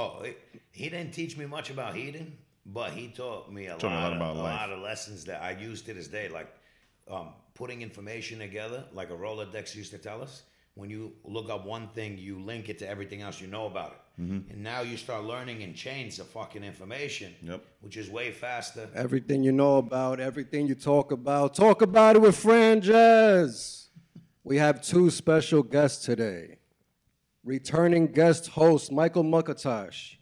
Oh, he, he didn't teach me much about heating, but he taught me a, Taught me lot, a lot of, about a life. lot of lessons that I use to this day, like um, putting information together, like a Rolodex used to tell us. When you look up one thing, you link it to everything else you know about it. Mm-hmm. And now you start learning in chains of fucking information, Yep. which is way faster. Everything you know about, everything you talk about, talk about it with Franjez. We have two special guests today. Returning guest host Michael Muqattash,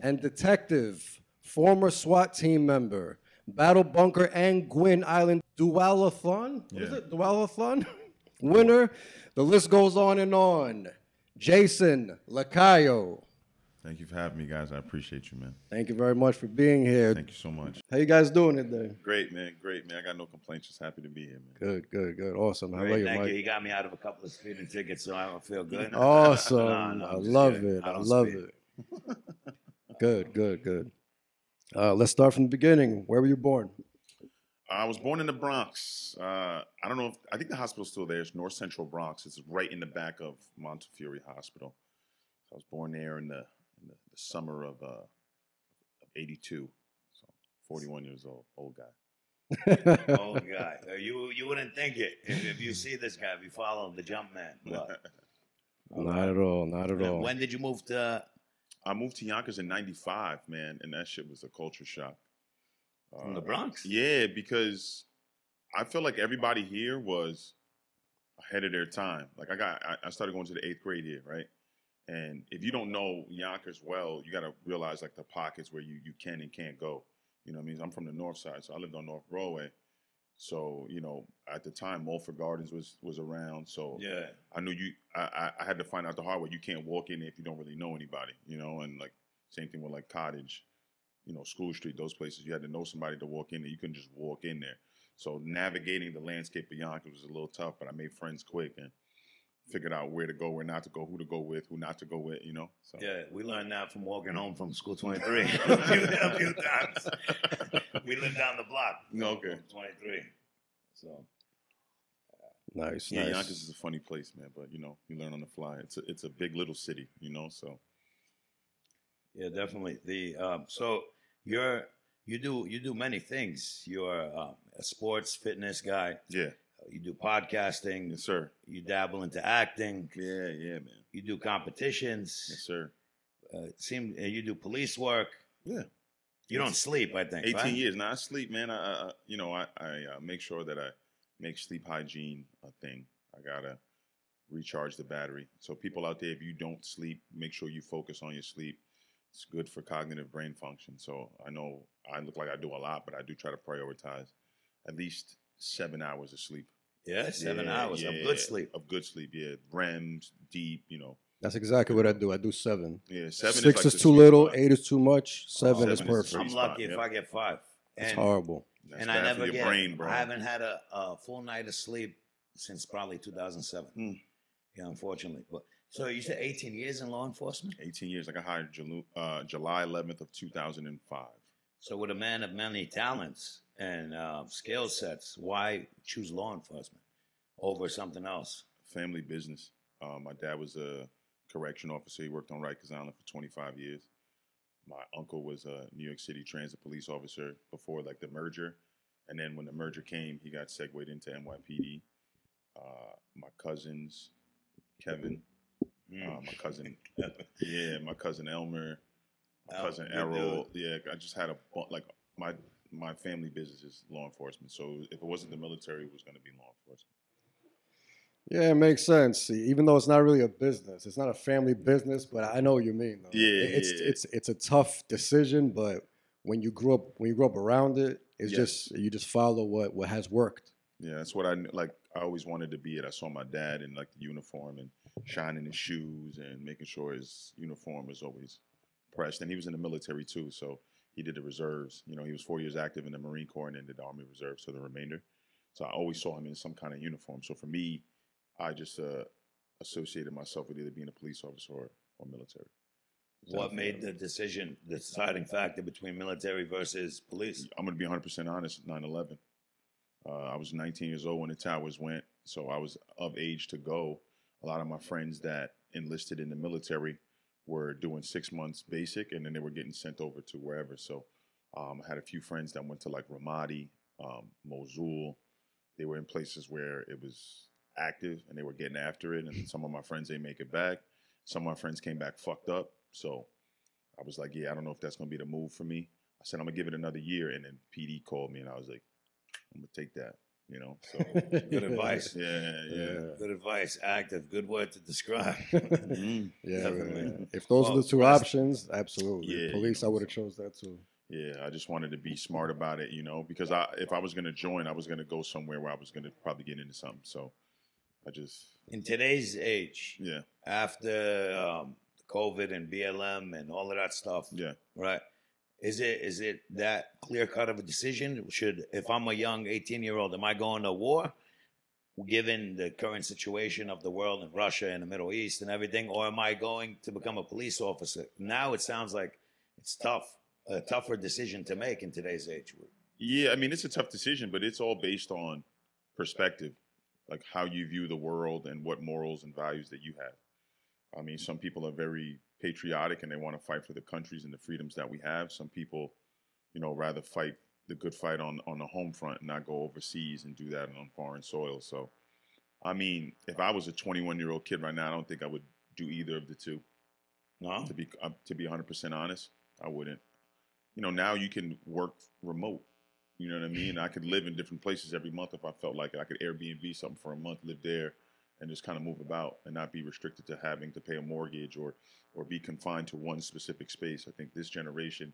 and detective, former SWAT team member, Battle Bunker and Gwyn Island Dualathon. What is Yeah. it? Dualathon? Winner. The list goes on and on. Jason Lacayo. Thank you for having me, guys. I appreciate you, man. Thank you very much for being here. Thank you so much. How you guys doing today? Great, man. Great, man. I got no complaints. Just happy to be here, man. Good, good, good. Awesome. How Great, about you, thank Mike? you. He got me out of a couple of speeding tickets, so I don't feel good. Awesome. No, no, I love kidding. it. I I, love speed. it. good, good, good. Uh, let's start from the beginning. Where were you born? I was born in the Bronx. Uh, I don't know if I think the hospital's still there. It's North Central Bronx. It's right in the back of Montefiore Hospital. I was born there in the, in the, the summer of uh, of '82. So 41 years old, old guy. Old guy. Uh, You you wouldn't think it if, if you see this guy, if you follow the Jumpman. But not at all. Not at all. when did you move to? I moved to Yonkers in '95, man, and that shit was a culture shock. From the Uh, Bronx? Yeah, because I feel like everybody here was ahead of their time. Like I got, I, I started going to the eighth grade here, right? And if you don't know Yonkers well, you got to realize like the pockets where you you can and can't go. You know, what I mean, I'm from the north side, so I lived on North Broadway. So you know, at the time, Mulford Gardens was was around. So Yeah. I knew you. I, I I had to find out the hard way. You can't walk in if you don't really know anybody, you know. And like same thing with like Cottage, you know, School Street, those places. You had to know somebody to walk in there. You couldn't just walk in there. So navigating the landscape of Yonkers was a little tough, but I made friends quick and figured out where to go, where not to go, who to go with, who not to go with, you know. So Yeah, we learned that from walking home from school 23 a, few, a few times. we lived down the block. Okay. 23. So nice, yeah, nice. Yonkers is a funny place, man. But you know, you learn on the fly. It's a it's a big little city, you know. So yeah, definitely. The um, so you're you do you do many things. You're um, a sports fitness guy. yeah, You do podcasting. yes sir. You dabble into acting. Yeah, yeah, man. You do competitions. Yes sir. Uh, it seem you do police work. Yeah. You don't sleep, I think. 18 right? years. Now I sleep, man. I, I I- you know, I, I uh, make sure that I make sleep hygiene a thing. I gotta recharge the battery. So people out there, if you don't sleep, make sure you focus on your sleep. It's good for cognitive brain function. So I know I look like I do a lot, but I do try to prioritize at least seven hours of sleep. Yeah, seven Yeah, hours of good sleep. Of good sleep, yeah. REMs, deep, you know. That's exactly what I do. I do seven. Yeah, seven Six is, is, like the too little. spot. Eight is too much. Seven, Seven is is perfect. sweet I'm spot, lucky if yep. I get five. It's horrible. That's and I never for your get. brain, bro. I haven't had a, a full night of sleep since probably 2007. Hmm. Yeah, unfortunately. But so you said 18 years in law enforcement. 18 years. I got hired July, uh, July 11th of 2005. So with a man of many talents and uh, skill sets, why choose law enforcement over something else? family business. Um, my dad was a correction officer. He worked on Rikers Island for 25 years. My uncle was a New York City transit police officer before like the merger, and then when the merger came, he got segued into NYPD. Uh, my cousins, Kevin, Mm. uh, my cousin, yeah, my cousin Elmer, my Oh, cousin good Errol. Yeah, I just had a bu- like my my family business is law enforcement. So if it wasn't the mm. military, it was going to be law enforcement. Yeah, it makes sense. Even though it's not really a business, it's not a family business, but I know what you mean. Though. Yeah, it's yeah. it's it's a tough decision, but when you grew up when you grew up around it, it's Yes. just you just follow what what has worked. Yeah, that's what I like. I always wanted to be it. I saw my dad in like the uniform and shining his shoes and making sure his uniform was always pressed. And he was in the military too, so he did the reserves. You know, he was four years active in the Marine Corps and then did the Army Reserves for the remainder. So I always saw him in some kind of uniform. So for me, I just uh, associated myself with either being a police officer or, or military. What made the decision, the deciding factor between military versus police? I'm going to be 100% honest 9 11. Uh, I was 19 years old when the towers went, so I was of age to go. A lot of my friends that enlisted in the military were doing six months basic, and then they were getting sent over to wherever. So um, I had a few friends that went to like Ramadi, um, Mosul. They were in places where it was active and they were getting after it. And some of my friends they make it back. Some of my friends came back fucked up. So I was like, yeah, I don't know if that's gonna be the move for me. I said I'm gonna give it another year, and then PD called me, and I was like, I'm gonna take that. You know, so Good advice. yeah, yeah. Good advice. Active. Good word to describe. Mhm. Yeah, Definitely. man. If those Well, are the two options, absolutely. Yeah, you Police, I would have chose that too. Yeah, I just wanted to be smart about it, you know, because I if I was gonna join, I was gonna go somewhere where I was gonna probably get into something. So I just In today's age, yeah, after um, COVID and BLM and all of that stuff, yeah. right? Is it is it that clear cut of a decision? Should if I'm a young 18 year old, am I going to war, given the current situation of the world and Russia and the Middle East and everything, or am I going to become a police officer? Now it sounds like it's tough, a tougher decision to make in today's age. Yeah, I mean it's a tough decision, but it's all based on perspective, like how you view the world and what morals and values that you have. I mean, some people are very patriotic and they want to fight for the countries and the freedoms that we have. Some people, you know, rather fight the good fight on on the home front and not go overseas and do that on foreign soil. So, I mean, if I was a 21 year old kid right now, I don't think I would do either of the two. No, To be uh, to be 100 percent honest, I wouldn't. You know, now you can work remote. You know what I mean? I could live in different places every month if I felt like it. I could Airbnb something for a month, live there, and just kind of move about and not be restricted to having to pay a mortgage or or be confined to one specific space. I think this generation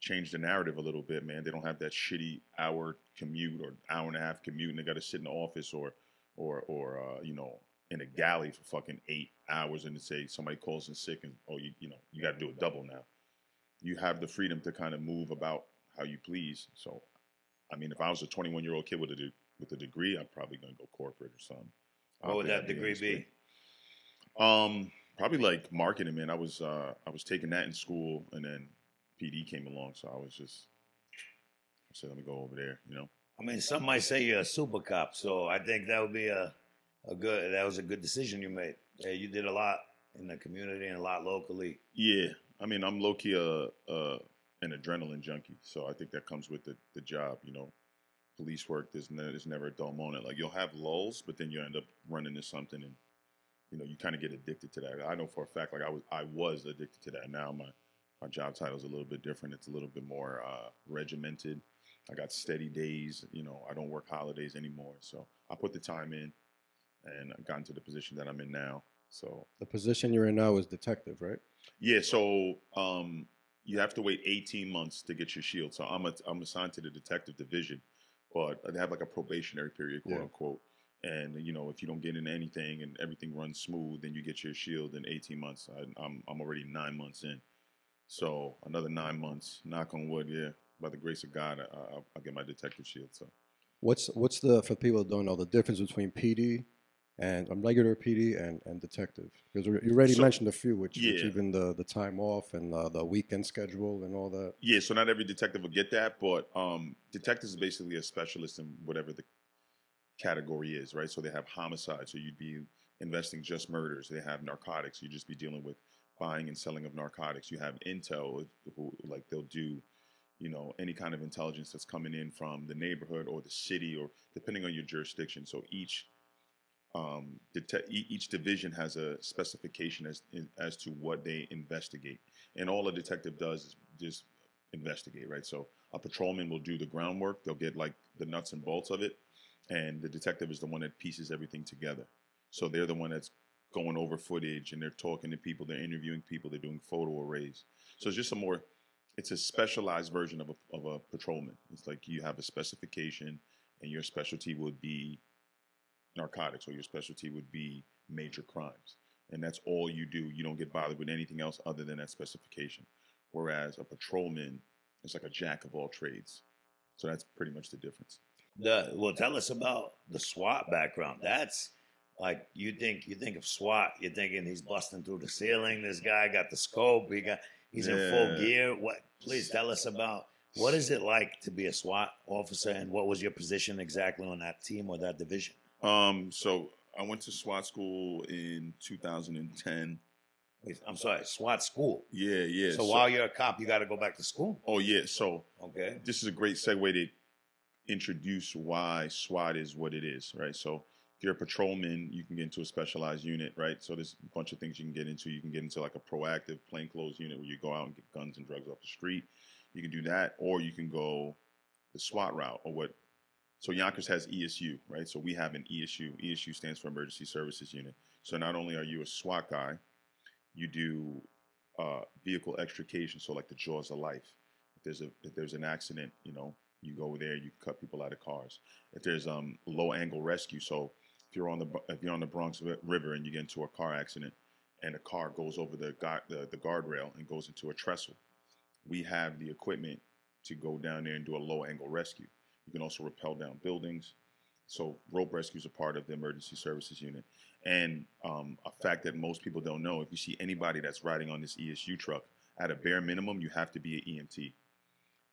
changed the narrative a little bit, man. They don't have that shitty hour commute or hour and a half commute, and they got to sit in the office or or or uh, you know in a galley for fucking eight hours, and say somebody calls in sick and oh you you know you got to do a double now. You have the freedom to kind of move about how you please. So, I mean, if I was a 21 year old kid with a de- with a degree, I'm probably gonna go corporate or something. What would that degree be? Um, probably like marketing, man. I was uh I was taking that in school, and then PD came along, so I was just I said, let me go over there, you know. I mean, some might say you're a super cop, so I think that would be a, a good. That was a good decision you made. Yeah, you did a lot in the community and a lot locally. Yeah, I mean, I'm low key a, a an adrenaline junkie, so I think that comes with the the job, you know. Police work, there's, ne- there's never a dull moment. Like you'll have lulls, but then you end up running into something, and you know you kind of get addicted to that. I know for a fact, like I was I was addicted to that. Now my my job title is a little bit different. It's a little bit more uh, regimented. I got steady days. You know, I don't work holidays anymore, so I put the time in, and I got into the position that I'm in now. So The position you're in now is detective, right? yeah, so um, you have to wait 18 months to get your shield. So I'm a, I'm assigned to the detective division, but uh, they have like a probationary period, quote Yeah. unquote. And you know, if you don't get into anything and everything runs smooth, then you get your shield in 18 months. I, I'm I'm already nine months in, so another nine months. Knock on wood, yeah. By the grace of God, I, I'll, I'll get my detective shield. So What's what's the for people that don't know the difference between PD and um, regular PD and, and detective? Because you already So- mentioned a few, which, which even the the time off and uh, the weekend schedule and all that. Yeah, so not every detective will get that, but um, detectives is basically a specialist in whatever the category is, right? So they have homicide, so you'd be investing just murders. They have narcotics, you'd just be dealing with buying and selling of narcotics. You have intel, who like they'll do, you know, any kind of intelligence that's coming in from the neighborhood or the city, or depending on your jurisdiction. So each um, each division has a specification as as to what they investigate, and all a detective does is just investigate, right? So a patrolman will do the groundwork; they'll get like the nuts and bolts of it, and the detective is the one that pieces everything together. So they're the one that's going over footage and they're talking to people, they're interviewing people, they're doing photo arrays. So it's just a more, it's a specialized version of a of a patrolman. It's like you have a specification, and your specialty would be narcotics or your specialty would be major crimes. And that's all you do. You don't get bothered with anything else other than that specification. Whereas a patrolman is like a jack of all trades. So that's pretty much the difference. The well, tell us about the SWAT background. That's like you think you think of SWAT, you're thinking he's busting through the ceiling. This guy got the scope. He got he's in full gear. What? Please tell us about what is it like to be a SWAT officer, and what was your position exactly on that team or that division? Um, so I went to SWAT school in 2010. I'm sorry, SWAT school. Yeah, yeah. so, while you're a cop, you got to go back to school. oh yeah, so Okay. this is a great segue to introduce why SWAT is what it is, right? So if you're a patrolman, you can get into a specialized unit, right? So there's a bunch of things you can get into. You can get into like a proactive plainclothes unit where you go out and get guns and drugs off the street. You can do that, or you can go the SWAT route, or what. So Yonkers has ESU, right? So we have an ESU. ESU stands for Emergency Services Unit. So not only are you a SWAT guy, you do uh, vehicle extrication, so like the jaws of life. If there's a if there's an accident, you know, you go there, you cut people out of cars. If there's um low angle rescue, so if you're on the if you're on the Bronx River and you get into a car accident and a car goes over the guard the, the guardrail and goes into a trestle, we have the equipment to go down there and do a low angle rescue. You can also rappel down buildings. So rope rescue is a part of the emergency services unit. And um, a fact that most people don't know: if you see anybody that's riding on this ESU truck, at a bare minimum, you have to be an EMT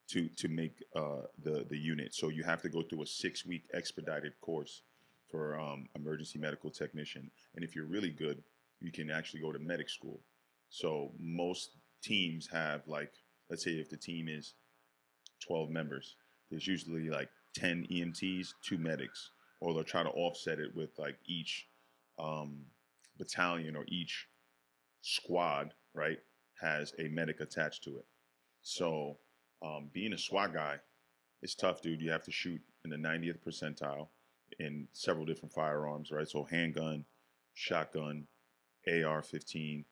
to to make uh, the the unit. So you have to go through a six week expedited course for um, emergency medical technician. And if you're really good, you can actually go to medic school. So most teams have like, let's say if the team is 12 members, there's usually like 10 EMTs, two medics, or they'll try to offset it with like each um, battalion or each squad, right, has a medic attached to it. So um, being a SWAT guy, it's tough, dude. You have to shoot in the 90th percentile in several different firearms, right? So handgun, shotgun, AR-15,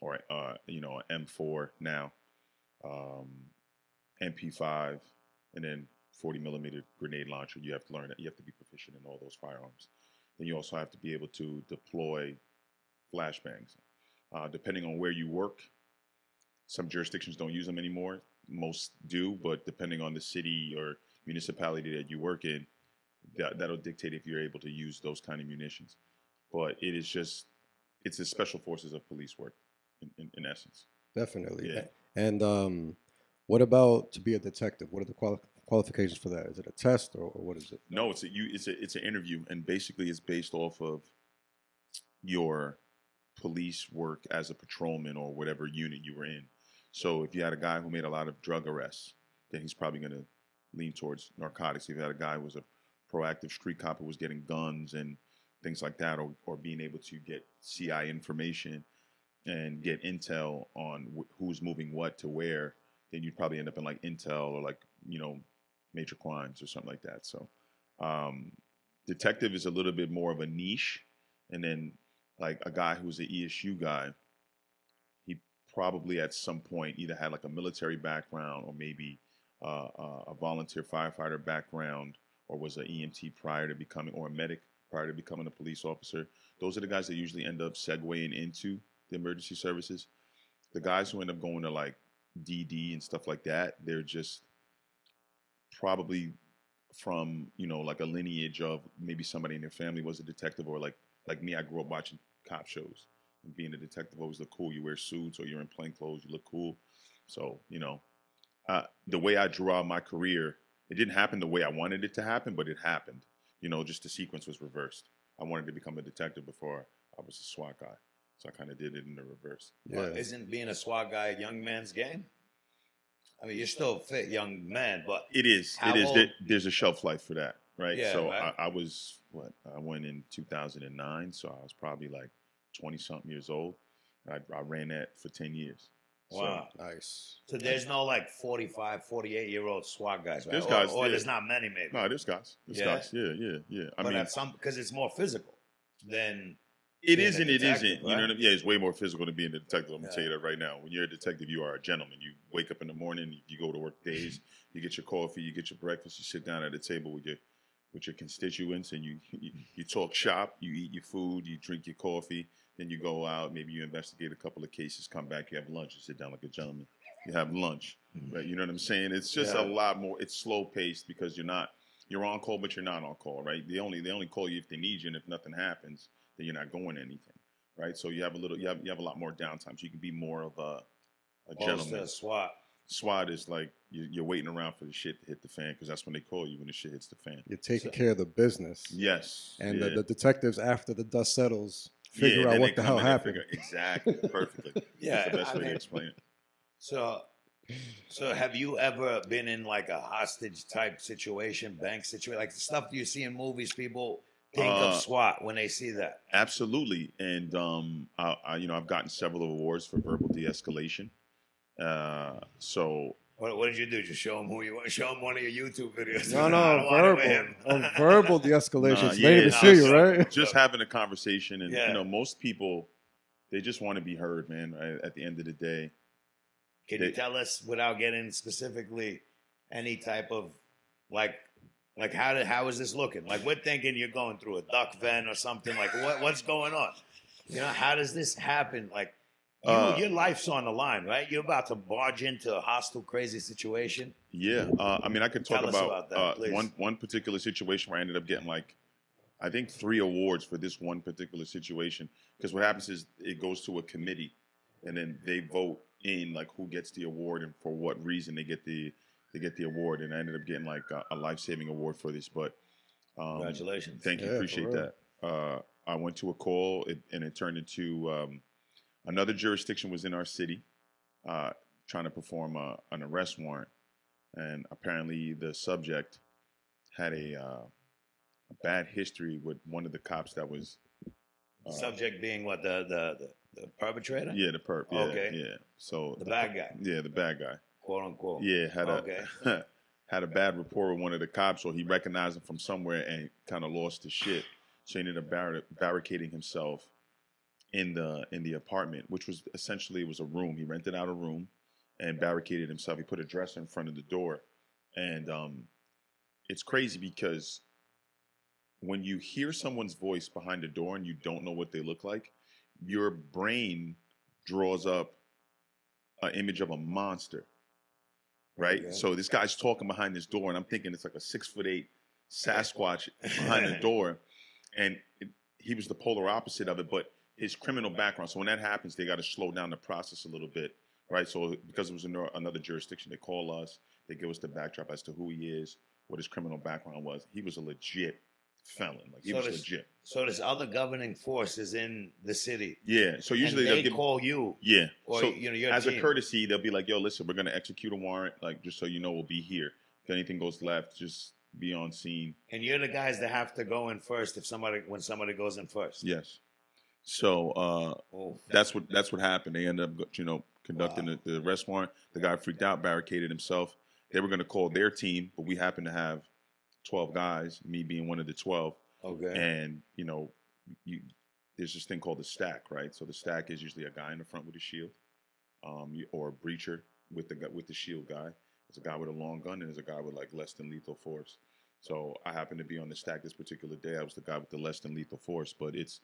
or uh, you know, M4 now, um, MP5, and then 40 millimeter grenade launcher. You have to learn that. You have to be proficient in all those firearms. Then you also have to be able to deploy flashbangs. Uh, depending on where you work, some jurisdictions don't use them anymore. Most do, but depending on the city or municipality that you work in, that, that'll dictate if you're able to use those kind of munitions. But it is just, it's the special forces of police work, in, in, in essence. Definitely. Yeah. And um, what about to be a detective? What are the quali- qualifications for that? Is it a test or, or what is it? No, it's a you. It's a it's an interview, and basically it's based off of your police work as a patrolman or whatever unit you were in. So if you had a guy who made a lot of drug arrests, then he's probably going to lean towards narcotics. If you had a guy who was a proactive street cop who was getting guns and things like that, or, or being able to get CI information and get intel on wh- who's moving what to where, then you'd probably end up in like intel or like, you know, major crimes or something like that. So, um, detective is a little bit more of a niche. And then, like, a guy who's an ESU guy, he probably at some point either had like a military background or maybe uh, uh, a volunteer firefighter background or was an EMT prior to becoming, or a medic prior to becoming a police officer. Those are the guys that usually end up segueing into the emergency services. The guys who end up going to like DD and stuff like that, they're just probably from you know like a lineage of maybe somebody in their family was a detective or like like me, I grew up watching cop shows and being a detective always look cool. You wear suits or you're in plain clothes, you look cool. So you know, uh, the way I drew out my career, it didn't happen the way I wanted it to happen, but it happened. You know, just the sequence was reversed. I wanted to become a detective before I was a SWAT guy, so I kind of did it in the reverse. Well, isn't being a SWAT guy a young man's game? I mean, you're still a fit young man, but it is. It is. old- there's a shelf life for that, right? Yeah, so right. I, I was what? I went in 2009, so I was probably like 20 something years old. I, I ran that for 10 years. So, wow. Nice. So there's no like 45, 48 year old SWAT guys, right? There's or, guys, or yeah. there's not many, maybe. no, there's guys. There's Yeah? guys. Yeah, yeah, yeah. I but mean, because it's more physical than it being is a and it isn't. You know what I mean? Yeah, it's way more physical than being a detective. I'm gonna tell you that right now. When you're a detective, you are a gentleman. You wake up in the morning, you go to work days, you get your coffee, you get your breakfast, you sit down at a table with your with your constituents, and you you, you talk shop, you eat your food, you drink your coffee, then you go out, maybe you investigate a couple of cases, come back, you have lunch, you sit down like a gentleman, you have lunch, right? You know what I'm saying? It's just Mm-hmm. Yeah. a lot more. It's slow paced because you're not you're on call, but you're not on call, right? They only they only call you if they need you, and if nothing happens, then you're not going anything, right? So you have a little you have you have a lot more downtime, so you can be more of a a opposed gentleman. SWAT. SWAT is like you- you're waiting around for the shit to hit the fan because that's when they call you when the shit hits the fan. You're taking So- care of the business. Yes, And yeah. the, the detectives, after the dust settles, figure out what the hell happened. figure- exactly, perfectly. Yeah, That's the best I way mean- to explain it. So, so have you ever been in like a hostage type situation, bank situation, like the stuff you see in movies? People think Uh, of SWAT when they see that. Absolutely, and um, I, I, you know, I've gotten several awards for verbal de-escalation. Uh, so What, what did you do? Just show them who you want. Show them one of your YouTube videos. No, I no, don't want it with verbal. him. Oh, verbal de-escalation. Nah, It's yeah, Native to see you, right? just having a conversation, and Yeah. you know, most people they just want to be heard, man. Right? At the end of the day, Can They- you tell us without getting specifically any type of like like how did how is this looking? Like we're thinking you're going through a duck vent or something. Like what what's going on? You know, how does this happen? Like you, Uh, your life's on the line, right? You're about to barge into a hostile, crazy situation. yeah. Uh, I mean, I could talk about, about that, uh, please. one one particular situation where I ended up getting like, I think three awards for this one particular situation. Because what happens is it goes to a committee, and then they vote in like who gets the award and for what reason they get the they get the award. And I ended up getting like a, a life saving award for this. But um, Congratulations. Thank you, Yeah, appreciate that. Uh, I went to a call, it, and it turned into um, another jurisdiction was in our city, uh, trying to perform a, an arrest warrant, and apparently the subject had a, uh, a bad history with one of the cops that was. uh, Subject being what the the the, the perpetrator, Yeah, the perp. Yeah, Okay. yeah. So the bad guy, Yeah, the bad guy. Quote unquote. Yeah, had a Okay. had a bad rapport with one of the cops, or he recognized him from somewhere and kind of lost his shit. So he ended up barri- barricading himself in the in the apartment, which was essentially it was a room. He rented out a room and barricaded himself. He put a dresser in front of the door, and um, it's crazy because when you hear someone's voice behind the door and you don't know what they look like, your brain draws up an image of a monster right? Okay. So this guy's talking behind this door, and I'm thinking it's like a six foot eight Sasquatch behind the door, and it, he was the polar opposite of it. But his criminal background. So when that happens, they got to slow down the process a little bit, right? So because it was in another jurisdiction, they call us, they give us the backdrop as to who he is, what his criminal background was. He was a legit felon, like he So was this- legit. So this other governing force is in the city. Yeah. So usually and they'll give. call you, Yeah. or so you know, as a courtesy, they'll be like, "Yo, listen, we're gonna execute a warrant. Like, just so you know, we'll be here. If anything goes left, just be on scene." and you're the guys that have to go in first if somebody when somebody goes in first. Yes. So uh, Oh, that's what that's what happened. They ended up, you know, conducting Wow. the, the arrest warrant. The guy freaked out, barricaded himself. They were going to call their team, but we happened to have twelve guys, me being one of the twelve. okay. And you know, you, there's this thing called the stack, right? So the stack is usually a guy in the front with a shield, um, or a breacher with the with the shield guy. There's a guy with a long gun, and there's a guy with like less than lethal force. So I happened to be on the stack this particular day. I was the guy with the less than lethal force, but it's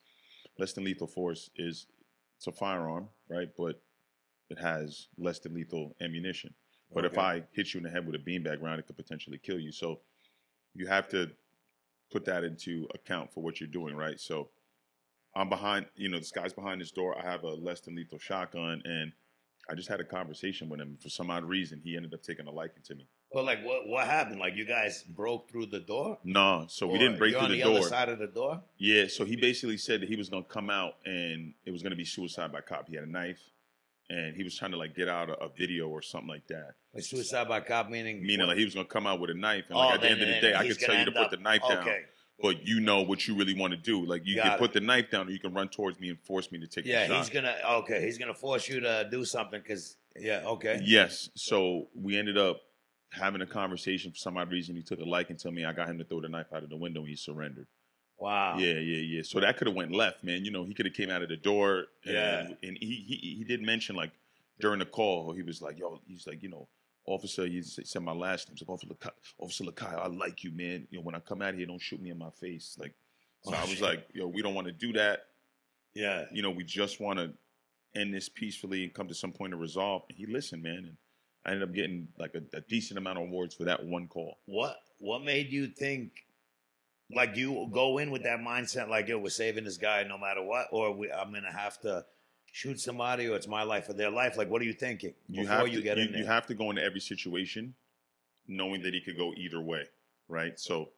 less than lethal force is it's a firearm, right? But it has less than lethal ammunition. But if I hit you in the head with a beanbag round, it could potentially kill you. So you have to put that into account for what you're doing, right? So I'm behind, you know, this guy's behind this door. I have a less than lethal shotgun, and I just had a conversation with him. For some odd reason, he ended up taking a liking to me. But like, what what happened? Like, you guys broke through the door? No, so we didn't break through on the, the, door. other side of the door. Yeah, so he basically said that he was gonna come out and it was gonna be suicide by cop. He had a knife, and he was trying to like get out a, a video or something like that. Like suicide by cop, meaning Meaning like he was gonna come out with a knife, and like Oh, at the end of the day, I could tell you gonna put up- the knife down. Okay. But you know what you really want to do. Like you Got can it. put the knife down, or you can run towards me and force me to take Yeah, the shot. Yeah, he's gonna. Okay, he's gonna force you to do something because. Yeah. Okay. Yes. So we ended up having a conversation. For some odd reason, he took a liking to me. I got him to throw the knife out of the window. and He surrendered. Wow. Yeah, yeah, yeah. So that could have went left, man. You know, he could have came out of the door. And, Yeah. And he, he he did mention like during the call, he was like, "Yo," he's like, you know, officer. He said my last name. He's like, Officer Lakai, Officer Lakai, I like you, man. You know, when I come out here, don't shoot me in my face. Like, so Oh, I was shit. like, yo, we don't want to do that. Yeah. You know, we just want to end this peacefully and come to some point of resolve. And he listened, man. And I ended up getting like a, a decent amount of awards for that one call. What What made you think? Like you go in with that mindset, like yo, we're saving this guy no matter what, or we, I'm gonna have to shoot somebody, or it's my life or their life. Like, what are you thinking You before have you to get you, in there? you have to go into every situation knowing that he could go either way, right? So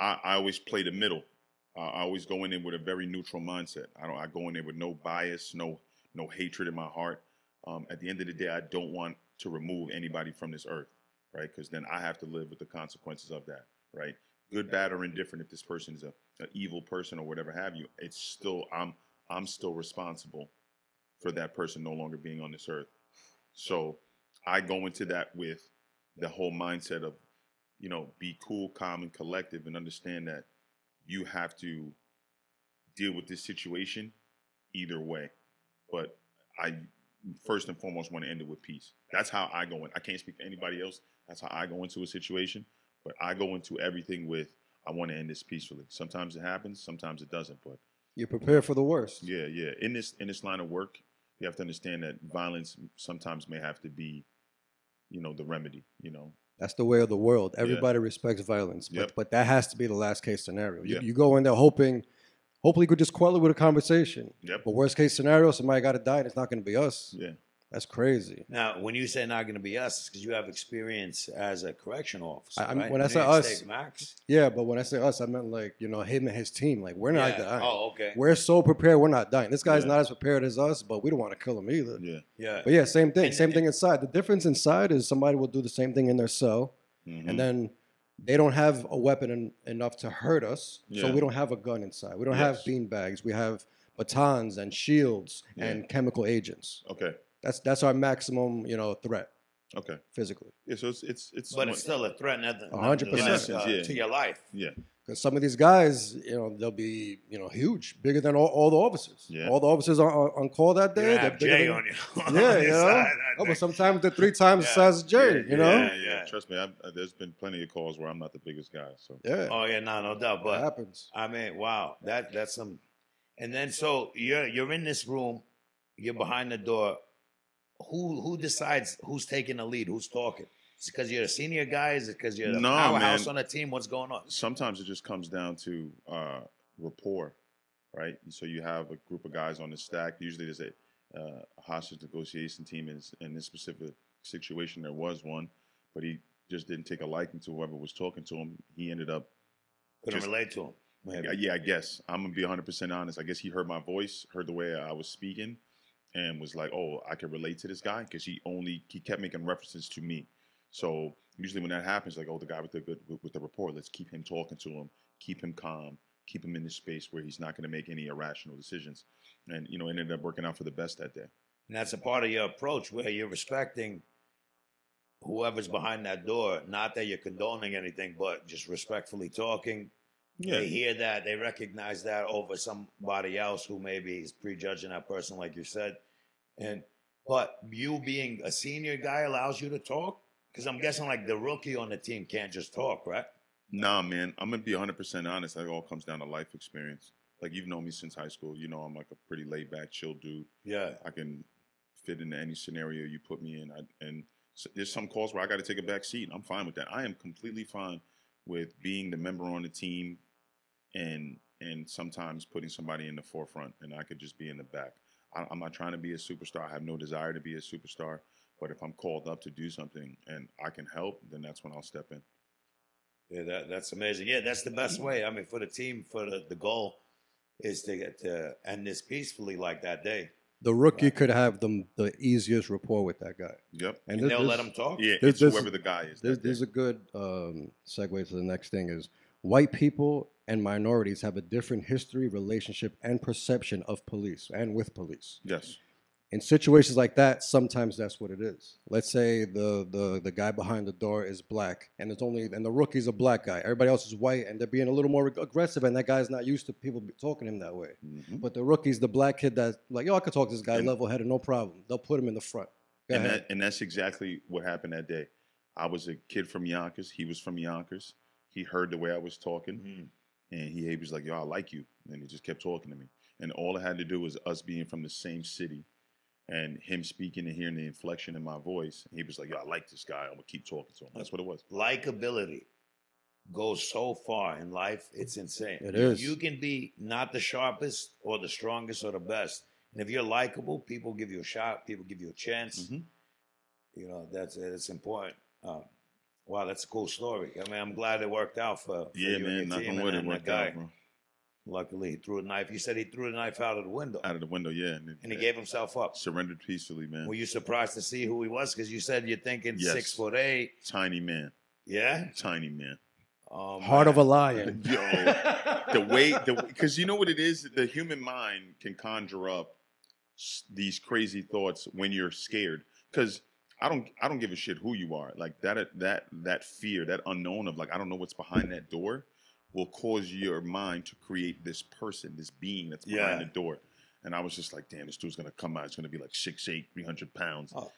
I, I always play the middle. Uh, I always go in there with a very neutral mindset. I don't. I go in there with no bias, no no hatred in my heart. Um, at the end of the day, I don't want to remove anybody from this earth, right? Because then I have to live with the consequences of that, right? Good, bad, or indifferent. If this person is a an evil person or whatever have you, it's still I'm I'm still responsible for that person no longer being on this earth. So I go into that with the whole mindset of, you know, be cool, calm, and collective, and understand that you have to deal with this situation either way. But I first and foremost want to end it with peace. That's how I go in. I can't speak for anybody else. That's how I go into a situation. But I go into everything with I want to end this peacefully. Sometimes it happens, sometimes it doesn't. But You prepare for the worst. yeah, yeah. In this in this line of work, you have to understand that violence sometimes may have to be, you know, the remedy. You know, That's the way of the world. Everybody respects violence, but Yep. but that has to be the last case scenario. You, Yeah. you go in there hoping, hopefully, you could just quell it with a conversation. Yep. But worst case scenario, somebody got to die, and it's not going to be us. yeah. That's crazy. Now, when you say not going to be us, because you have experience as a correctional officer. I- I'm- right? when I say us- take Max. Yeah, but when I say us, I meant like you know him and his team. Like we're not Yeah. dying. Oh, okay. We're so prepared. We're not dying. This guy's Yeah. not as prepared as us, but we don't want to kill him either. Yeah. yeah. But yeah, same thing. And- same and- thing inside. The difference inside is somebody will do the same thing in their cell, Mhm. and then they don't have a weapon en- enough to hurt us. yeah. So we don't have a gun inside. We don't have Yes. bean bags. We have batons and shields Yeah. and chemical agents. okay. That's that's our maximum, you know, threat Okay. physically. Yeah. So it's it's it's. But it's still a threat, nothing, A hundred nothing percent. uh, Yeah. to your life. yeah. Because some of these guys, you know, they'll be, you know, huge, bigger than all, all the officers. Yeah. All the officers on, on on call that You day. have they're bigger Jay than- on you. Yeah, on you your know. side, I Oh, but think. sometimes they're three times the Yeah. size of Jerry. Yeah, you know, yeah. Yeah. Trust me. I've, uh, there's been plenty of calls where I'm not the biggest guy. So yeah, Oh yeah, no, no doubt. that But happens. I mean, wow, that that's some. And then so you're you're in this room, you're behind the door. Who who decides who's taking the lead? Who's talking? Is it because you're a senior guy? Is it because you're the No, powerhouse man. on the team? What's going on? sometimes it just comes down to uh, rapport, right? So you have a group of guys on the stack. Usually there's a, uh, hostage negotiation team. In, in this specific situation, there was one, but he just didn't take a liking to whoever was talking to him. He ended up, Couldn't Just- relate to him. Maybe. yeah, yeah, I guess I'm gonna be 100 percent honest. I guess he heard my voice, heard the way I was speaking, and was like, "Oh, I can relate to this guy," because he only he kept making references to me. So usually when that happens, like, "Oh, the guy with the good with, the rapport, let's keep him talking to him, keep him calm, keep him in this space where he's not going to make any irrational decisions." And you know, it ended up working out for the best that day. And that's a part of your approach where you're respecting whoever's behind that door. Not that you're condoning anything, but just respectfully talking. They hear that, they recognize that over somebody else who maybe is prejudging that person, like you said. And but you being a senior guy allows you to talk? Because I'm guessing like the rookie on the team can't just talk, right? Nah, man, I'm gonna be 100 percent honest. It all comes down to life experience. Like you've known me since high school. You know, I'm like a pretty laid back, chill dude. Yeah. I can fit into any scenario you put me in. I, and so there's some calls where I got to take a back seat. I'm fine with that. I am completely fine with being the member on the team, and and sometimes putting somebody in the forefront, and I could just be in the back. I, I'm not trying to be a superstar. I have no desire to be a superstar. But if I'm called up to do something and I can help, then that's when I'll step in. Yeah, that, that's amazing. Yeah, that's the best way. I mean, for the team, for the, the goal is to get to end this peacefully like that day. The rookie could have the the easiest rapport with that guy. Yep. And this- they'll this- let him talk? Yeah, This- it's this- whoever the guy is. There's, that day. there's a good um, segue to the next thing is white people and minorities have a different history, relationship, and perception of police and with police. yes. In situations like that, sometimes that's what it is. Let's say the the the guy behind the door is black, and it's only and the rookie's a black guy. Everybody else is white, and they're being a little more aggressive, and that guy's not used to people talking to him that way. Mhm. But the rookie's the black kid that's like, yo, I could talk to this guy And- level headed, no problem. They'll put him in the front. Go and ahead. that and that's exactly what happened that day. I was a kid from Yonkers. He was from Yonkers. He heard the way I was talking, Mhm. And he, he was like, "Yo, I like you," and he just kept talking to me. And all it had to do was us being from the same city, and him speaking and hearing the inflection in my voice. He was like, "Yo, I like this guy. I'm gonna keep talking to him." That's what it was. Likability goes so far in life, it's insane. It You- can be not the sharpest or the strongest or the best. And if you're likable, people give you a shot, people give you a chance. Mhm. You know, that's it's important. Um, wow, that's a cool story. I mean, I'm glad it worked out for, for Yeah, you and man. your Knock team on and, wood, it and that worked guy. out, bro. Luckily, he threw a knife. You said he threw the knife out of the window, out of the window. Yeah, and, and he gave himself up. surrendered peacefully, man. Were you surprised to see who he was? Because you said you're thinking Yes. six foot eight. Tiny man, Yeah. tiny man. Um, Heart of a lion. Yo, the way the because you know what it is, the human mind can conjure up these crazy thoughts when you're scared. Because I don't I don't give a shit who you are. Like that that that fear, that unknown of like I don't know what's behind that door, will cause your mind to create this person, this being that's behind Yeah. the door. And I was just like, damn, this dude's gonna come out. It's gonna be like six eight, three hundred pounds. Oh.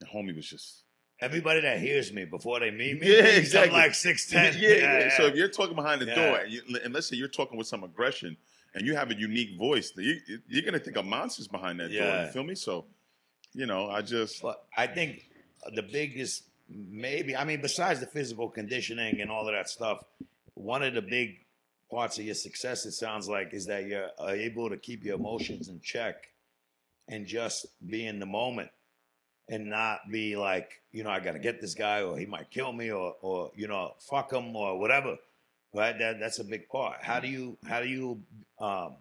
And homie was just Everybody that hears me before they meet me, Yeah, exactly. I'm like six ten. yeah, yeah, So if you're talking behind the Yeah. door, and, you, and let's say you're talking with some aggression, and you have a unique voice, you, you're gonna think a monster's behind that door. Yeah. You feel me? So, you know, I just But I think the biggest, maybe, I mean, besides the physical conditioning and all of that stuff, one of the big parts of your success, it sounds like, is that you're able to keep your emotions in check and just be in the moment and not be like, you know, I got to get this guy or he might kill me or, or, you know, fuck him or whatever. Right. That, that's a big part. How do you, how do you, um,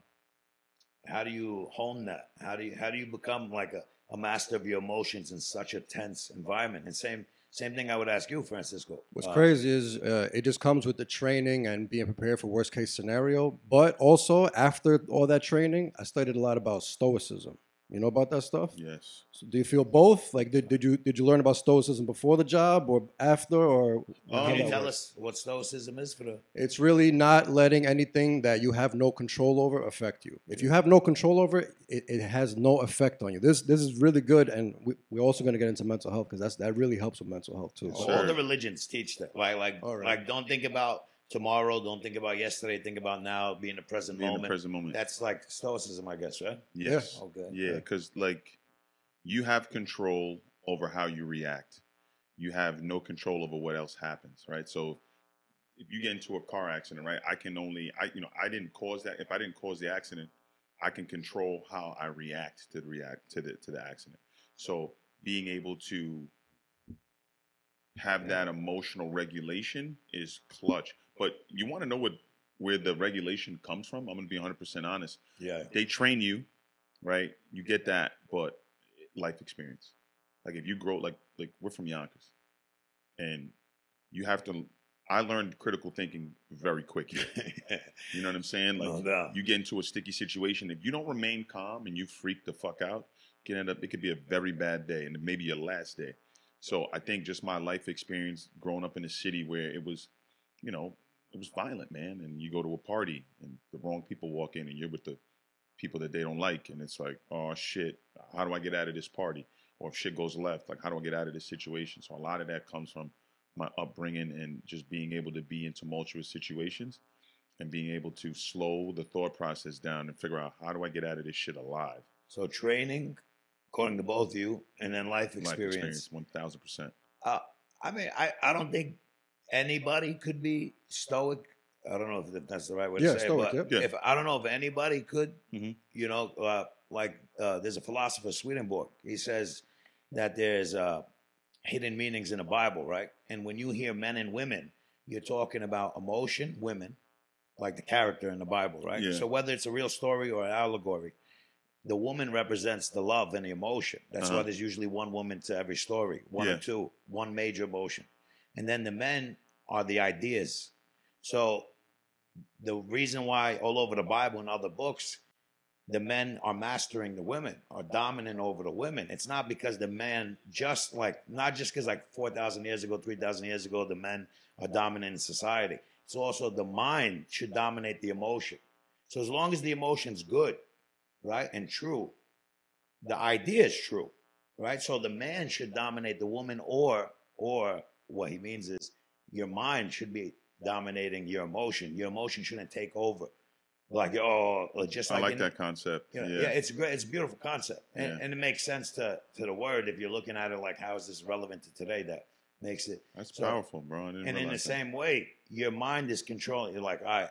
how do you hone that? How do you, how do you become like a, a master of your emotions in such a tense environment. And same same thing I would ask you, Francisco. What's Uh, crazy is uh, it just comes with the training and being prepared for worst case scenario. But also after all that training, I studied a lot about stoicism. You know about that stuff? yes. So do you feel both? Like, did, did you did you learn about stoicism before the job or after, or um, how Can you tell works? us what stoicism is for the? It's really not letting anything that you have no control over affect you. If you have no control over it, it, it has no effect on you. This this is really good, and we, we're also going to get into mental health because that's that really helps with mental health too. Sure. All the religions teach that. Like like All right. like don't think about tomorrow. Don't think about yesterday. Think about now. Be in the present Be in the present moment. That's like stoicism, I guess, right? yes. Okay. Oh, yeah, because like you have control over how you react. You have no control over what else happens, right? So if you get into a car accident, right, I can only I you know I didn't cause that. If I didn't cause the accident, I can control how I react to the react to the to the accident. So being able to have that emotional regulation is clutch. But you want to know what where the regulation comes from? I'm going to be 100% honest Yeah. they train you, right? You get that, but life experience. Like if you grow like like we're from Yonkers, and you have to. I learned critical thinking very quick. Here. You know what I'm saying? Like No doubt. you get into a sticky situation. If you don't remain calm and you freak the fuck out, it can end up. It could be a very bad day, and maybe your last day. So I think just my life experience growing up in a city where it was, you know, it was violent, man. And you go to a party and the wrong people walk in, and you're with the people that they don't like, and it's like, oh shit, how do I get out of this party? Or if shit goes left, like how do I get out of this situation? So a lot of that comes from my upbringing and just being able to be in tumultuous situations and being able to slow the thought process down and figure out how do I get out of this shit alive. So training, according to both of you, and then life Life experience. one thousand percent. Uh, I mean, I, I don't think anybody could be stoic. I don't know if that's the right way to Yeah, say stoic, it, but yeah. if I don't know if anybody could, Mhm. you know, uh, like uh, there's a philosopher Swedenborg. He says that there's uh, hidden meanings in the Bible, right? And when you hear men and women, you're talking about emotion, women, like the character in the Bible, right? Yeah. So whether it's a real story or an allegory, the woman represents the love and the emotion. That's why Uh-huh. there's usually one woman to every story, one Yeah. or two, one major emotion. And then the men are the ideas. So the reason why all over the Bible and other books, the men are mastering the women, are dominant over the women. It's not because the men just like not just because like four thousand years ago, three thousand years ago, the men are dominant in society. It's also the mind should dominate the emotion. So as long as the emotion's good, right, and true, the idea is true, right? So the man should dominate the woman, or or what he means is your mind should be dominating your emotion. Your emotion shouldn't take over. Like oh, or just I like, like in- that concept. you know, yeah. yeah. it's great. It's a beautiful concept, and, Yeah. and it makes sense to to the word if you're looking at it like how is this relevant to today? That makes it. That's so- powerful, bro. And in the that. same way, your mind is controlling. You're like, all right,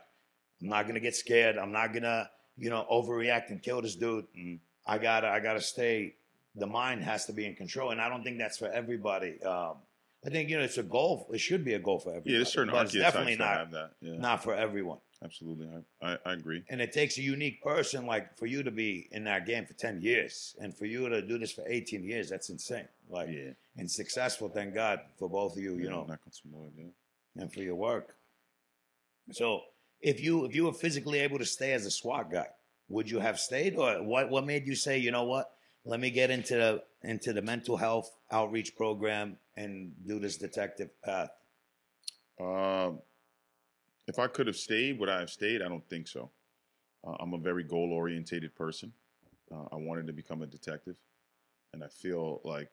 I'm not gonna get scared. I'm not gonna, you know, overreact and kill this dude. Mhm. I gotta, I gotta stay. The mind has to be in control, and I don't think that's for everybody. Um, I think you know it's a goal. It should be a goal for everybody. Yeah, there's certain but it's definitely not that. Yeah, not for everyone. absolutely. I, I, I agree. And it takes a unique person like for you to be in that game for ten years, and for you to do this for eighteen years. That's insane. Like yeah, and successful. Thank God for both of you. You yeah, know, yeah. and for your work. So if you if you were physically able to stay as a SWAT guy, would you have stayed, or what? What made you say, you know what? Let me get into the into the mental health outreach program and do this detective path. Um, if I could have stayed, would I have stayed? I don't think so. Uh, I'm a very goal orientated person. Uh, I wanted to become a detective, and I feel like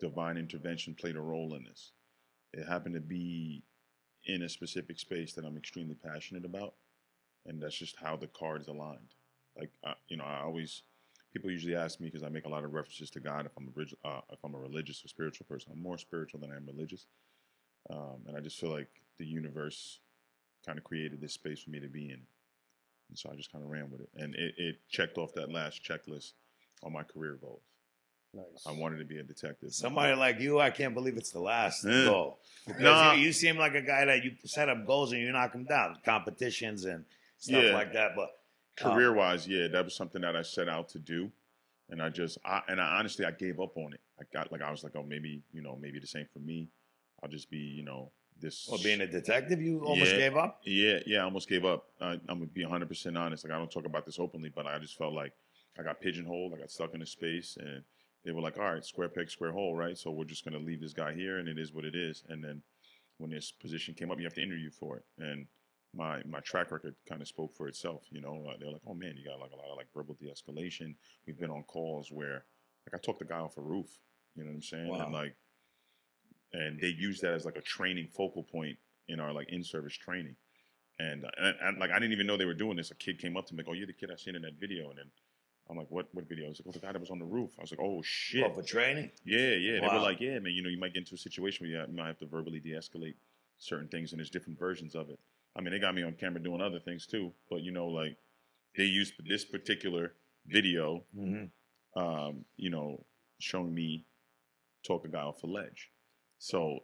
divine intervention played a role in this. It happened to be in a specific space that I'm extremely passionate about, and that's just how the cards aligned. Like, I, you know, I always people usually ask me because I make a lot of references to God if I'm a uh, if I'm a religious or spiritual person. I'm more spiritual than I am religious, um, and I just feel like the universe kind of created this space for me to be in, and so I just kind of ran with it, and it, it checked off that last checklist on my career goals. Nice. I wanted to be a detective. Somebody like you, I can't believe it's the last Yeah. goal. Because Nah. you, you seem like a guy that you set up goals and you knock them down, competitions and stuff Yeah. like that. But Um, career wise, yeah, that was something that I set out to do, and I just, I, and I honestly, I gave up on it. I got like, I was like, oh, maybe, you know, maybe the same for me. I'll just be, you know, this. well, being a detective, you almost Yeah. gave up. Yeah, yeah, I almost gave up. I, I'm gonna be 100 percent honest. Like I don't talk about this openly, but I just felt like I got pigeonholed. I got stuck in a space, and they were like, "All right, square peg, square hole, right? So we're just gonna leave this guy here, and it is what it is." And then when this position came up, you have to interview for it, and my my track record kind of spoke for itself. You know, Uh, they're like, "Oh man, you got like a lot of like verbal de-escalation." We've been on calls where like I talked the guy off a roof. You know what I'm saying? Wow. And like, and they use that as like a training focal point in our like in-service training. And, uh, and, and like I didn't even know they were doing this. A kid came up to me, like, "Oh, you're the kid I seen in that video." And then I'm like, "What? What video?" I was like, "Oh, the guy that was on the roof." I was like, "Oh shit!" Well, for training. Yeah, yeah. They were like, "Yeah, man. You know, you might get into a situation where you might have to verbally de-escalate certain things, and there's different versions of it." I mean, they got me on camera doing other things too, but you know, like they used this particular video, hmm um, you know, showing me talk a guy off a ledge. So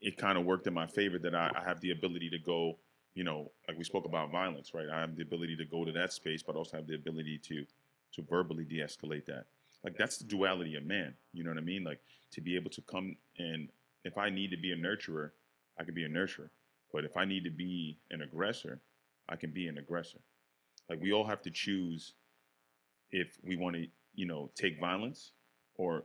it kind of worked in my favor that I, I have the ability to go, you know, like we spoke about violence, right? I have the ability to go to that space, but also have the ability to to verbally de-escalate that. Like that's the duality of man. You know what I mean? Like to be able to come and if I need to be a nurturer, I can be a nurturer. But if I need to be an aggressor, I can be an aggressor. Like we all have to choose if we want to, you know, take violence or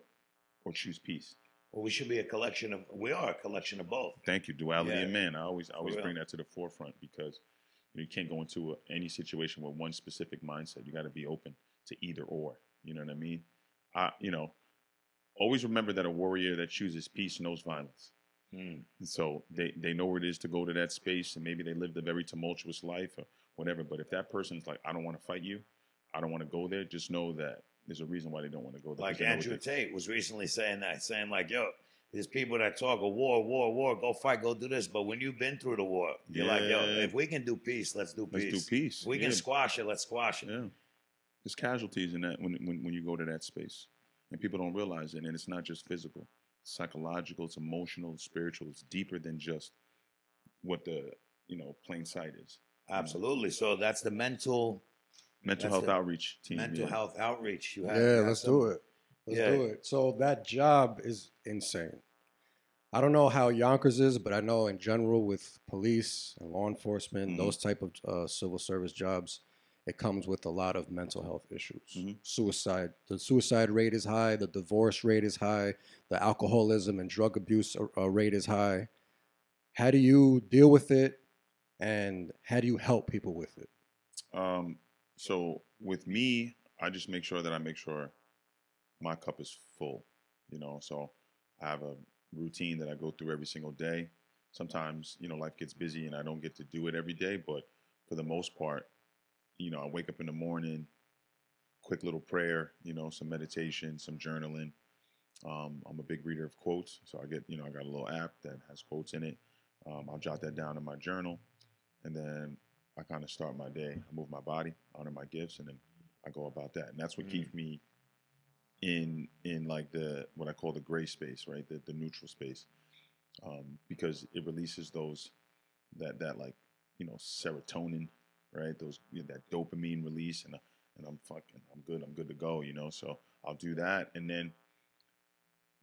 or choose peace. Well, we should be a collection of. We are a collection of both. Thank you, duality Yeah. of man. I always I always bring that to the forefront because you, know, you can't go into a, any situation with one specific mindset. You got to be open to either or. You know what I mean? I you know, always remember that a warrior that chooses peace knows violence. Mm. So they, they know where it is to go to that space and maybe they lived a very tumultuous life or whatever. But if that person's like, I don't want to fight you, I don't want to go there, just know that there's a reason why they don't want to go there. Like because they know what Andrew Tate was recently saying that, saying like, "Yo, there's people that talk a war, war, war, go fight, go do this, but when you've been through the war, you're like, yo, if we can do peace, let's do Let's peace. do peace. If we yeah. can squash it, let's squash it. Yeah. There's casualties in that when, when, when you go to that space. And people don't realize it. And it's not just physical, psychological, it's emotional, it's spiritual. It's deeper than just what the, you know, plain sight is. Absolutely. So that's the mental Mental health outreach team. mental yeah. health outreach. You have, Yeah, let's do it. Let's Yeah. do it. So that job is insane. I don't know how Yonkers is, but I know in general with police and law enforcement, Mhm. those type of uh, civil service jobs, it comes with a lot of mental health issues. Mhm. Suicide, the suicide rate is high, the divorce rate is high, the alcoholism and drug abuse rate is high. How do you deal with it, and how do you help people with it? Um, so with me, I just make sure that I make sure my cup is full, you know. So I have a routine that I go through every single day. Sometimes, you know, life gets busy and I don't get to do it every day, but for the most part, you know, I wake up in the morning, quick little prayer, you know, some meditation, some journaling. Um, I'm a big reader of quotes, so I get, you know, I got a little app that has quotes in it. Um, I'll jot that down in my journal, and then I kind of start my day. I move my body, honor my gifts, and then I go about that. And that's what Mm. keeps me in in like the what I call the gray space, right? The the neutral space. um, because it releases those that that like you know serotonin, right? Those you know, that dopamine release, and and I'm fucking I'm good. I'm good to go. You know, so I'll do that, and then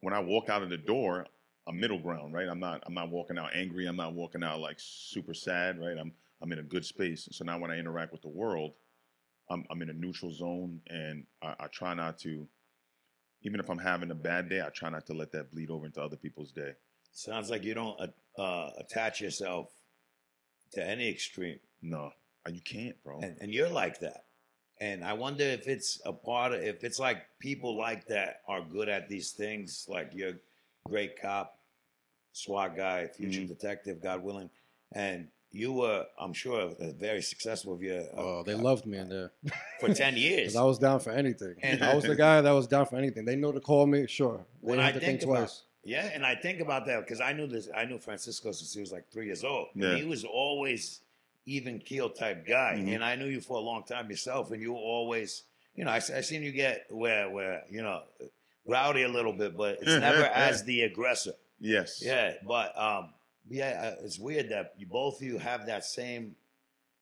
when I walk out of the door, I'm middle ground, right? I'm not I'm not walking out angry. I'm not walking out like super sad, right? I'm I'm in a good space. So now when I interact with the world, I'm I'm in a neutral zone, and I, I try not to. Even if I'm having a bad day, I try not to let that bleed over into other people's day. Sounds like you don't uh, uh, attach yourself to any extreme, No, you can't, bro. and, and you're like that. And I wonder if it's a part of if it's like people like that are good at these things, like you're great cop, SWAT guy, future Mhm. detective, God willing, and you were, I'm sure, uh, very successful. If you're Oh, they uh, loved me in there. for ten years. Because I was down for anything. And- I was the guy that was down for anything. They know to call me, sure. They When didn't I to think think about- twice. Yeah, and I think about that because I knew this. I knew Francisco since he was like three years old. And Yeah. he was always even keel type guy, Mhm. and I knew you for a long time yourself, and you were always, you know, I, I seen you get where where you know rowdy a little bit, but it's never as the aggressor. yes. Yeah, but um, yeah, uh, it's weird that you both of you have that same,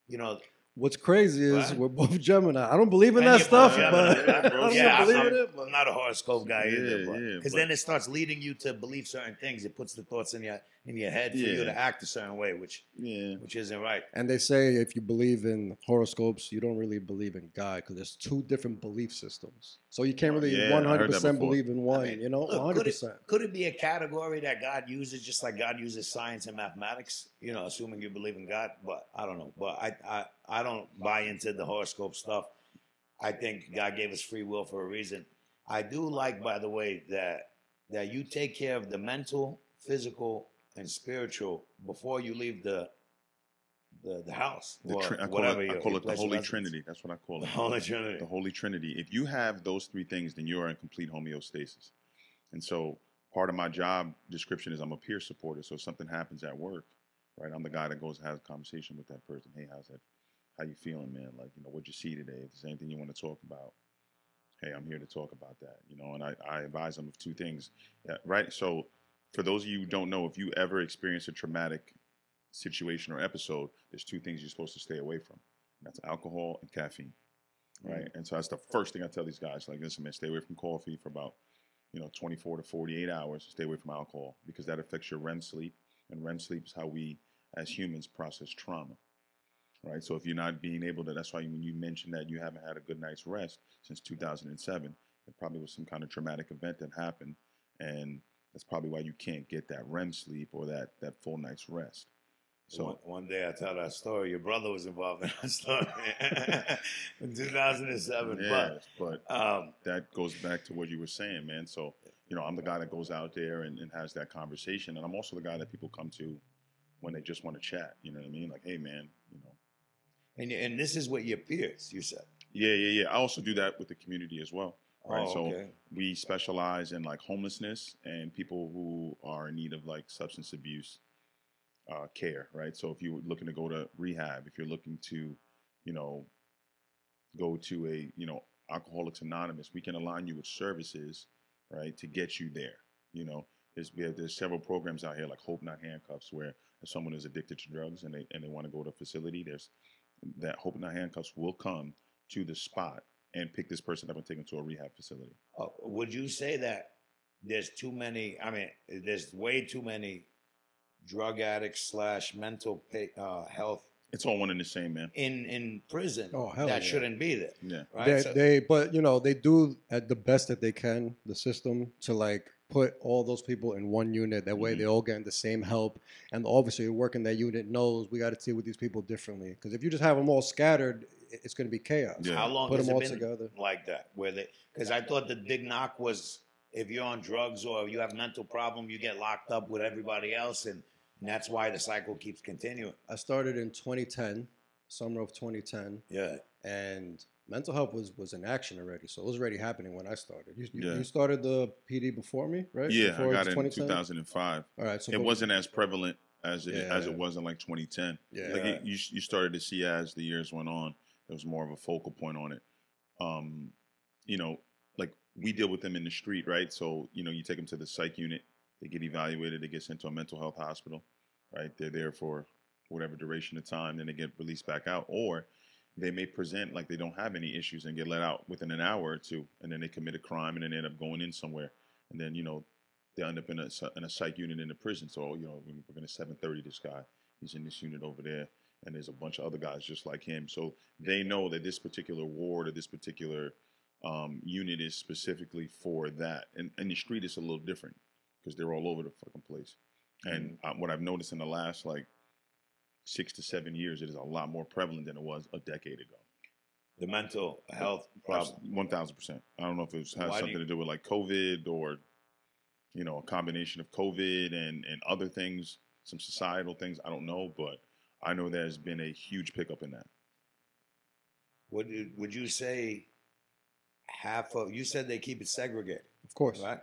you know, What's crazy is What? we're both Gemini. I don't believe in And that stuff, yeah, but but- I don't yeah, I'm, believe I'm- in it. But I'm not a horoscope guy either, Yeah, but yeah, because but- then it starts leading you to believe certain things. It puts the thoughts in your in your head for you Yeah. to act a certain way, which Yeah. which isn't right. And they say if you believe in horoscopes, you don't really believe in God because there's two different belief systems. So you can't really Yeah, I heard that 100% believe in one, I mean, you know, look, could it- Could it be a category that God uses, just like God uses science and mathematics? You know, assuming you believe in God, but I don't know. But I I, I don't buy into the horoscope stuff. I think God gave us free will for a reason. I do like, by the way, that that you take care of the mental, physical, and spiritual before you leave the the, the house. The tri- I call whatever it, I call it the Holy. Trinity. That's what I call it. The. Holy Trinity. The Holy Trinity. If you have those three things, then you are in complete homeostasis. And so part of my job description is I'm a peer supporter. So if something happens at work, right, I'm the guy that goes and has a conversation with that person. Hey, how's that? How you feeling, man? Like, you know, what'd you see today? If there's anything you want to talk about, hey, I'm here to talk about that. You know, and I, I advise them of two things. Yeah, right. So for those of you who don't know, if you ever experience a traumatic situation or episode, there's two things you're supposed to stay away from. That's alcohol and caffeine. Mm. Right. And so that's the first thing I tell these guys. Like, listen, man, stay away from coffee for about, you know, 24 to 48 hours. Stay away from alcohol because that affects your REM sleep. And REM sleep is how we as humans process trauma. Right. So if you're not being able to, that's why when you mentioned that you haven't had a good night's rest since 2007, it probably was some kind of traumatic event that happened. And that's probably why you can't get that REM sleep or that, that full night's rest. So one, one day I tell that story. Your brother was involved in that story in 2007. yeah, but But um, that goes back to what you were saying, man. So, you know, I'm the guy that goes out there and, and has that conversation. And I'm also the guy that people come to when they just want to chat. You know what I mean? Like, hey, man, you know, and and this is what your peers. You said. yeah, yeah, yeah. I also do that with the community as well. Right, Oh, so- okay. We specialize in like homelessness and people who are in need of like substance abuse uh, care, right? So if you're looking to go to rehab, if you're looking to, you know, go to a, you know, Alcoholics Anonymous, we can align you with services, right, to get you there. You know, there's we have there's several programs out here like Hope Not Handcuffs, where if someone is addicted to drugs and they and they want to go to a facility, there's that Hope Not Handcuffs will come to the spot and pick this person up and take them to a rehab facility. Uh, would you say that there's too many? I mean, there's way too many drug addicts slash mental pa- uh, health It's all one and the same, man. in in prison Oh, hell that yeah. shouldn't be there. Yeah. Right. They, So- they, but you know, they do at the best that they can, the system to like put all those people in one unit. That way, Mhm. they all getting the same help, and obviously, working that unit knows we got to deal with these people differently. Because if you just have them all scattered, i- it's going to be chaos. Yeah. How long Put has them it all been together. like that? Where they? Because I thought the big knock was if you're on drugs or you have mental problem, you get locked up with everybody else, and, and that's why the cycle keeps continuing. I started in 2010, summer of 2010, Yeah. and mental health was was in action already. So it was already happening when I started. You, you, Yeah. you started the PD before me, right? Yeah, Before I got it in 2005. All right, so It wasn't as prevalent as it as it was in like 2010. Yeah. Like it, you you started to see as the years went on, there was more of a focal point on it. Um, you know, like we deal with them in the street, right? So you know, you take them to the psych unit, They get evaluated. They get sent to a mental health hospital. Right, they're there for whatever duration of time, then they get released back out, or they may present like they don't have any issues and get let out within an hour or two, and then they commit a crime and then end up going in somewhere, and then you know they end up in a in a psych unit in the prison. So you know we're going to 730 this guy. He's in this unit over there, and there's a bunch of other guys just like him. So they know that this particular ward or this particular um, unit is specifically for that. And, and the street is a little different because they're all over the fucking place. And uh, what I've noticed in the last like six to seven years, it is a lot more prevalent than it was a decade ago. The mental health problem. One thousand percent. I don't know if it was, has Why do something you- to do with like COVID or, you know, a combination of COVID and and other things, some societal things. I don't know, but I know there's been a huge pickup in that. Would you, would you say half of you said they keep it segregated, Of course. right?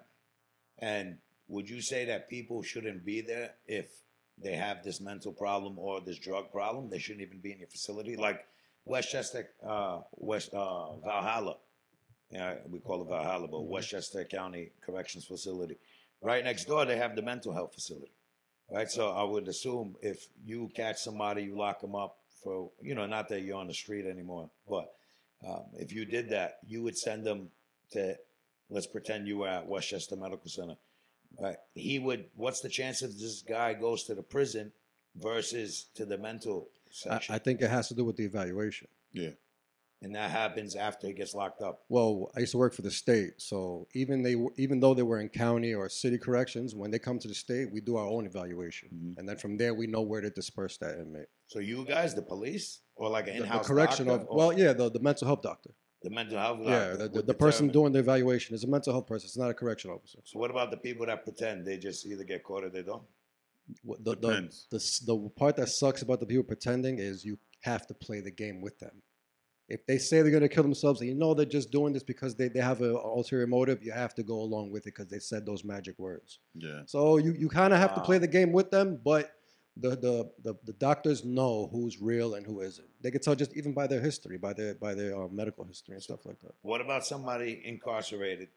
And would you say that people shouldn't be there if they have this mental problem or this drug problem? They shouldn't even be in your facility, like Westchester, uh, West uh, Valhalla. Yeah, we call it Valhalla, but Westchester County Corrections Facility. Right next door, they have the mental health facility. Right, so I would assume if you catch somebody, you lock them up for you know, not that you're on the street anymore, but um, if you did that, you would send them to. Let's pretend you were at Westchester Medical Center. Right, he would. What's the chance if this guy goes to the prison versus to the mental I. I think it has to do with the evaluation. Yeah. And that happens after he gets locked up. Well, I used to work for the state, so even they even though they were in county or city corrections, when they come to the state, we do our own evaluation, Mhm. and then from there we know where to disperse that inmate. So you guys, the police, or like an The, the in-house correction doctor, of well, yeah, the, the mental health doctor. the mental health Yeah, the, the, the person doing the evaluation is a mental health person. It's not a correction officer. So what about the people that pretend they just either get caught or they don't? The, the, Depends. the, the part that sucks about the people pretending is you have to play the game with them. If they say they're going to kill themselves and you know they're just doing this because they, they have an ulterior motive, you have to go along with it because they said those magic words. Yeah. So you, you kind of have to play the game with them, but the, the, the, the doctors know who's real and who isn't. They can tell just even by their history, by their by their uh, medical history and stuff like that. What about somebody incarcerated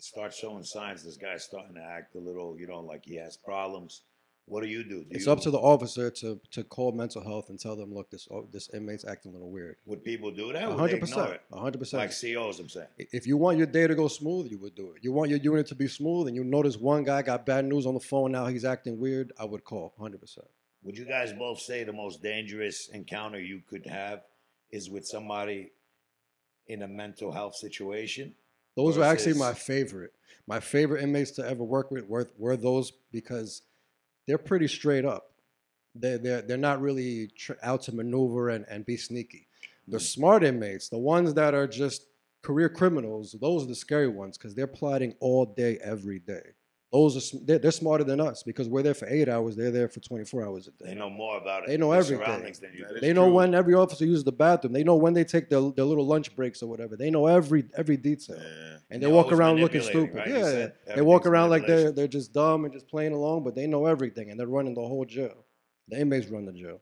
starts showing signs this guy's starting to act a little, you know, like he has problems? What do you do? do It's you, up to the officer to, to call mental health and tell them, look, this oh, this inmate's acting a little weird. Would people do that? One hundred percent. hundred percent. Like COs, I'm saying. If you want your day to go smooth, you would do it. You want your unit to be smooth, and you notice one guy got bad news on the phone. Now he's acting weird. I would call, hundred percent. Would you guys both say the most dangerous encounter you could have is with somebody in a mental health situation? Those were actually my favorite. My favorite inmates to ever work with were, were those because they're pretty straight up. They're, they're, they're not really tr- out to maneuver and, and be sneaky. The mm. smart inmates, the ones that are just career criminals, those are the scary ones because they're plotting all day, every day. Those are they're, they're smarter than us because we're there for eight hours. They're there for 24 hours a day. They know more about it. They know the everything. than you That do. is They know true. when every officer uses the bathroom. They know when they take their, their little lunch breaks or whatever. They know every every detail. Yeah. And They're they walk around looking stupid. right? Yeah, they walk around like they're they're just dumb and just playing along, but they know everything and they're running the whole jail. The inmates run the jail.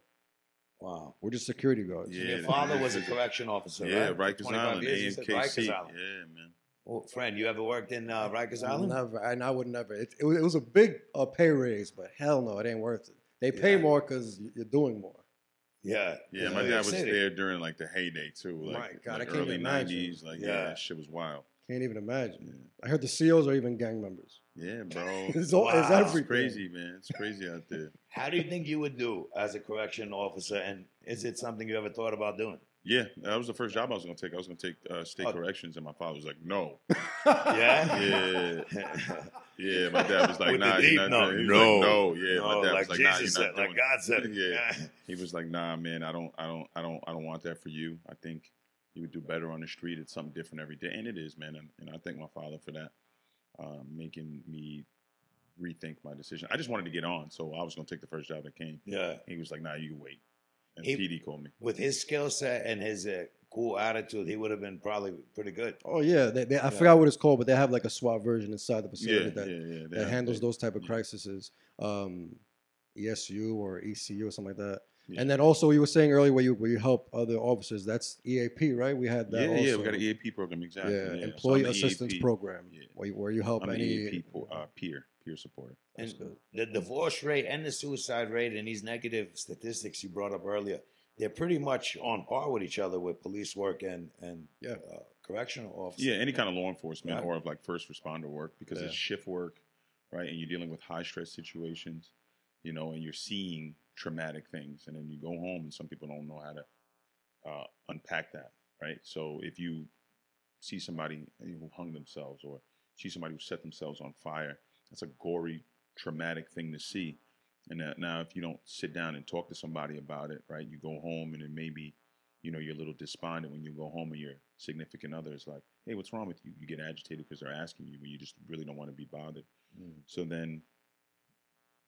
Wow. We're just security guards. Yeah. Your father was a correction officer, Yeah, right? For Rikers Island, years, AMKC. Rikers Yeah, man. Well, friend, you ever worked in uh, Rikers Island? Never, and I would never. It, it, was, it was a big uh, pay raise, but hell no, it ain't worth it. They pay Yeah. more because you're doing more. Yeah. Yeah, in my New dad was City. there during like the heyday too. Like, My God, I like can't early even imagine. '90s. Like, yeah, Yeah. that shit was wild. Can't even imagine. Yeah, I heard the COs are even gang members. yeah bro. It's, all, it's Wow. everything. It's crazy, man. It's crazy out there. How do you think you would do as a correction officer? And is it something you ever thought about doing? Yeah, that was the first job I was gonna take. I was gonna take uh, state Oh. corrections, and my father was like, "No." Yeah. Yeah, yeah. My dad was like, "Nah, deep not no. doing-" No. like, no." Yeah, No, my dad like was like, "Nah, Jesus you're said, not like God said. yeah. Yeah. He was like, "Nah, man, I don't, I don't, I don't, I don't, want that for you. I think you would do better on the street. It's something different every day, and it is, man. And, and I thank my father for that, um, making me rethink my decision. I just wanted to get on, so I was gonna take the first job that came. Yeah. He was like, "Nah, you wait." And He- PD called me. With his skill set and his uh, cool attitude, he would have been probably pretty good. Oh yeah, they, they, I Yeah. forgot what it's called, but they have like a SWAT version inside the facility yeah, that, yeah. they that have- handles they- those type of yeah. crises, um, ESU or ECU or something like that. Yeah. And then also you were saying earlier where you where you help other officers. That's EAP, right? We had that. Yeah, also. yeah, we got an EAP program exactly. yeah, Yeah, So employee I'm assistance EAP. program Yeah. where you, where you help I'm any an EAP uh, peer. Peer supporter. And the divorce rate and the suicide rate and these negative statistics you brought up earlier, they're pretty much on par with each other with police work and and Yeah. uh, correctional officers. Yeah, any kind of law enforcement Right. or of like first responder work because Yeah. it's shift work, right? And you're dealing with high stress situations, you know, and you're seeing traumatic things, and then you go home and some people don't know how to uh, unpack that, right? So if you see somebody who hung themselves or see somebody who set themselves on fire, that's a gory, traumatic thing to see. And that, now, if you don't sit down and talk to somebody about it, right, you go home and then maybe, you know, you're a little despondent when you go home and your significant other is like, hey, what's wrong with you? You get agitated because they're asking you, but you just really don't want to be bothered. Mm. So then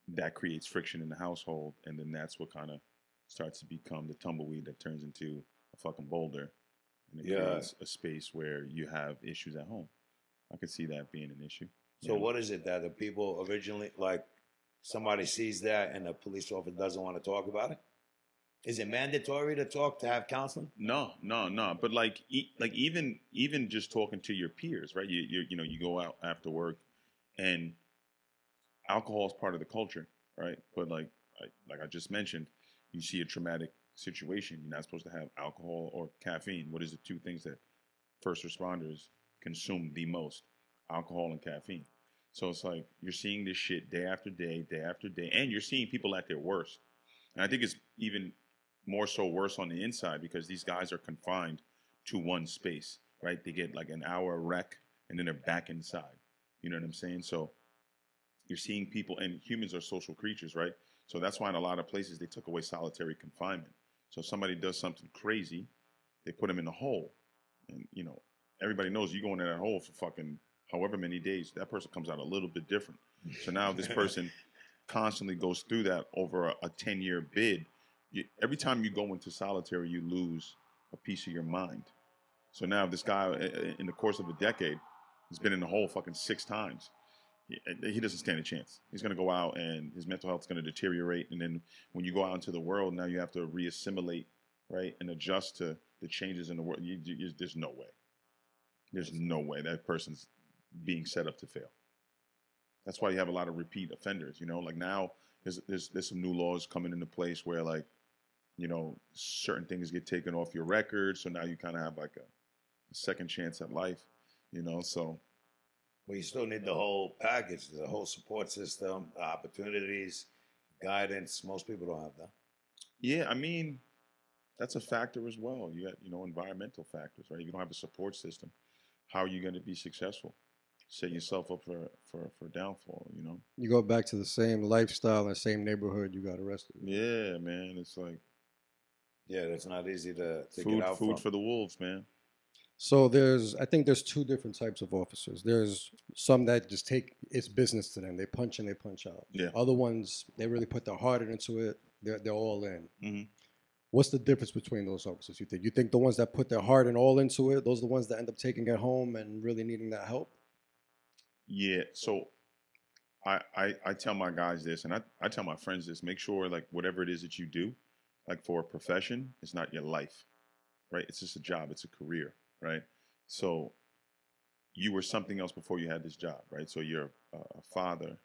that creates friction in the household. And then that's what kind of starts to become the tumbleweed that turns into a fucking boulder. And it Yeah. creates a space where you have issues at home. I could see that being an issue. So Yeah. what is it that the people originally like somebody sees that and the police officer doesn't want to talk about it? Is it mandatory to talk to have counseling? No, no, no. But like, e- like even even just talking to your peers, right? You you you know you go out after work, and alcohol is part of the culture, right? But like I, like I just mentioned, you see a traumatic situation, you're not supposed to have alcohol or caffeine. What is the two things that first responders consume the most? Alcohol and caffeine. So it's like you're seeing this shit day after day, day after day, and you're seeing people at their worst. And I think it's even more so worse on the inside because these guys are confined to one space, right? They get like an hour rec and then they're back inside. You know what I'm saying? So you're seeing people, and humans are social creatures, right? So that's why in a lot of places they took away solitary confinement. So if somebody does something crazy, they put them in a hole. And, you know, everybody knows you go into that hole for fucking however many days, that person comes out a little bit different. So now this person constantly goes through that over a, a 10 year bid. You, every time you go into solitary, you lose a piece of your mind. So now this guy, in the course of a decade, has been in the hole fucking six times. He, uh, he doesn't stand a chance. He's going to go out and his mental health's going to deteriorate. And then when you go out into the world, now you have to reassimilate, right, and adjust to the changes in the world. You, you- there's no way. There's no way that person's being set up to fail. That's why you have a lot of repeat offenders. You know, like now there's there's there's some new laws coming into place where like, you know, certain things get taken off your record, so now you kind of have like a, a second chance at life. You know, so Well, you still need the whole package, the whole support system, opportunities, guidance. Most people don't have that. yeah, I mean, that's a factor as well. You got you know environmental factors, right? If you don't have a support system, how are you going to be successful? Set yourself up for for for downfall. You know. You go back to the same lifestyle and the same neighborhood you got arrested. Yeah, man. It's like Yeah, that's not easy to, to food get out food from. for the wolves, man. So there's, I think there's two different types of officers. There's some that just take it's business to them. They punch and they punch out. Yeah. Other ones, they really put their heart into it. They're they're all in. Mhm. What's the difference between those officers? You think? You think the ones that put their heart and all into it, those are the ones that end up taking it home and really needing that help? Yeah. So I, I I tell my guys this and I, I tell my friends this, make sure like whatever it is that you do, like for a profession, it's not your life. Right? It's just a job, it's a career, right? So you were something else before you had this job, right? So you're a, father,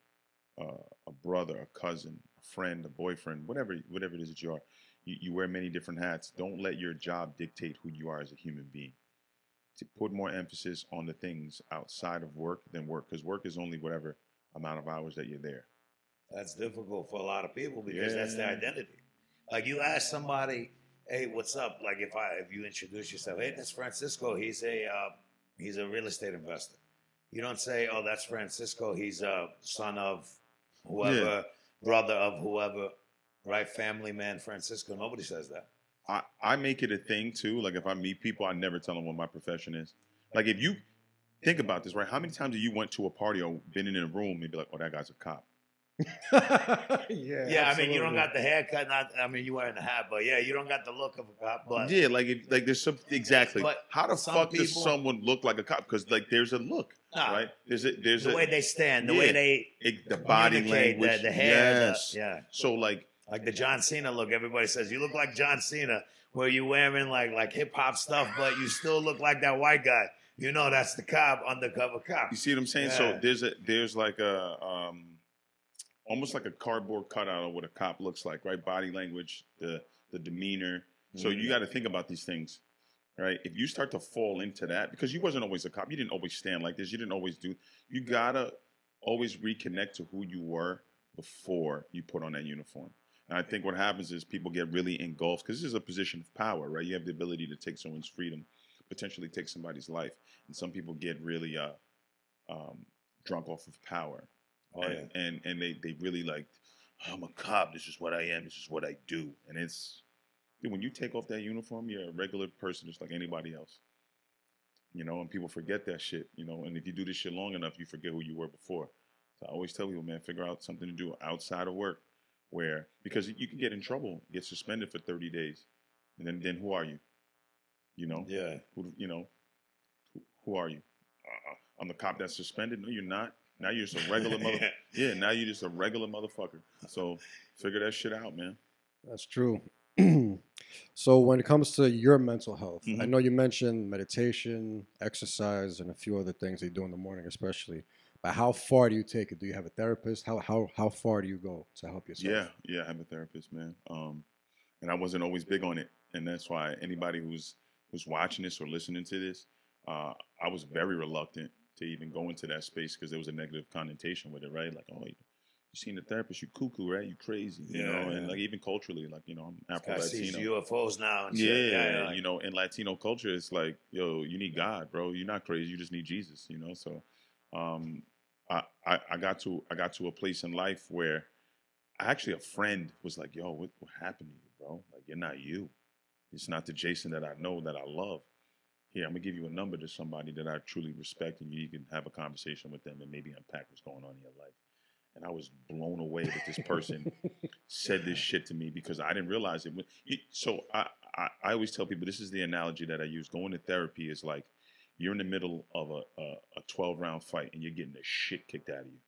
uh, a brother, a cousin, a friend, a boyfriend, whatever whatever it is that you are. You, you wear many different hats. Don't let your job dictate who you are as a human being to put more emphasis on the things outside of work than work because work is only whatever amount of hours that you're there. That's difficult for a lot of people because that's their identity. Like you ask somebody, "Hey, what's up?" Like if I if you introduce yourself, "Hey, that's Francisco. He's a uh, he's a real estate investor." You don't say, "Oh, that's Francisco. He's a son of whoever, brother of whoever." Right, family man, Francisco. Nobody says that. I, I make it a thing too. Like if I meet people, I never tell them what my profession is. Like if you think about this, right? How many times have you went to a party or been in a room and be like, "Oh, that guy's a cop"? yeah. Yeah, I mean, you don't got the haircut. Not, I mean, you wearing a hat, but yeah, you don't got the look of a cop. But yeah, like if, like there's some exactly. But How the some fuck does someone look like a cop? Because like there's a look, Nah, right? There's a there's the a way they stand, the Yeah. way they it- the body language, the, the hair, the- Yes. yeah. So like Like the John Cena look, everybody says you look like John Cena, where you wearing like like hip hop stuff, but you still look like that white guy. you know that's the cop, undercover cop. You see what I'm saying? Yeah. So there's a there's like a um, almost like a cardboard cutout of what a cop looks like, right? Body language, the the demeanor. So Mhm. you got to think about these things, right? If you start to fall into that, because you wasn't always a cop, you didn't always stand like this, you didn't always do. You gotta always reconnect to who you were before you put on that uniform. And I think what happens is people get really engulfed because this is a position of power, right? You have the ability to take someone's freedom, potentially take somebody's life, and some people get really uh, um, drunk off of power, Oh, and, yeah. and and they they really like, I'm a cop. This is what I am. This is what I do. And it's dude, when you take off that uniform, you're a regular person just like anybody else. You know, and people forget that shit. You know, and if you do this shit long enough, you forget who you were before. So I always tell people, man, figure out something to do outside of work, where because you can get in trouble, get suspended for 30 days, and then then who are you? You know, Yeah. who you know, who, who are you? Uh, I'm the cop that's suspended. No, you're not. Now you're just a regular mother. Yeah, now you're just a regular motherfucker. So figure that shit out, man. That's true. so when it comes to your mental health, I Mhm. know you mentioned meditation, exercise, and a few other things you do in the morning, especially. But how far do you take it? Do you have a therapist? How how how far do you go to help yourself? Yeah, yeah, I have a therapist, man. Um, and I wasn't always big on it, and that's why anybody who's who's watching this or listening to this, uh, I was very reluctant to even go into that space because there was a negative connotation with it, right? Like, oh, you, you seen a therapist, you cuckoo, right? You crazy, you Yeah, know? And like even culturally, like you know, I'm This Afro guy sees Latino. UFOs now and Yeah, shit. Yeah, yeah, you know, in Latino culture, it's like, yo, you need God, bro. You're not crazy. You just need Jesus, you know. So, um, I, I, I got to, I got to a place in life where, actually, a friend was like, yo, what, what happened to you, bro? Like, you're not you. It's not the Jason that I know that I love. Here, I'm gonna give you a number to somebody that I truly respect, and you can have a conversation with them and maybe unpack what's going on in your life. And I was blown away that this person said this shit to me because I didn't realize it. So I, I, I always tell people this is the analogy that I use. Going to therapy is like you're in the middle of a, a, a 12 round fight and you're getting the shit kicked out of you.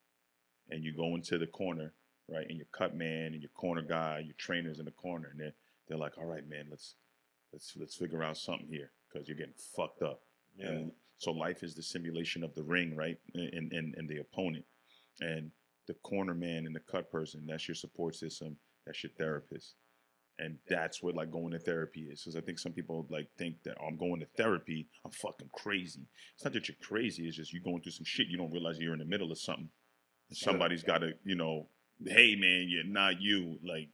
And you go into the corner, right? And your cut man and your corner guy, your trainers in the corner, and they're they're like, all right, man, let's let's let's figure out something here because you're getting fucked up. yeah. And so life is the simulation of the ring, right? And, and, and the opponent. And the corner man and the cut person, that's your support system, that's your therapist. And that's what like going to therapy is. Because I think some people like think that oh, I'm going to therapy, I'm fucking crazy. It's not that you're crazy, it's just you're going through some shit. You don't realize you're in the middle of something. And somebody's got to, you know, hey man, you're not you. Like,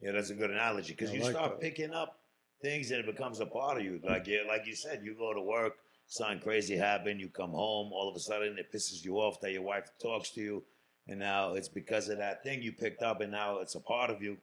Yeah, that's a good analogy because you like start that. picking up things and it becomes a part of you. Like you, like you said, you go to work, something crazy happen, you come home, all of a sudden it pisses you off that your wife talks to you, and now it's because of that thing you picked up, and now it's a part of you.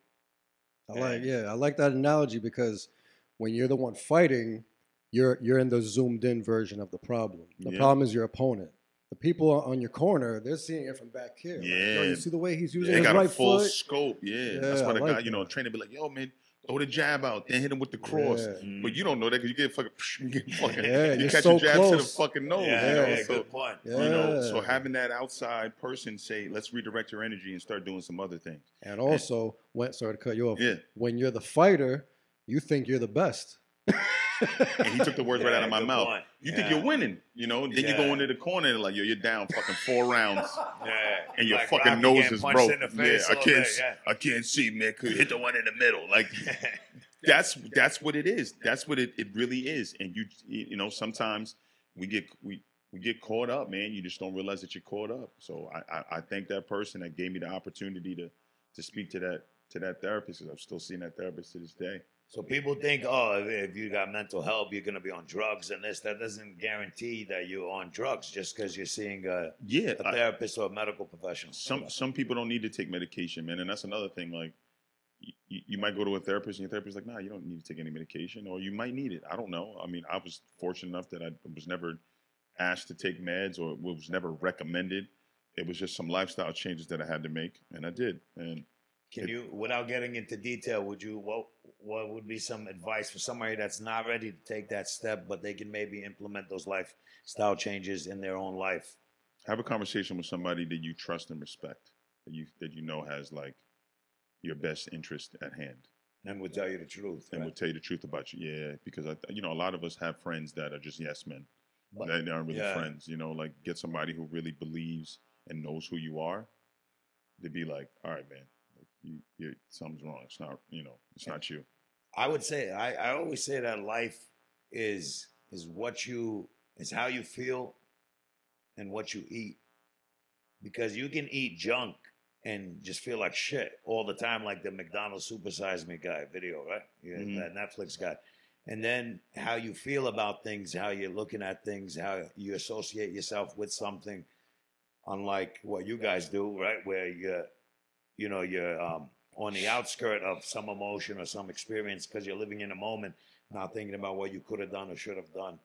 I like yeah, I like that analogy because when you're the one fighting, you're you're in the zoomed in version of the problem. The Yeah. problem is your opponent. The people on your corner, they're seeing it from back here. Like, Yeah. you see the way he's using they his got a full foot. scope. Yeah. That's Yeah, why I the like guy, you know, trainer be like, yo, man, throw the jab out, then hit him with the cross. Yeah. Mm. But you don't know that because you get fucking, you get fucking, Yeah, you catch so a jab to the fucking nose. yeah, you know? yeah, so, good point. Yeah. you know, so having that outside person say, let's redirect your energy and start doing some other things. And also, when sorry to cut you off. Yeah. When you're the fighter, you think you're the best. And he took the words right out of my mouth. You think you're winning, you know? Then you go into the corner and like, yo, you're down fucking four rounds. Yeah, And your Like fucking nose is broke. Yeah, I can't, day, yeah. I can't see, man. Could hit the one in the middle. Like, that's that's what it is. That's what it, it really is. And you you know sometimes we get we we get caught up, man. You just don't realize that you're caught up. So I I, I thank that person that gave me the opportunity to to speak to that to that therapist. I'm still seeing that therapist to this day. So people think, oh, if, you got mental health, you're gonna be on drugs and this. That doesn't guarantee that you're on drugs just because you're seeing a, Yeah, a I- therapist or a medical professional. some some people don't need to take medication, man, and that's another thing. Like, you, you might go to a therapist, and your therapist's like, "Nah, you don't need to take any medication," or you might need it. I don't know. I mean, I was fortunate enough that I was never asked to take meds, or it was never recommended. It was just some lifestyle changes that I had to make, and I did. And Can you, without getting into detail, would you what what would be some advice for somebody that's not ready to take that step, but they can maybe implement those lifestyle changes in their own life? have a conversation with somebody that you trust and respect, that you that you know has like your best interest at hand. And would tell you the truth. and right? will tell you the truth about you. Yeah, because I, you know, a lot of us have friends that are just yes men, But- that aren't really yeah. friends. You know, like get somebody who really believes and knows who you are. To be like, all right, man, you, you, something's wrong. It's not, you know, it's not you. I would say I, I always say that life is is what you is how you feel and what you eat. Because you can eat junk and just feel like shit all the time, like the McDonald's supersize me guy video, right? Yeah, Mhm. that Netflix guy. And then how you feel about things, how you're looking at things, how you associate yourself with something, unlike what you guys do, right? Where you're, you know, you're um, on the outskirt of some emotion or some experience because you're living in a moment, not thinking about what you could have done or should have done.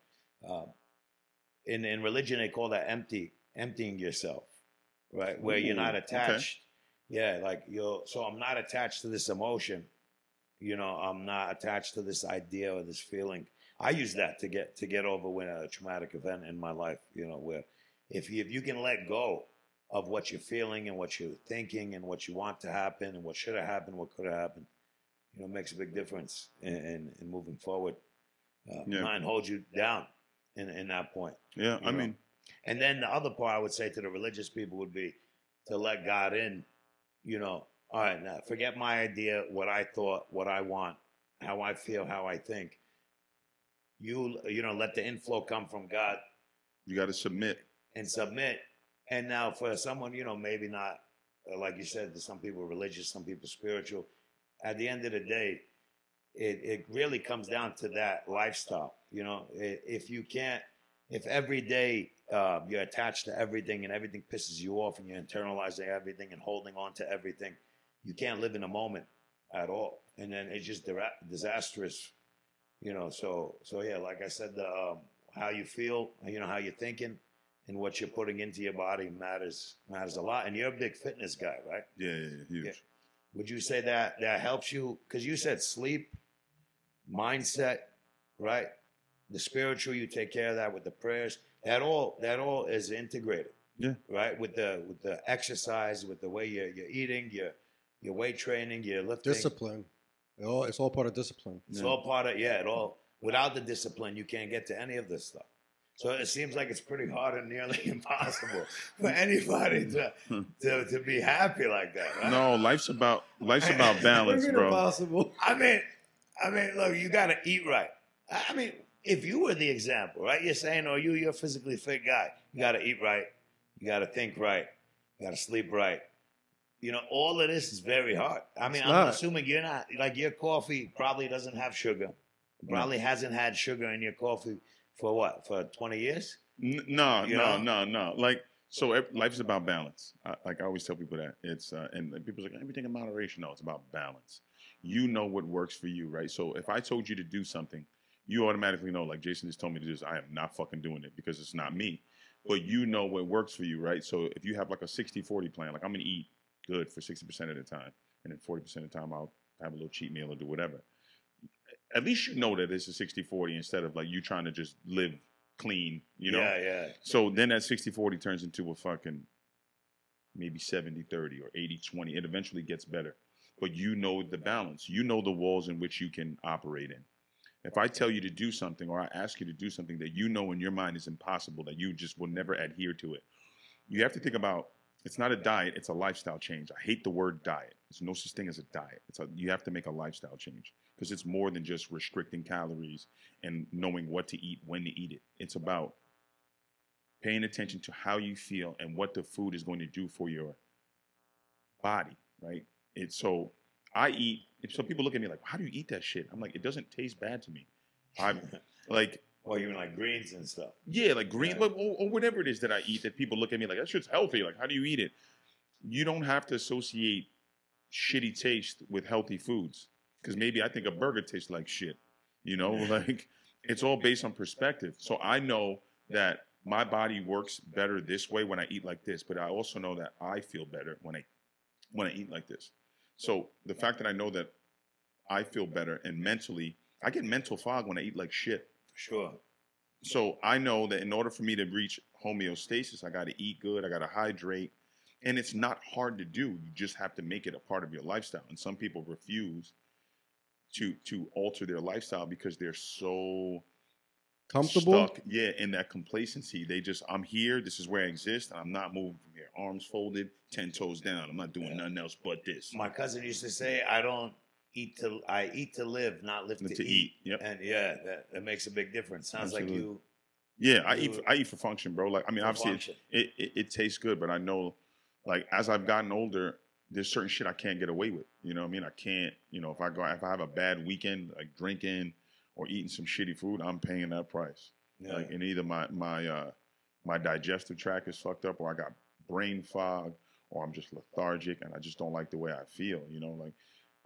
Um, in in religion, they call that empty, emptying yourself, right? Where you're not Ooh, okay. attached. Yeah, like you're. So I'm not attached to this emotion. You know, I'm not attached to this idea or this feeling. I use that to get to get over when a traumatic event in my life. You know, where if you, if you can let go of what you're feeling and what you're thinking and what you want to happen and what should have happened, what could have happened, you know, makes a big difference in, in, in moving forward. Uh, Yeah. Mine holds you down in, in that point. Yeah, I know. mean, And then the other part I would say to the religious people would be to let God in, you know, all right, now forget my idea, what I thought, what I want, how I feel, how I think. You, you know, let the inflow come from God you got to submit. and submit. And now for someone, you know, maybe not, uh, like you said, some people religious, some people spiritual. At the end of the day, it, it really comes down to that lifestyle. You know, if you can't, if every day uh, you're attached to everything and everything pisses you off and you're internalizing everything and holding on to everything, you can't live in a moment at all. And then it's just disastrous, you know. So, so yeah, like I said, the um, how you feel, you know, how you're thinking, and what you're putting into your body matters matters a lot. And you're a big fitness guy, right? Yeah, yeah, yeah, huge. Yeah. Would you say that that helps you? Because you said sleep, mindset, right? The spiritual, you take care of that with the prayers. That all that all is integrated. Yeah. Right with the with the exercise, with the way you're you're eating, your your weight training, your lifting. Discipline. It all, it's all part of discipline. It's Yeah. all part of yeah. It all without the discipline, you can't get to any of this stuff. So it seems like it's pretty hard and nearly impossible for anybody to to, to be happy like that. Right? No, life's about life's about balance, bro. Impossible. I mean, I mean, look, you got to eat right. I mean, if you were the example, right? You're saying, oh, you, you're a physically fit guy. You got to eat right. You got to think right. You got to sleep right. You know, all of this is very hard. I mean, It's I'm not. assuming you're not like your coffee probably doesn't have sugar. Probably hasn't had sugar in your coffee for what? For 20 years? N- No, You no, know? no, no. Like so, ev- life is about balance. I, like I always tell people that it's uh, and people's like everything in moderation. No, it's about balance. You know what works for you, right? So if I told you to do something, you automatically know. Like Jason just told me to do this. I am not fucking doing it because it's not me. But you know what works for you, right? So if you have like a 60-40 plan, like I'm gonna eat good for sixty percent of the time, and then forty percent of the time I'll have a little cheat meal or do whatever. At least you know that it's a 60-40 instead of like you trying to just live clean, you know? Yeah, yeah. So then that 60 40 turns into a fucking maybe 70 30 or 80 20. It eventually gets better. But you know the balance, you know the walls in which you can operate in. If I tell you to do something or I ask you to do something that you know in your mind is impossible, that you just will never adhere to it, you have to think about it's not a diet, it's a lifestyle change. I hate the word diet. There's no such thing as a diet. It's a, you have to make a lifestyle change because it's more than just restricting calories and knowing what to eat, when to eat it. It's about paying attention to how you feel and what the food is going to do for your body, right? It's so I eat. So people look at me like, "How do you eat that shit?" I'm like, "It doesn't taste bad to me." I'm like, Well, you mean like greens and stuff. yeah, like green, but or, or whatever it is that I eat that people look at me like that shit's healthy. Like, how do you eat it? You don't have to associate shitty taste with healthy foods because maybe I think a burger tastes like shit. You know, like it's all based on perspective. So I know that my body works better this way when I eat like this, but I also know that I feel better when I when I eat like this. So the fact that I know that I feel better and mentally, I get mental fog when I eat like shit. For Sure. So I know that in order for me to reach homeostasis, I got to eat good, I got to hydrate, and it's not hard to do. You just have to make it a part of your lifestyle. And some people refuse to to alter their lifestyle because they're so Comfortable? stuck, yeah, in that complacency. They just, I'm here. This is where I exist, and I'm not moving from here. Arms folded, ten toes down. I'm not doing Yeah. nothing else but this. My cousin used to say, "I don't eat to I eat to live, not live to, to eat." eat. Yep. And yeah, that, that makes a big difference. Sounds like you Yeah, I eat. For, I eat for function, bro. Like, I mean, obviously, it, it, it, it tastes good, but I know, like, as I've gotten older, there's certain shit I can't get away with. You know what I mean? I can't. You know, if I go, if I have a bad weekend, like drinking or eating some shitty food, I'm paying that price. Yeah. Like, and either my my uh my digestive tract is fucked up, or I got brain fog, or I'm just lethargic, and I just don't like the way I feel. You know, like.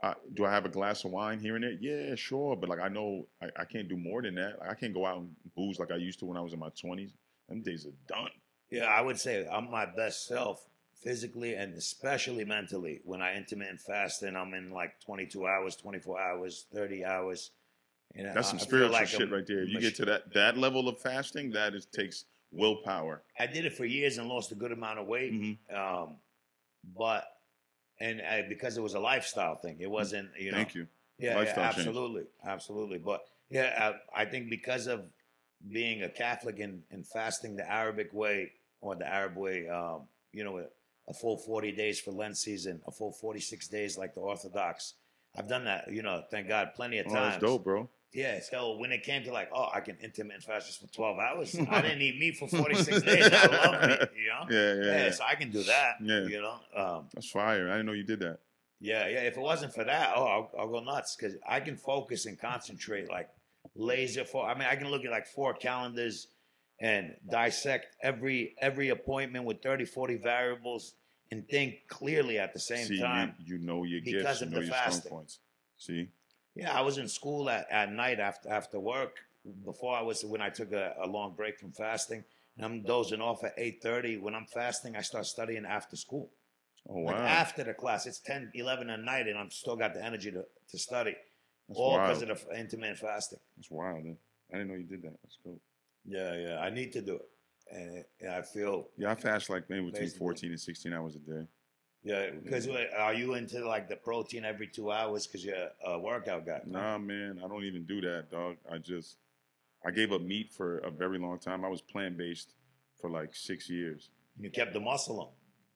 I, do I have a glass of wine here and there? Yeah, sure. But like I know I, I can't do more than that. Like, I can't go out and booze like I used to when I was in my twenties. Them days are done. Yeah, I would say I'm my best self physically and especially mentally when I intermittent fast and I'm in like 22 hours, 24 hours, 30 hours. You know, That's some I spiritual like shit I'm- right there. If you get to that that level of fasting, that is takes willpower. I did it for years and lost a good amount of weight. Mhm. Um, but and I, because it was a lifestyle thing, it wasn't you know. Thank you. Yeah, yeah Lifestyle change. absolutely, absolutely. But yeah, I, I think because of being a Catholic and, and fasting the Arabic way or the Arab way, um, you know, a, full forty days for Lent season, a full forty six days like the Orthodox. I've done that, you know, thank God, plenty of Oh, times. that's dope, bro. Yeah, so when it came to like, oh, I can intermittent fast just for twelve hours. I didn't eat meat for forty six days. I love meat, you know. Yeah, yeah, Yeah, yeah. so I can do that. Yeah. You know. Um, That's fire. I didn't know you did that. yeah, yeah. If it wasn't for that, oh, I'll, I'll go nuts because I can focus and concentrate like laser. For I mean, I can look at like four calendars and dissect every every appointment with 30, 40 variables and think clearly at the same See, time. you, you know your because gifts, you of know the your fasting. points. See, Yeah, I was in school at, at night after after work. Before I was when I took a, a long break from fasting, and I'm dozing off at eight thirty. When I'm fasting, I start studying after school. oh Like wow, after the class, it's 10, 11 at night, and I'm still got the energy to, to study. that's all because of the intermittent fasting. That's wild. Man. I didn't know you did that. That's cool. Yeah, yeah, I need to do it, and, and I feel Yeah, I fast like maybe between Basically. 14 and 16 hours a day. yeah. Because are you into like the protein every two hours because you're a uh, workout guy? Nah, man, I don't even do that, dog. I just, I gave up meat for a very long time. I was plant based for like six years. You kept the muscle on.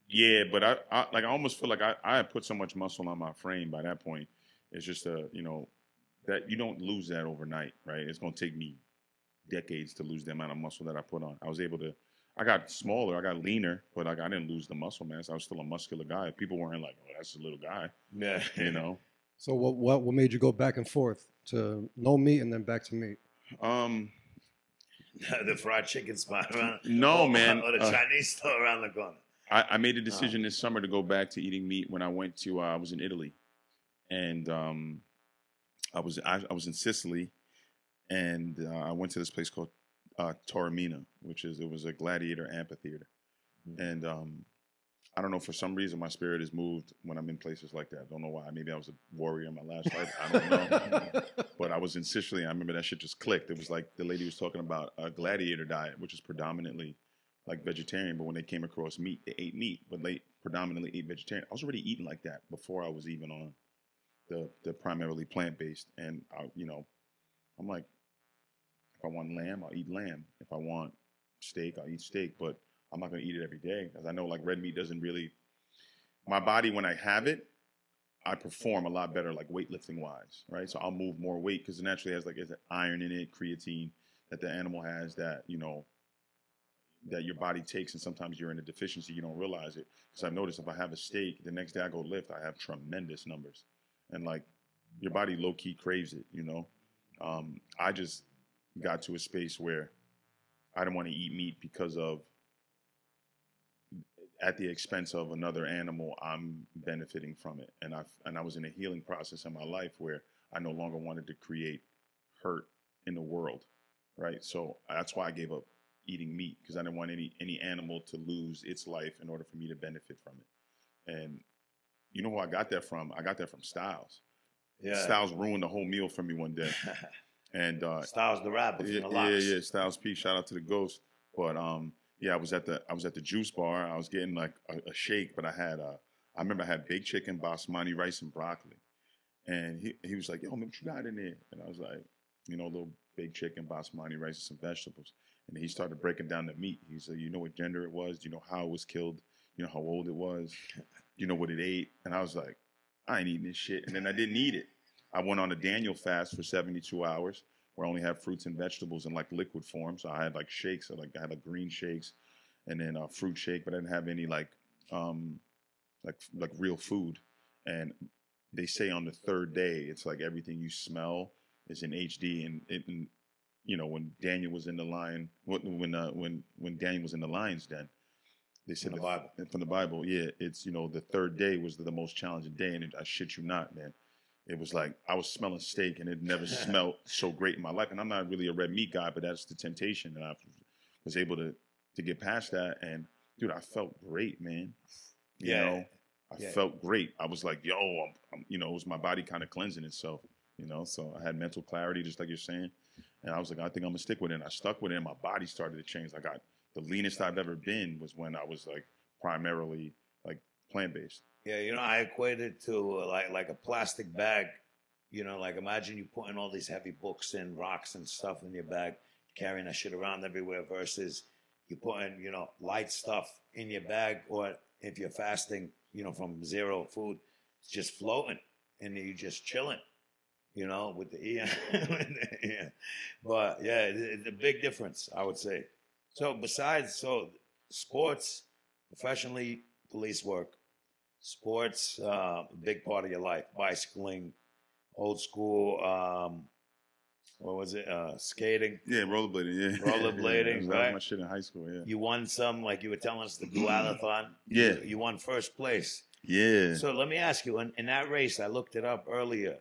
Yeah, but I, I like I almost feel like I, I had put so much muscle on my frame by that point. It's just a you know that you don't lose that overnight, right? It's gonna take me decades to lose the amount of muscle that I put on. I was able to. I got smaller, I got leaner, but like I didn't lose the muscle mass. I was still a muscular guy. People weren't like, "Oh, that's a little guy," Yeah, you know. So what, what what made you go back and forth to no meat and then back to meat? Um, the fried chicken spot around. No, or- man. or the Uh, Chinese store around the corner. I, I made a decision this summer to go back to eating meat when I went to uh, I was in Italy, and um, I was I, I was in Sicily, and uh, I went to this place called uh, Taormina, which is it was a gladiator amphitheater, and um, I don't know for some reason my spirit is moved when I'm in places like that. I don't know why. Maybe I was a warrior in my last life. I don't know. but I was in Sicily. I remember that shit just clicked. It was like the lady was talking about a gladiator diet, which is predominantly like vegetarian. But when they came across meat, they ate meat, but they predominantly ate vegetarian. I was already eating like that before I was even on the the primarily plant based. And I, you know, I'm like, if I want lamb, I'll eat lamb. If I want steak, I'll eat steak. But I'm not gonna eat it every day because I know like red meat doesn't really. My body, when I have it, I perform a lot better, like weightlifting wise, right? So I'll move more weight because it naturally has like iron in it, creatine that the animal has that you know that your body takes, and sometimes you're in a deficiency, you don't realize it. Because I've noticed if I have a steak, the next day I go lift, I have tremendous numbers, and like your body low key craves it, you know. Um, I just got to a space where I didn't want to eat meat because of at the expense of another animal, I'm benefiting from it, and I and I was in a healing process in my life where I no longer wanted to create hurt in the world, right? So that's why I gave up eating meat because I didn't want any any animal to lose its life in order for me to benefit from it. And you know who I got that from? I got that from Styles. Yeah. Styles ruined the whole meal for me one day, and uh, Styles the rapper yeah, yeah, yeah. Styles P. Shout out to the Ghost. But um, yeah, I was at the I was at the juice bar. I was getting like a, a shake, but I had uh, I remember I had baked chicken, basmati rice, and broccoli. And he he was like, "Yo, man, what you got in there?" And I was like, you know, a little baked chicken, basmati rice, and some vegetables. And he started breaking down the meat. He said, "You know what gender it was? Do you know how it was killed? You know how old it was? You know what it ate?" And I was like, "I ain't eating this shit." And then I didn't eat it. I went on a Daniel fast for 72 hours, where I only had fruits and vegetables in like liquid form. So I had like shakes, so like I had like green shakes, and then a fruit shake, but I didn't have any like um like like real food. And they say on the third day, it's like everything you smell is in HD, and, it, and you know when Daniel was in the lion, when when uh, when when Daniel was in the lion's den, they said From the Bible. from the Bible, yeah, it's you know the third day was the, the most challenging day, and it, I shit you not, man. It was like I was smelling steak, and it never smelled so great in my life. And I'm not really a red meat guy, but that's the temptation, and I was able to to get past that. And dude, I felt great, man. You Yeah. know, I Yeah. felt great. I was like, yo, I'm, I'm, you know, it was my body kind of cleansing itself. You know, so I had mental clarity, just like you're saying. And I was like, I think I'm gonna stick with it. And I stuck with it, and my body started to change. I got the leanest I've ever been was when I was like primarily like plant based. Yeah, you know, I equate it to uh, like like a plastic bag. You know, like imagine you putting all these heavy books and rocks and stuff in your bag, carrying that shit around everywhere. Versus you putting you know light stuff in your bag, or if you're fasting, you know, from zero food, it's just floating and you're just chilling. You know, with the yeah, yeah. But yeah, it's a big difference, I would say. So besides, so sports, professionally, police work, sports, uh, a big part of your life. Bicycling, old school, um, what was it? Uh, skating. Yeah, rollerblading. Yeah, Rollerblading, was right. my shit in high school. Yeah, You won some, like you were telling us, the dualathon. Yeah. You, you won first place. yeah. So let me ask you, in, in that race, I looked it up earlier.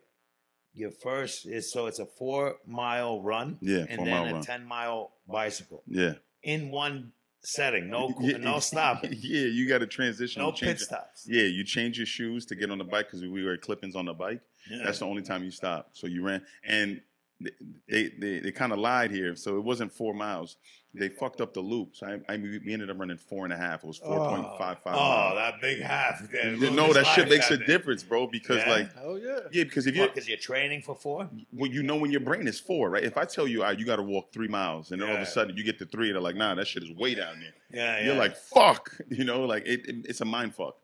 Your first is so it's a four mile run Yeah, and then a run. ten mile bicycle yeah. in one setting. No, Yeah, no stopping, Yeah, you got to transition. no change pit it. stops. Yeah, you change your shoes to get on the bike because we were clippings on the bike. Yeah. That's the only time you stop. So you ran, and they they they, they kind of lied here. So it wasn't four miles. They fucked up the loop. So I, I we ended up running four and a half. It was four point five five. Oh, that big half. You know that shit makes a difference, bro. Because Yeah? like, oh yeah. yeah, because if you Because you're training for four. well, you know when your brain is four, right? If I tell you, ah, you got to walk three miles, and then all of a sudden you get to three, they're like, nah, that shit is way down there. Yeah, yeah. You're like, fuck, you know, like it, it- it's a mind fuck.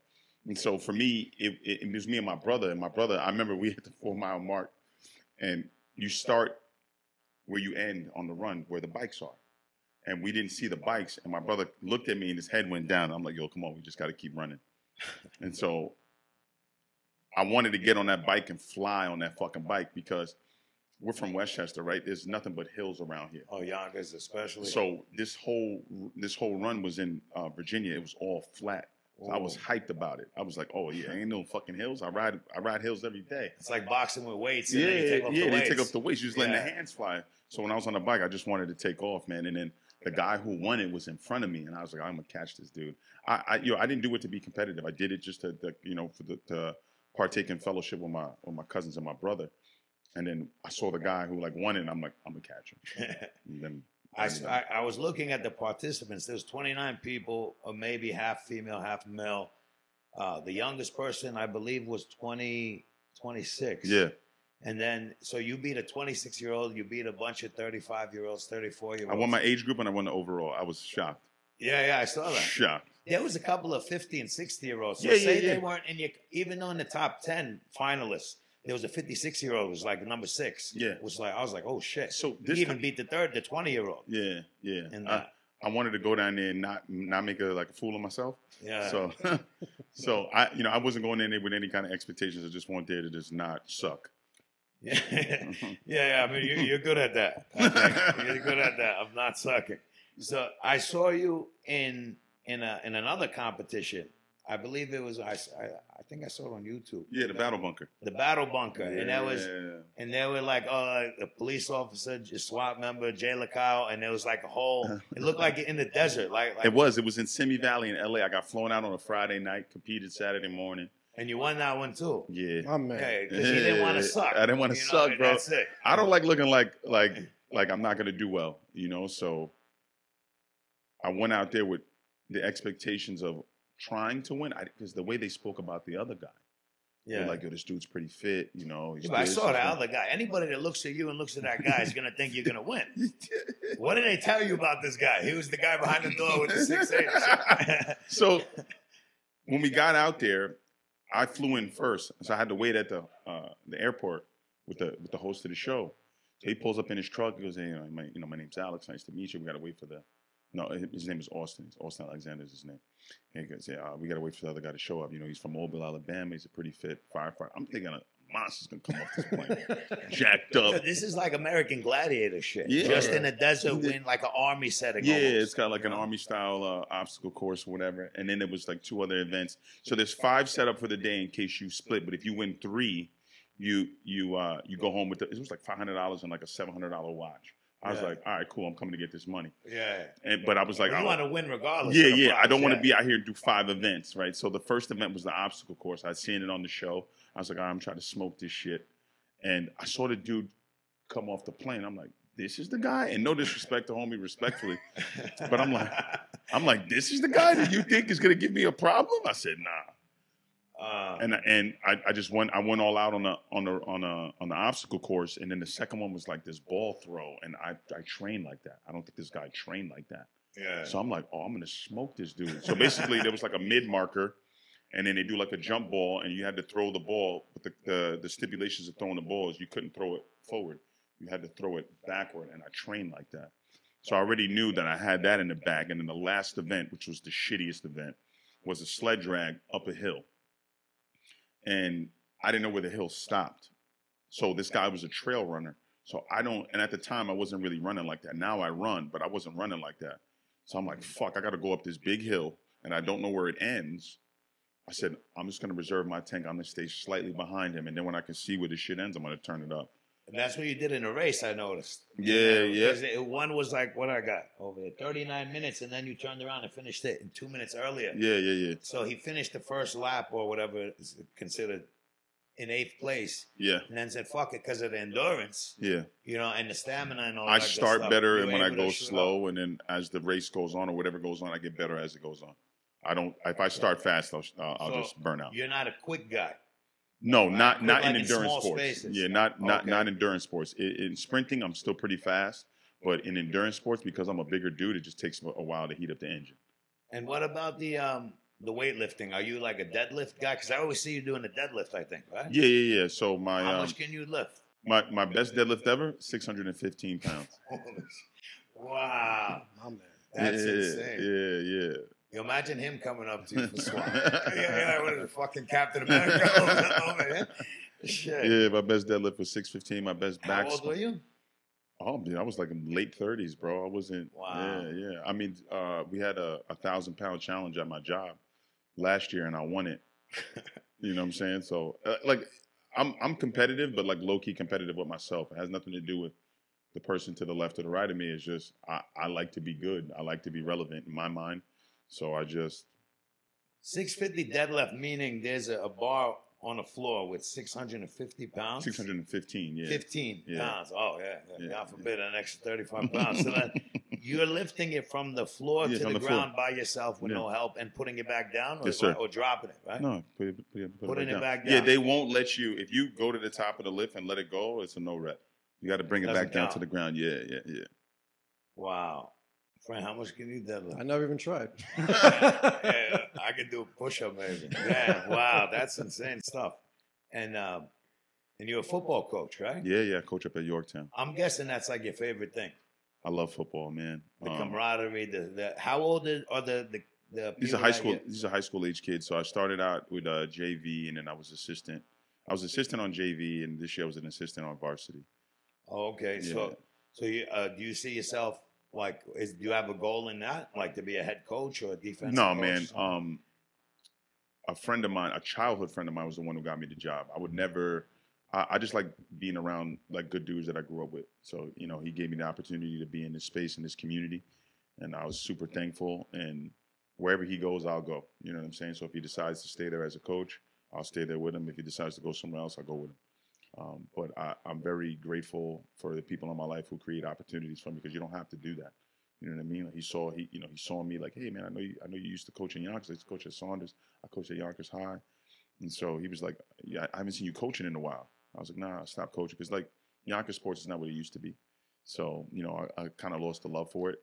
And so for me, it, it, it was me and my brother. And my brother, I remember we hit the four mile mark, and you start where you end on the run, where the bikes are. And we didn't see the bikes. And my brother looked at me and his head went down. I'm like, yo, come on, we just got to keep running. and so I wanted to get on that bike and fly on that fucking bike because we're from Westchester, right? There's nothing but hills around here. oh, Yonkers especially. So this whole this whole run was in uh, Virginia. It was all flat. So I was hyped about it. I was like, "Oh yeah, ain't no fucking hills. I ride I ride hills every day." It's like boxing with weights. And Yeah, then you take off yeah, the they weights. take up the weights. You just letting the hands fly. So when I was on the bike, I just wanted to take off, man. And then the guy who won it was in front of me, and I was like, "I'm gonna catch this dude." I, I you know, I didn't do it to be competitive. I did it just to, to you know, for the to partake in fellowship with my with my cousins and my brother. And then I saw the guy who like won it, and I'm like, "I'm gonna catch him." And then I, I, I was looking at the participants. There's 29 people, or maybe half female, half male. Uh, the youngest person, I believe, was 20, 26. yeah. And then, so you beat a 26 year old, you beat a bunch of 35 year olds, 34 year olds. I won my age group and I won the overall. I was shocked. Yeah, yeah, I saw that. Shocked. There was a couple of 50 and 60 year olds. So Yeah, say yeah, they weren't in your, even on the top 10 finalists, there was a 56 year old, was like number six. Yeah. Was like, I was like, oh shit. So He this even beat the third, the 20 year old. Yeah, yeah. In I. I wanted to go down there and not not make a like a fool of myself. Yeah. So so I you know I wasn't going in there with any kind of expectations. I just wanted there to just not suck. Yeah, yeah, yeah. I mean, you're, you're good at that. You're good at that. I'm not sucking. So I saw you in in a in another competition. I believe it was I, I, I think I saw it on YouTube. Yeah, the battle bunker. The battle bunker, and that was and they were like, oh, a police officer, just SWAT member, Jay Lacayo, and there was like a whole. It looked like in the desert, like, like It was. It was in Simi Valley in LA. I got flown out on a Friday night, competed Saturday morning. and you won that one too. Yeah. My man. Okay, because you didn't want to suck. I didn't wanna You know, suck, bro. That's it. I don't like looking like like like I'm not gonna do well, you know. So I went out there with the expectations of trying to win, because the way they spoke about the other guy, They're Yeah. like, yo, this dude's pretty fit. You know, he's Yeah, I saw the other guy. Anybody that looks at you and looks at that guy is gonna think you're gonna win. What did they tell you about this guy? He was the guy behind the door with the six eight. so when we got out there, I flew in first, so I had to wait at the uh, the airport with the with the host of the show. So he pulls up in his truck. He goes, "Hey, you know, my, you know, my name's Alex. Nice to meet you. We got to wait for the no, his name is Austin. It's Austin Alexander is his name. And he goes, "Yeah, uh, we got to wait for the other guy to show up. You know, he's from Mobile, Alabama. He's a pretty fit firefighter. I'm thinking a monster's gonna come off this plane, jacked up. this is like American Gladiator shit. Yeah. Just in the desert, in like an army setting. Yeah, almost, it's got like an army style uh, obstacle course or whatever. And then there was like two other events. So there's five set up for the day in case you split. But if you win three, you you uh you go home with the, it was like five hundred dollars and like a seven hundred dollar watch. I was Yeah. like, all right, cool. I'm coming to get this money. Yeah. And but I was like, you I- want to win regardless. yeah, yeah. I don't want to be out here and do five events, right? So the first event was the obstacle course. I'd seen it on the show. I was like, right, I'm trying to smoke this shit. And I saw the dude come off the plane. I'm like, this is the guy. And no disrespect to homie, respectfully. But I'm like, I'm like, this is the guy that you think is gonna give me a problem? I said, nah. Uh, And and I, I just went I went all out on the on the on a on the obstacle course. And then the second one was like this ball throw. And I I trained like that. I don't think this guy trained like that. yeah. So I'm like, oh, I'm gonna smoke this dude. So basically, there was like a mid marker, and then they do like a jump ball, and you had to throw the ball. But the, the the stipulations of throwing the ball is you couldn't throw it forward. You had to throw it backward, and I trained like that. So I already knew that I had that in the bag. And then the last event, which was the shittiest event, was a sled drag up a hill, and I didn't know where the hill stopped. So this guy was a trail runner. So I don't, and at the time I wasn't really running like that. Now I run, but I wasn't running like that. So I'm like, fuck, I got to go up this big hill and I don't know where it ends. I said, I'm just going to reserve my tank. I'm going to stay slightly behind him. And then when I can see where the shit ends, I'm going to turn it up. And that's what you did in a race, I noticed. Yeah, yeah. it- one was like, what I got over here, 39 minutes, and then you turned around and finished it in two minutes earlier. Yeah, yeah, yeah. So he finished the first lap or whatever is considered in eighth place, Yeah, and then said, fuck it, because of the endurance, yeah. you know, and the stamina and all I start better and when I go shoot up. slow. And then as the race goes on or whatever goes on, I get better as it goes on. I don't, if I start fast, I'll, I'll, I'll So, just burn out. You're not a quick guy. No, Right, not not like in in endurance small sports. spaces. Yeah, not not Okay. not endurance sports. In, in sprinting, I'm still pretty fast, but in endurance sports, because I'm a bigger dude, it just takes a while to heat up the engine. And what about the um the weightlifting? Are you like a deadlift guy? Because I always see you doing a deadlift. I think, right? Yeah, yeah, yeah. So my How um, much can you lift? my my best deadlift ever, 615 pounds. wow, My man. that's yeah, insane. Yeah, yeah. You imagine him coming up to you for squat. yeah, yeah, what is it, fucking Captain America over, over here? Shit. Yeah, my best deadlift was 615. My best back. How old were you? Oh, dude, I was like in late 30s, bro. I wasn't. Wow. Yeah, yeah. I mean, uh, we had a, a thousand pound challenge at my job last year, and I won it. you know what I'm saying? So, uh, like, I'm I'm competitive, but like low key competitive with myself. It has nothing to do with the person to the left or the right of me. It's just I, I like to be good. I like to be relevant in my mind. So I just 650 deadlift, meaning there's a, a bar on the floor with 650 pounds. 615. Yeah. 15 Yeah. pounds. Oh, yeah. yeah. Yeah. God forbid an extra 35 pounds. So that you're lifting it from the floor Yeah, to the, the floor. ground by yourself with Yeah. no help and putting it back down or, Yes, sir. or dropping it, right? No, put it, put it, put Putting it, it back, back Yeah, they won't let you if you go to the top of the lift and let it go. It's a no rep. You got to bring it Doesn't back down count. to the ground. Yeah, yeah, yeah. Wow. Friend, how much can you deadlift? I never even tried. yeah, I could do a push up maybe. Yeah, wow, that's insane stuff. And um, and you're a football coach, right? Yeah, yeah. Coach up at Yorktown. I'm guessing that's like your favorite thing. I love football, man. The Um, camaraderie, the, the how old is, are the the, the These are high school. These are high school age kids. So I started out with uh, JV, and then I was assistant. I was assistant on JV, and this year I was an assistant on varsity. Oh, okay. Yeah. So so you uh, do you see yourself like is do you have a goal in that like to be a head coach or a defense? No, man. Um, a friend of mine, a childhood friend of mine, was the one who got me the job. I would never. I, I just like being around like good dudes that I grew up with. So you know, he gave me the opportunity to be in this space in this community, and I was super thankful. And wherever he goes, I'll go. You know what I'm saying? So if he decides to stay there as a coach, I'll stay there with him. If he decides to go somewhere else, I'll go with him. Um, but I, I'm very grateful for the people in my life who create opportunities for me because you don't have to do that. You know what I mean? Like he saw he you know he saw me like, hey man, I know you I know you used to coach in Yonkers. I used to coach at Saunders. I coached at Yonkers High. And so he was like, "Yeah, I haven't seen you coaching in a while." I was like, "Nah, stop coaching because like Yonkers sports is not what it used to be." So you know, I, I kind of lost the love for it.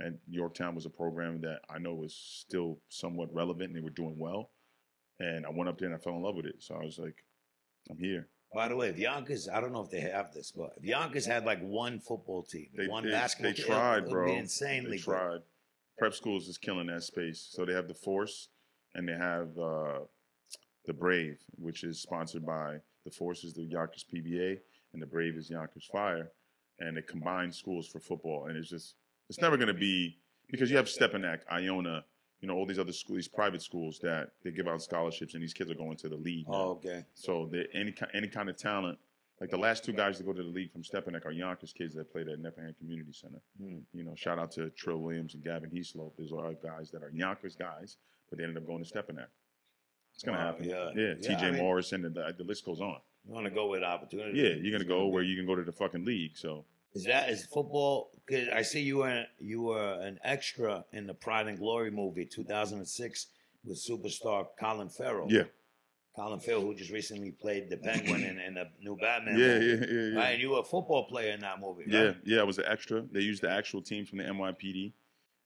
And Yorktown was a program that I know was still somewhat relevant, and they were doing well. And I went up there and I fell in love with it. So I was like, "I'm here." By the way, if Yonkers, I don't know if they have this, but if Yonkers had like one football team, They, one they, basketball they team, tried, it bro. insanely They good. tried. Prep schools is killing that space. So they have the Force, and they have uh, the Brave, which is sponsored by the Force is the Yonkers PBA, and the Brave is Yonkers Fire, and they combine schools for football. And it's just it's never going to be because you have Stepinac, Iona, you know all these other schools, these private schools that they give out scholarships, and these kids are going to the league. now. Oh, okay. So the any any kind of talent, like the last two guys to go to the league from Stepinac are Yonkers kids that played at Nepperhan Community Center. Hmm. You know, shout out to Trill Williams and Gavin Heslop. Those are guys that are Yonkers guys, but they ended up going to Stepinac. It's gonna Wow, happen. yeah. yeah. Yeah, T.J. I mean- Morrison, and the, the list goes on. You want to go with opportunity? Yeah, you're gonna go where you can go to the fucking league. So Is that is football? Cause I see you were you were an extra in the Pride and Glory movie 2006 with superstar Colin Farrell. yeah, Colin Farrell, who just recently played the Penguin in, in the new Batman. yeah, movie. yeah, yeah, yeah. Right, and you were a football player in that movie. Yeah, right? yeah, I was an extra. They used the actual team from the NYPD,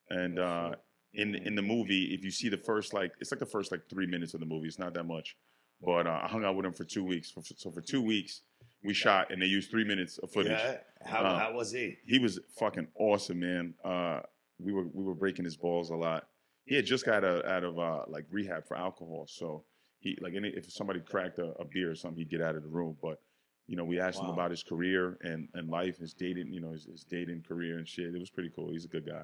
and uh, in in the movie, if you see the first like, it's like the first like three minutes of the movie. It's not that much, but uh, I hung out with him for two weeks. So for two weeks, we shot, and they used three minutes of footage. Yeah. How, Uh, how was he? He was fucking awesome, man. Uh, we were we were breaking his balls a lot. He had just got out, out of uh, like rehab for alcohol, so he like any, if somebody cracked a, a beer or something, he'd get out of the room. But you know, we asked him about his career and, and life, his dating, you know, his, his dating career and shit. It was pretty cool. He's a good guy.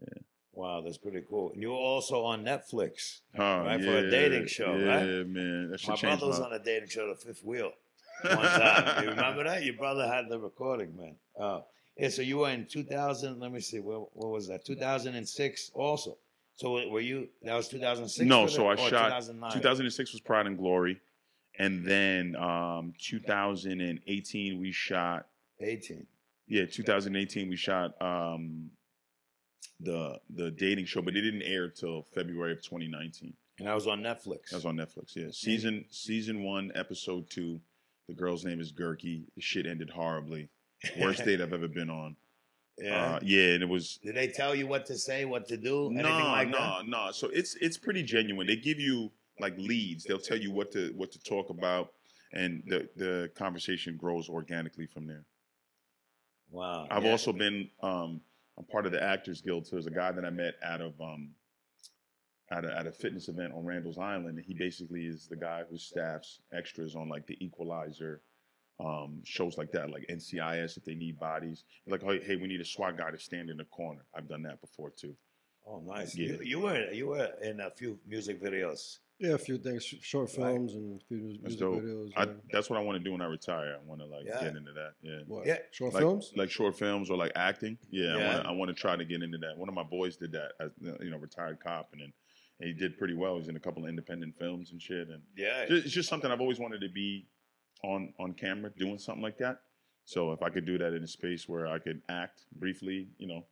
Yeah. Wow, that's pretty cool. And you were also on Netflix. Huh, Right, for a dating show, yeah, right? man. That should My change brother was my- on a dating show, The Fifth Wheel, one time. you remember that? Your brother had the recording, man. Oh, yeah. So you were in 2000. Let me see. What, what was that? 2006, also. So were you? That was 2006. No, so I shot 2009? 2006 was Pride and Glory. And then um, 2018, we shot 18. Yeah, 2018 we shot um the the dating show, but it didn't air till February of 2019. And I was on Netflix. That was on Netflix. Yeah, season season one, episode two. The girl's name is Gurki. The shit ended horribly. Worst date I've ever been on. yeah. Uh, yeah, and it was Did they tell you what to say, what to do, anything no, like no, that? no. So it's it's pretty genuine. They give you like leads. They'll tell you what to what to talk about, and the the conversation grows organically from there. Wow. I've yeah. also been um, I'm part of the Actors Guild. So there's a guy that I met out of um, at a, at a fitness event on Randall's Island. And he basically is the guy who staffs extras on like the Equalizer um, shows like that, like NCIS if they need bodies. Like, hey, hey, we need a SWAT guy to stand in the corner. I've done that before too. Oh, nice. Yeah. You, you were you were in a few music videos. Yeah, a few things, sh- short Right. films and a few mus- That's music dope. videos. I, yeah. that's what I want to do when I retire. I want to like Yeah. get into that. Yeah. What? Yeah. Short Like, films? like short films or like acting. Yeah, Yeah. I want I to try to get into that. One of my boys did that as you know, retired cop, and then and he did pretty well. He's in a couple of independent films and shit, and Yeah. ju- it's just something I've always wanted to be on on camera doing something like that. So if I could do that in a space where I could act briefly, you know,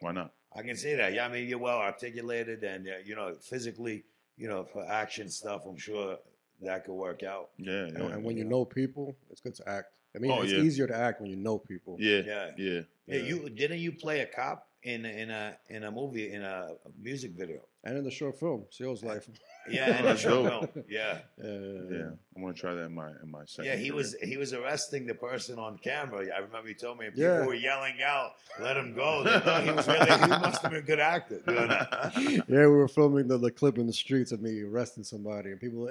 why not? I can see that. Yeah, I mean, you're well articulated, and uh, you know, physically, you know, for action stuff, I'm sure that could work out. Yeah, And, yeah, and when you know people, it's good to act. I mean, Oh, it's yeah. easier to act when you know people. yeah, Yeah. yeah, Yeah, you didn't you play a cop in in a in a movie in a music video? And in the short film, Seal's life. Yeah, in a short film. Yeah, Uh, yeah. I want to try that in my in my second. yeah. He career. was he was arresting the person on camera. I remember he told me people Yeah. were yelling out, "Let him go!" He was really he must have been a good actor. doing that. Yeah, we were filming the, the clip in the streets of me arresting somebody, and people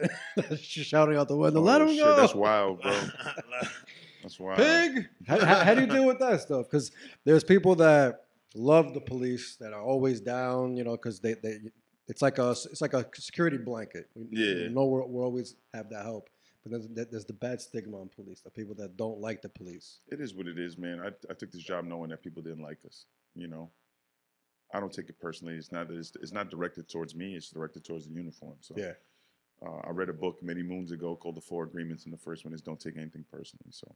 shouting out the window, Oh, "Let him shit, go!" That's wild, bro. That's wild. Pig. How, how, how do you deal with that stuff? Because there's people that love the police that are always down, you know, because they, they it's like a it's like a security blanket. We, Yeah. we know we're, we always have that help, but there's, there's the bad stigma on police. The people that don't like the police. It is what it is, man. I, I took this job knowing that people didn't like us. You know, I don't take it personally. It's not it's, it's not directed towards me. It's directed towards the uniform. So Yeah. uh, I read a book many moons ago called The Four Agreements, and the first one is don't take anything personally. So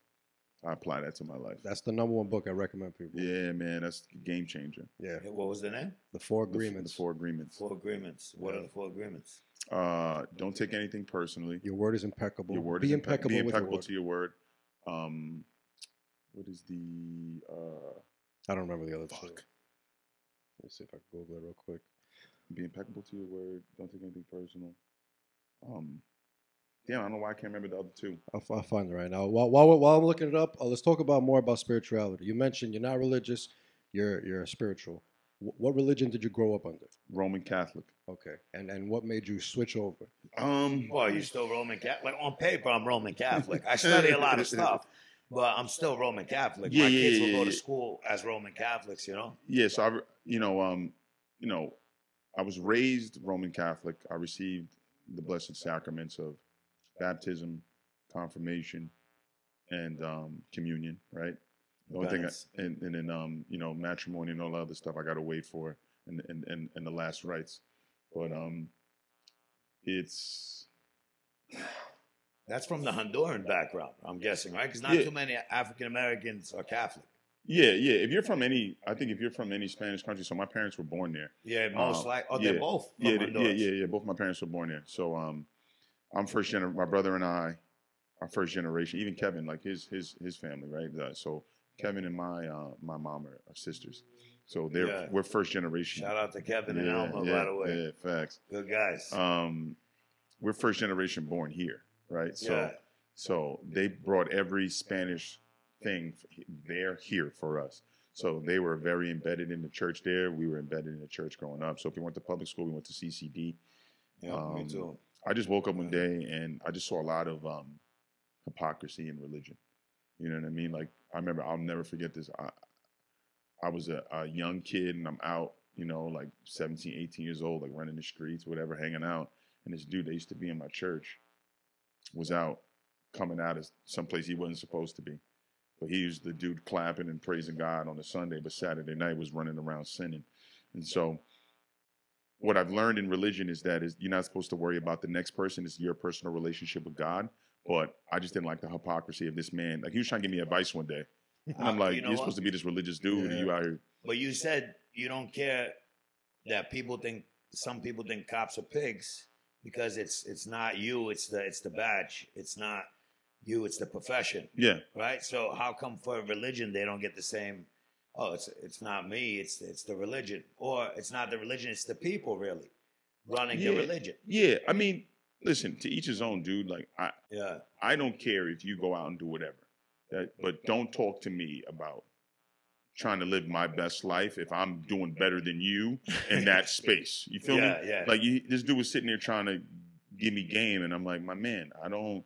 I apply that to my life. That's the number one book I recommend people. Yeah, man, that's game changer. Yeah. what was the name? The Four Agreements. The Four Agreements. Four agreements. What are the four agreements? Uh, don't take anything personally. Your word is impeccable. Your word be is impe- impeccable, Be with impeccable your word. to your word. Um, what is the uh, I don't remember the other two. fuck? Let's see if I can Google it real quick. Be impeccable to your word. Don't take anything personal. Um, damn, I don't know why I can't remember the other two. I'll, I'll find it right now. While, while, while I'm looking it up, uh, let's talk about more about spirituality. You mentioned you're not religious, you're you're spiritual. Wh- what religion did you grow up under? Roman Catholic. Okay, and and what made you switch over? Um, Well, you still Roman Catholic. Like, on paper, I'm Roman Catholic. I study a lot of stuff, but I'm still Roman Catholic. Yeah, My yeah, kids yeah, will go to school as Roman Catholics, you know? yeah. So I, you know, um, you know, I was raised Roman Catholic. I received the blessed sacraments of baptism, confirmation, and um, communion. Right. The only thing, I, and, and then um, you know, matrimony and all the other stuff I got to wait for, and and and, and the last rites. But um, it's That's from the Honduran background, I'm guessing, right? Because not Yeah. too many African Americans are Catholic. yeah, yeah. If you're from any, I think if you're from any Spanish country, so my parents were born there. Yeah, most Um, like. Oh, yeah, they're both yeah, Honduras. yeah, yeah, yeah. Both my parents were born there. So um, I'm first generation. My brother and I are first generation. Even Kevin, like his his his family, right? Uh, so Kevin and my uh, my mom are, are sisters. So they're Yeah. we're first generation. Shout out to Kevin and Alma, yeah, by the way. Yeah, facts. Good guys. Um, we're first generation born here, right? So yeah. so they brought every Spanish thing there here for us. So they were very embedded in the church there. We were embedded in the church growing up. So if we went to public school, we went to CCD. Yeah, me um, too. I just woke up one day and I just saw a lot of um, hypocrisy in religion. You know what I mean? Like I remember, I'll never forget this. I, I was a, a young kid and I'm out, you know, like 17, 18 years old, like running the streets, whatever, hanging out. And this dude that used to be in my church was out coming out as someplace he wasn't supposed to be. But he was the dude clapping and praising God on a Sunday, but Saturday night was running around sinning. And so what I've learned in religion is that is you're not supposed to worry about the next person. It's your personal relationship with God. But I just didn't like the hypocrisy of this man. Like he was trying to give me advice one day. And I'm like, you know are supposed to be this religious dude, and Yeah. you out here. But you said you don't care that people think some people think cops are pigs because it's it's not you, it's the it's the badge. It's not you, it's the profession. Yeah, Right? So how come for religion they don't get the same oh it's it's not me, it's it's the religion. Or it's not the religion, it's the people really running Yeah. the religion. yeah. I mean, listen, to each his own, dude. Like I, Yeah. I don't care if you go out and do whatever. That, but don't talk to me about trying to live my best life if I'm doing better than you in that space. You feel yeah, me? yeah. Like you, this dude was sitting there trying to give me game, and I'm like, my man, I don't.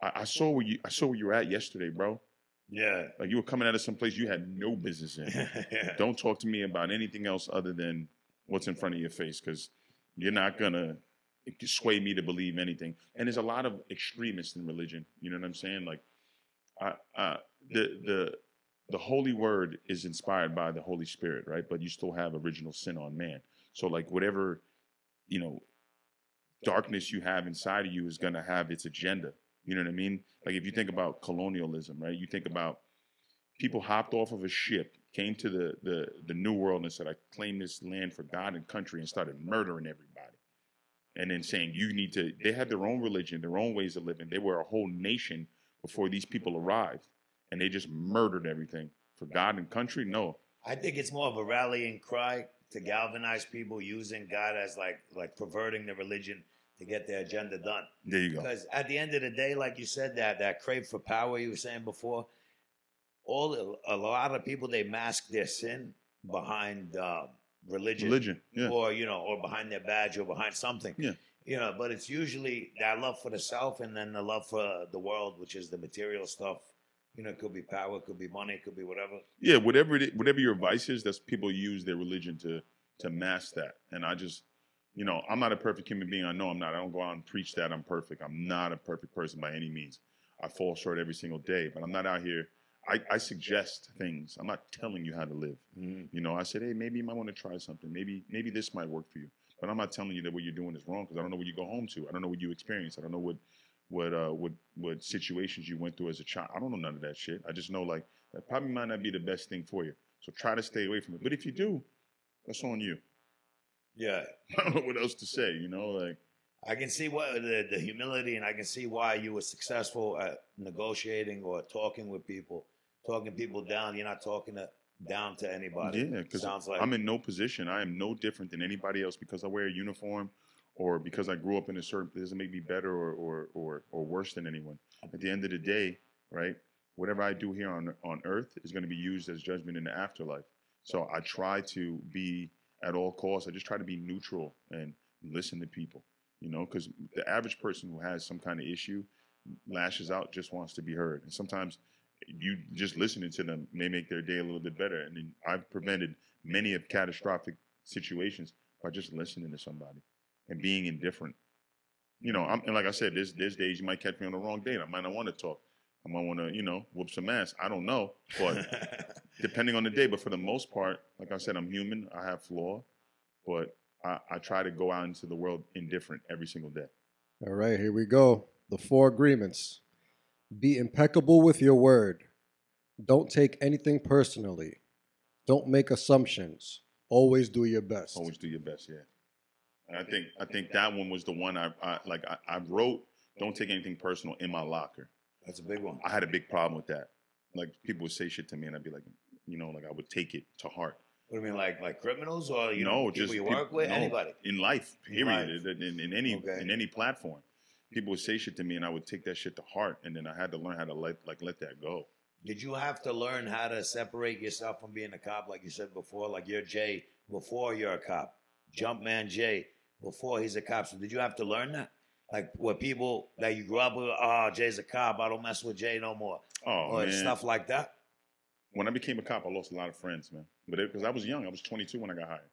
I, I saw where you. I saw where you were at yesterday, bro. Yeah. Like you were coming out of some place you had no business in. yeah. don't talk to me about anything else other than what's in front of your face, because you're not gonna sway me to believe anything. And there's a lot of extremists in religion. You know what I'm saying? Like, I, uh, the the the holy word is inspired by the Holy Spirit, right? But you still have original sin on man. So like whatever, you know, darkness you have inside of you is gonna have its agenda. You know what I mean? Like if you think about colonialism, right? You think about people hopped off of a ship, came to the the the New World and said, "I claim this land for God and country," and started murdering everybody, and then saying, "You need to." They had their own religion, their own ways of living. They were a whole nation before these people arrived, and they just murdered everything for God and country. No, I think it's more of a rallying cry to galvanize people using God as like like perverting the religion to get their agenda done. there you go. Because at the end of the day, like you said, that that crave for power you were saying before, all a lot of people they mask their sin behind uh, religion, Religion, yeah, or you know, or behind their badge, or behind something. Yeah. You know, but it's usually that love for the self, and then the love for the world, which is the material stuff. You know, it could be power, it could be money, it could be whatever. yeah. Whatever it, is- whatever your vice is, that's people use their religion to to mask that. And I just, you know, I'm not a perfect human being. I know I'm not. I don't go out and preach that I'm perfect. I'm not a perfect person by any means. I fall short every single day, but I'm not out here. I, I suggest things. I'm not telling you how to live. You know, I said, hey, maybe you might want to try something. Maybe maybe this might work for you. But I'm not telling you that what you're doing is wrong because I don't know what you go home to. I don't know what you experience. I don't know what what uh what what situations you went through as a child. I don't know none of that shit. I just know like that probably might not be the best thing for you. So try to stay away from it. But if you do, that's on you. Yeah, I don't know what else to say. You know, like I can see what the, the humility, and I can see why you were successful at negotiating or talking with people, talking people down. You're not talking to, down to anybody. Yeah, because like I'm in no position. I am no different than anybody else because I wear a uniform or because I grew up in a certain it doesn't make me better or, or or or worse than anyone. At the end of the day, right? Whatever I do here on on earth is going to be used as judgment in the afterlife. So I try to be at all costs. I just try to be neutral and listen to people. You know, because the average person who has some kind of issue lashes out, just wants to be heard, and sometimes you just listening to them may make their day a little bit better. And I've prevented many of catastrophic situations by just listening to somebody and being indifferent. You know, I'm, and like I said, there's there's days you might catch me on the wrong day. I might not want to talk. I might want to, you know, whoop some ass. I don't know, but depending on the day. But for the most part, like I said, I'm human. I have flaw, but I, I try to go out into the world indifferent every single day. All right, here we go. The four agreements. Be impeccable with your word. Don't take anything personally. Don't make assumptions. Always do your best. Always do your best, yeah. And I think I think that one was the one I, I like. I, I wrote, "Don't take anything personal" in my locker. That's a big one. I had a big problem with that. Like people would say shit to me, and I'd be like, you know, like I would take it to heart. What do you mean, like like criminals or you no, know people just you work with, no, anybody? in life, In period, life. in, in, in any Okay. in any platform. People would say shit to me, and I would take that shit to heart, and then I had to learn how to let like let that go. Did you have to learn how to separate yourself from being a cop, like you said before? Like you're Jay before you're a cop, Jumpman Jay before he's a cop. So did you have to learn that? Like what people that you grew up with? Oh, Jay's a cop. I don't mess with Jay no more, Oh or man, stuff like that. when I became a cop, I lost a lot of friends, man. But because I was young, I was 22 when I got hired.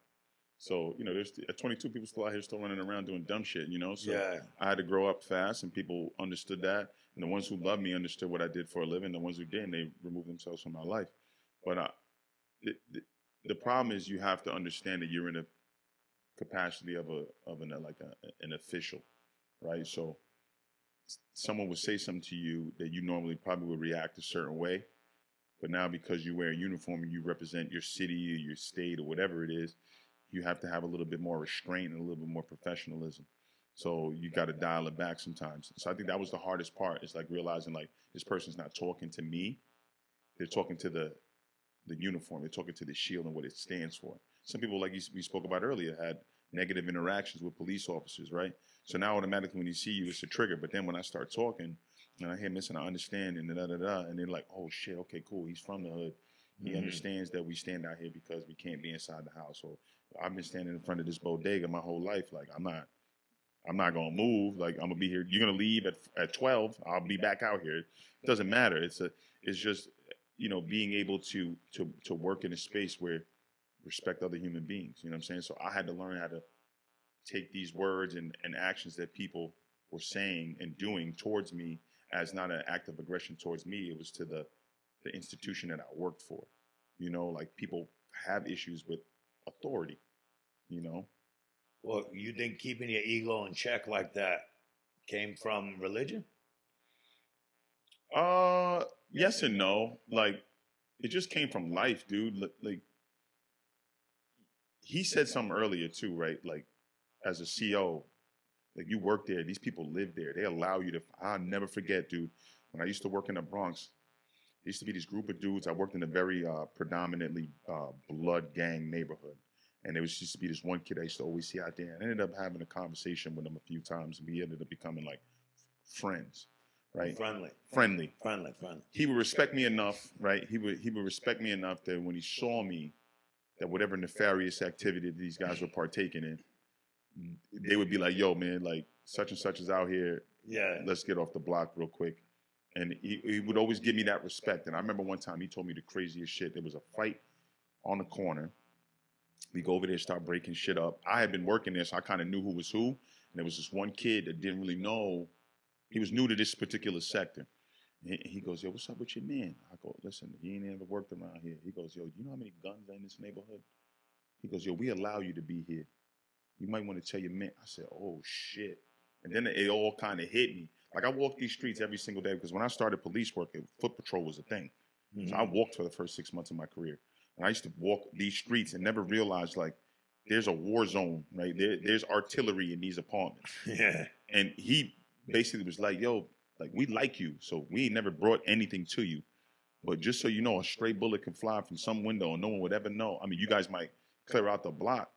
So you know, there's at 22 people still out here still running around doing dumb shit. You know, so yeah, I had to grow up fast, and people understood that. And the ones who loved me understood what I did for a living. The ones who didn't, they removed themselves from my life. But I, the, the, the problem is, you have to understand that you're in a capacity of a of an like a, an official, right? So someone would say something to you that you normally probably would react a certain way, but now because you wear a uniform and you represent your city or your state or whatever it is, you have to have a little bit more restraint and a little bit more professionalism. So you got to dial it back sometimes. So I think that was the hardest part. It's like realizing like this person's not talking to me; they're talking to the the uniform. They're talking to the shield and what it stands for. Some people, like we spoke about earlier, had negative interactions with police officers, right? So now automatically when you see you, it's a trigger. But then when I start talking and I hear missing, I understand and da da da, and they're like, oh shit, okay, cool. He's from the hood. He Mhm. understands that we stand out here because we can't be inside the house. So I've been standing in front of this bodega my whole life. Like I'm not, I'm not gonna move. Like I'm gonna be here. You're gonna leave at at 12. I'll be back out here. It doesn't matter. It's a, it's just, you know, being able to to to work in a space where respect other human beings. You know what I'm saying? So I had to learn how to take these words and, and actions that people were saying and doing towards me as not an act of aggression towards me. It was to the the institution that I worked for. You know, like people have issues with authority. You know, Well, you think keeping your ego in check like that came from religion? uh, yes and no. Like it just came from life, dude. Like he said something earlier too, right? Like as a CEO, like you work there, these people live there. They allow you to. I'll never forget, dude. When I used to work in the Bronx, there used to be this group of dudes. I worked in a very uh, predominantly uh, blood gang neighborhood, and there was used to be this one kid I used to always see out there. And I ended up having a conversation with him a few times, and we ended up becoming like friends, right? Friendly, Friendly friendly, friendly. he would respect me enough, right? He would he would respect me enough that when he saw me, that whatever nefarious activity these guys were partaking in, they would be like, "Yo, man, like such and such is out here. Yeah. Let's get off the block real quick." And he, he would always give me that respect. And I remember one time he told me the craziest shit. There was a fight on the corner. We go over there, start breaking shit up. I had been working there, so I kind of knew who was who. And there was this one kid that didn't really know. He was new to this particular sector. He, he goes, yo, what's up with your man? I go, listen, he ain't ever worked around here. He goes, yo, you know how many guns are in this neighborhood? He goes, yo, we allow you to be here. You might want to tell your man. I said, oh shit. And then it all kind of hit me. Like I walk these streets every single day because when I started police work, foot patrol was a thing. So I Mhm. walked for the first six months of my career. And I used to walk these streets and never realized like there's a war zone, right? There, there's artillery in these apartments. Yeah. And he basically was like, yo, like we like you, so we ain't never brought anything to you. But just so you know, a stray bullet can fly from some window and no one would ever know. I mean, you guys might clear out the block,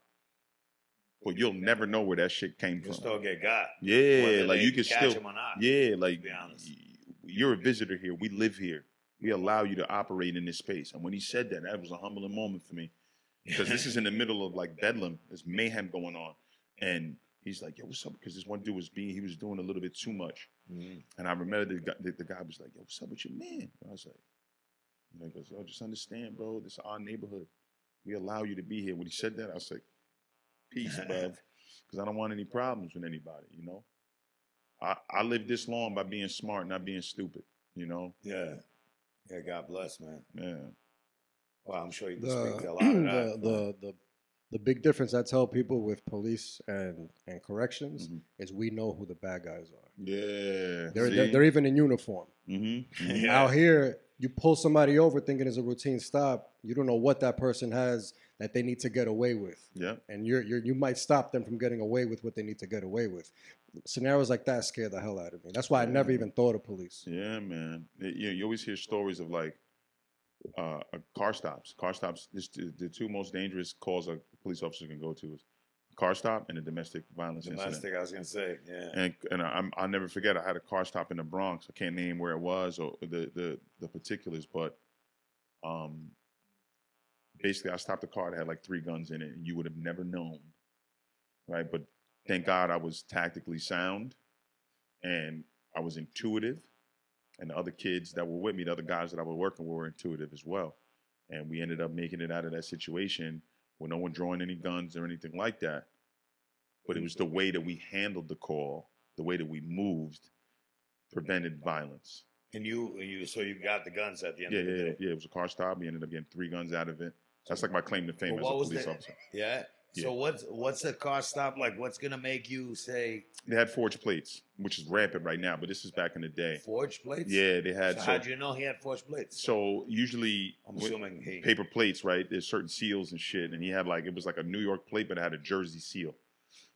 but you'll never know where that shit came from. You from. still get got. Yeah, whether like they you can catch still, him or not. yeah, like be honest. you're a visitor here. We live here. We allow you to operate in this space. And when he said that, that was a humbling moment for me because this is in the middle of like bedlam. There's mayhem going on, and he's like, "Yo, what's up?" Because this one dude was being, he was doing a little bit too much. Mhm. And I remember the guy, the, the guy was like, "Yo, what's up with your man?" I was like, you know, he goes, "Yo, just understand, bro. This is our neighborhood. We allow you to be here." When he said that, I was like, "Peace, bruv," because I don't want any problems with anybody. You know, I I lived this long by being smart, not being stupid. You know, Yeah. Yeah, God bless, man. yeah, Well, I'm sure you can The, speak to a lot of that. the, the, the big difference I tell people with police and, and corrections Mhm. is we know who the bad guys are. yeah. They're, they're, they're even in uniform. mm-hmm. Yeah. Out here, you pull somebody over thinking it's a routine stop. You don't know what that person has that they need to get away with. Yeah, And you're, you're, you might stop them from getting away with what they need to get away with. Scenarios like that scare the hell out of me. That's why I never even thought of police. yeah, man. You, you always hear stories of like uh, uh, car stops. Car stops. This, the, the two most dangerous calls a police officer can go to is car stop and a domestic violence incident. Domestic, I was gonna say, yeah. And and I, I'll never forget. I had a car stop in the Bronx. I can't name where it was or the the the particulars, but um, basically, I stopped a car that had like three guns in it, and you would have never known, right? But thank God I was tactically sound, and I was intuitive, and the other kids that were with me, the other guys that I was working with, were intuitive as well, and we ended up making it out of that situation with no one drawing any guns or anything like that but it was the way that we handled the call, the way that we moved, prevented violence. And you, you, so you got the guns at the end Yeah, of the yeah, day. yeah. It was a car stop. We ended up getting three guns out of it. That's like my claim to fame But as a police the- officer. Yeah. Yeah. So what's what's a car stop like? What's gonna make you say They had forged plates, which is rampant right now, but this is back in the day. forged plates? Yeah, they had So so, how'd you know he had forged plates? so usually I'm with assuming he. paper plates, right? There's certain seals and shit, and he had like it was like a New York plate, but it had a Jersey seal.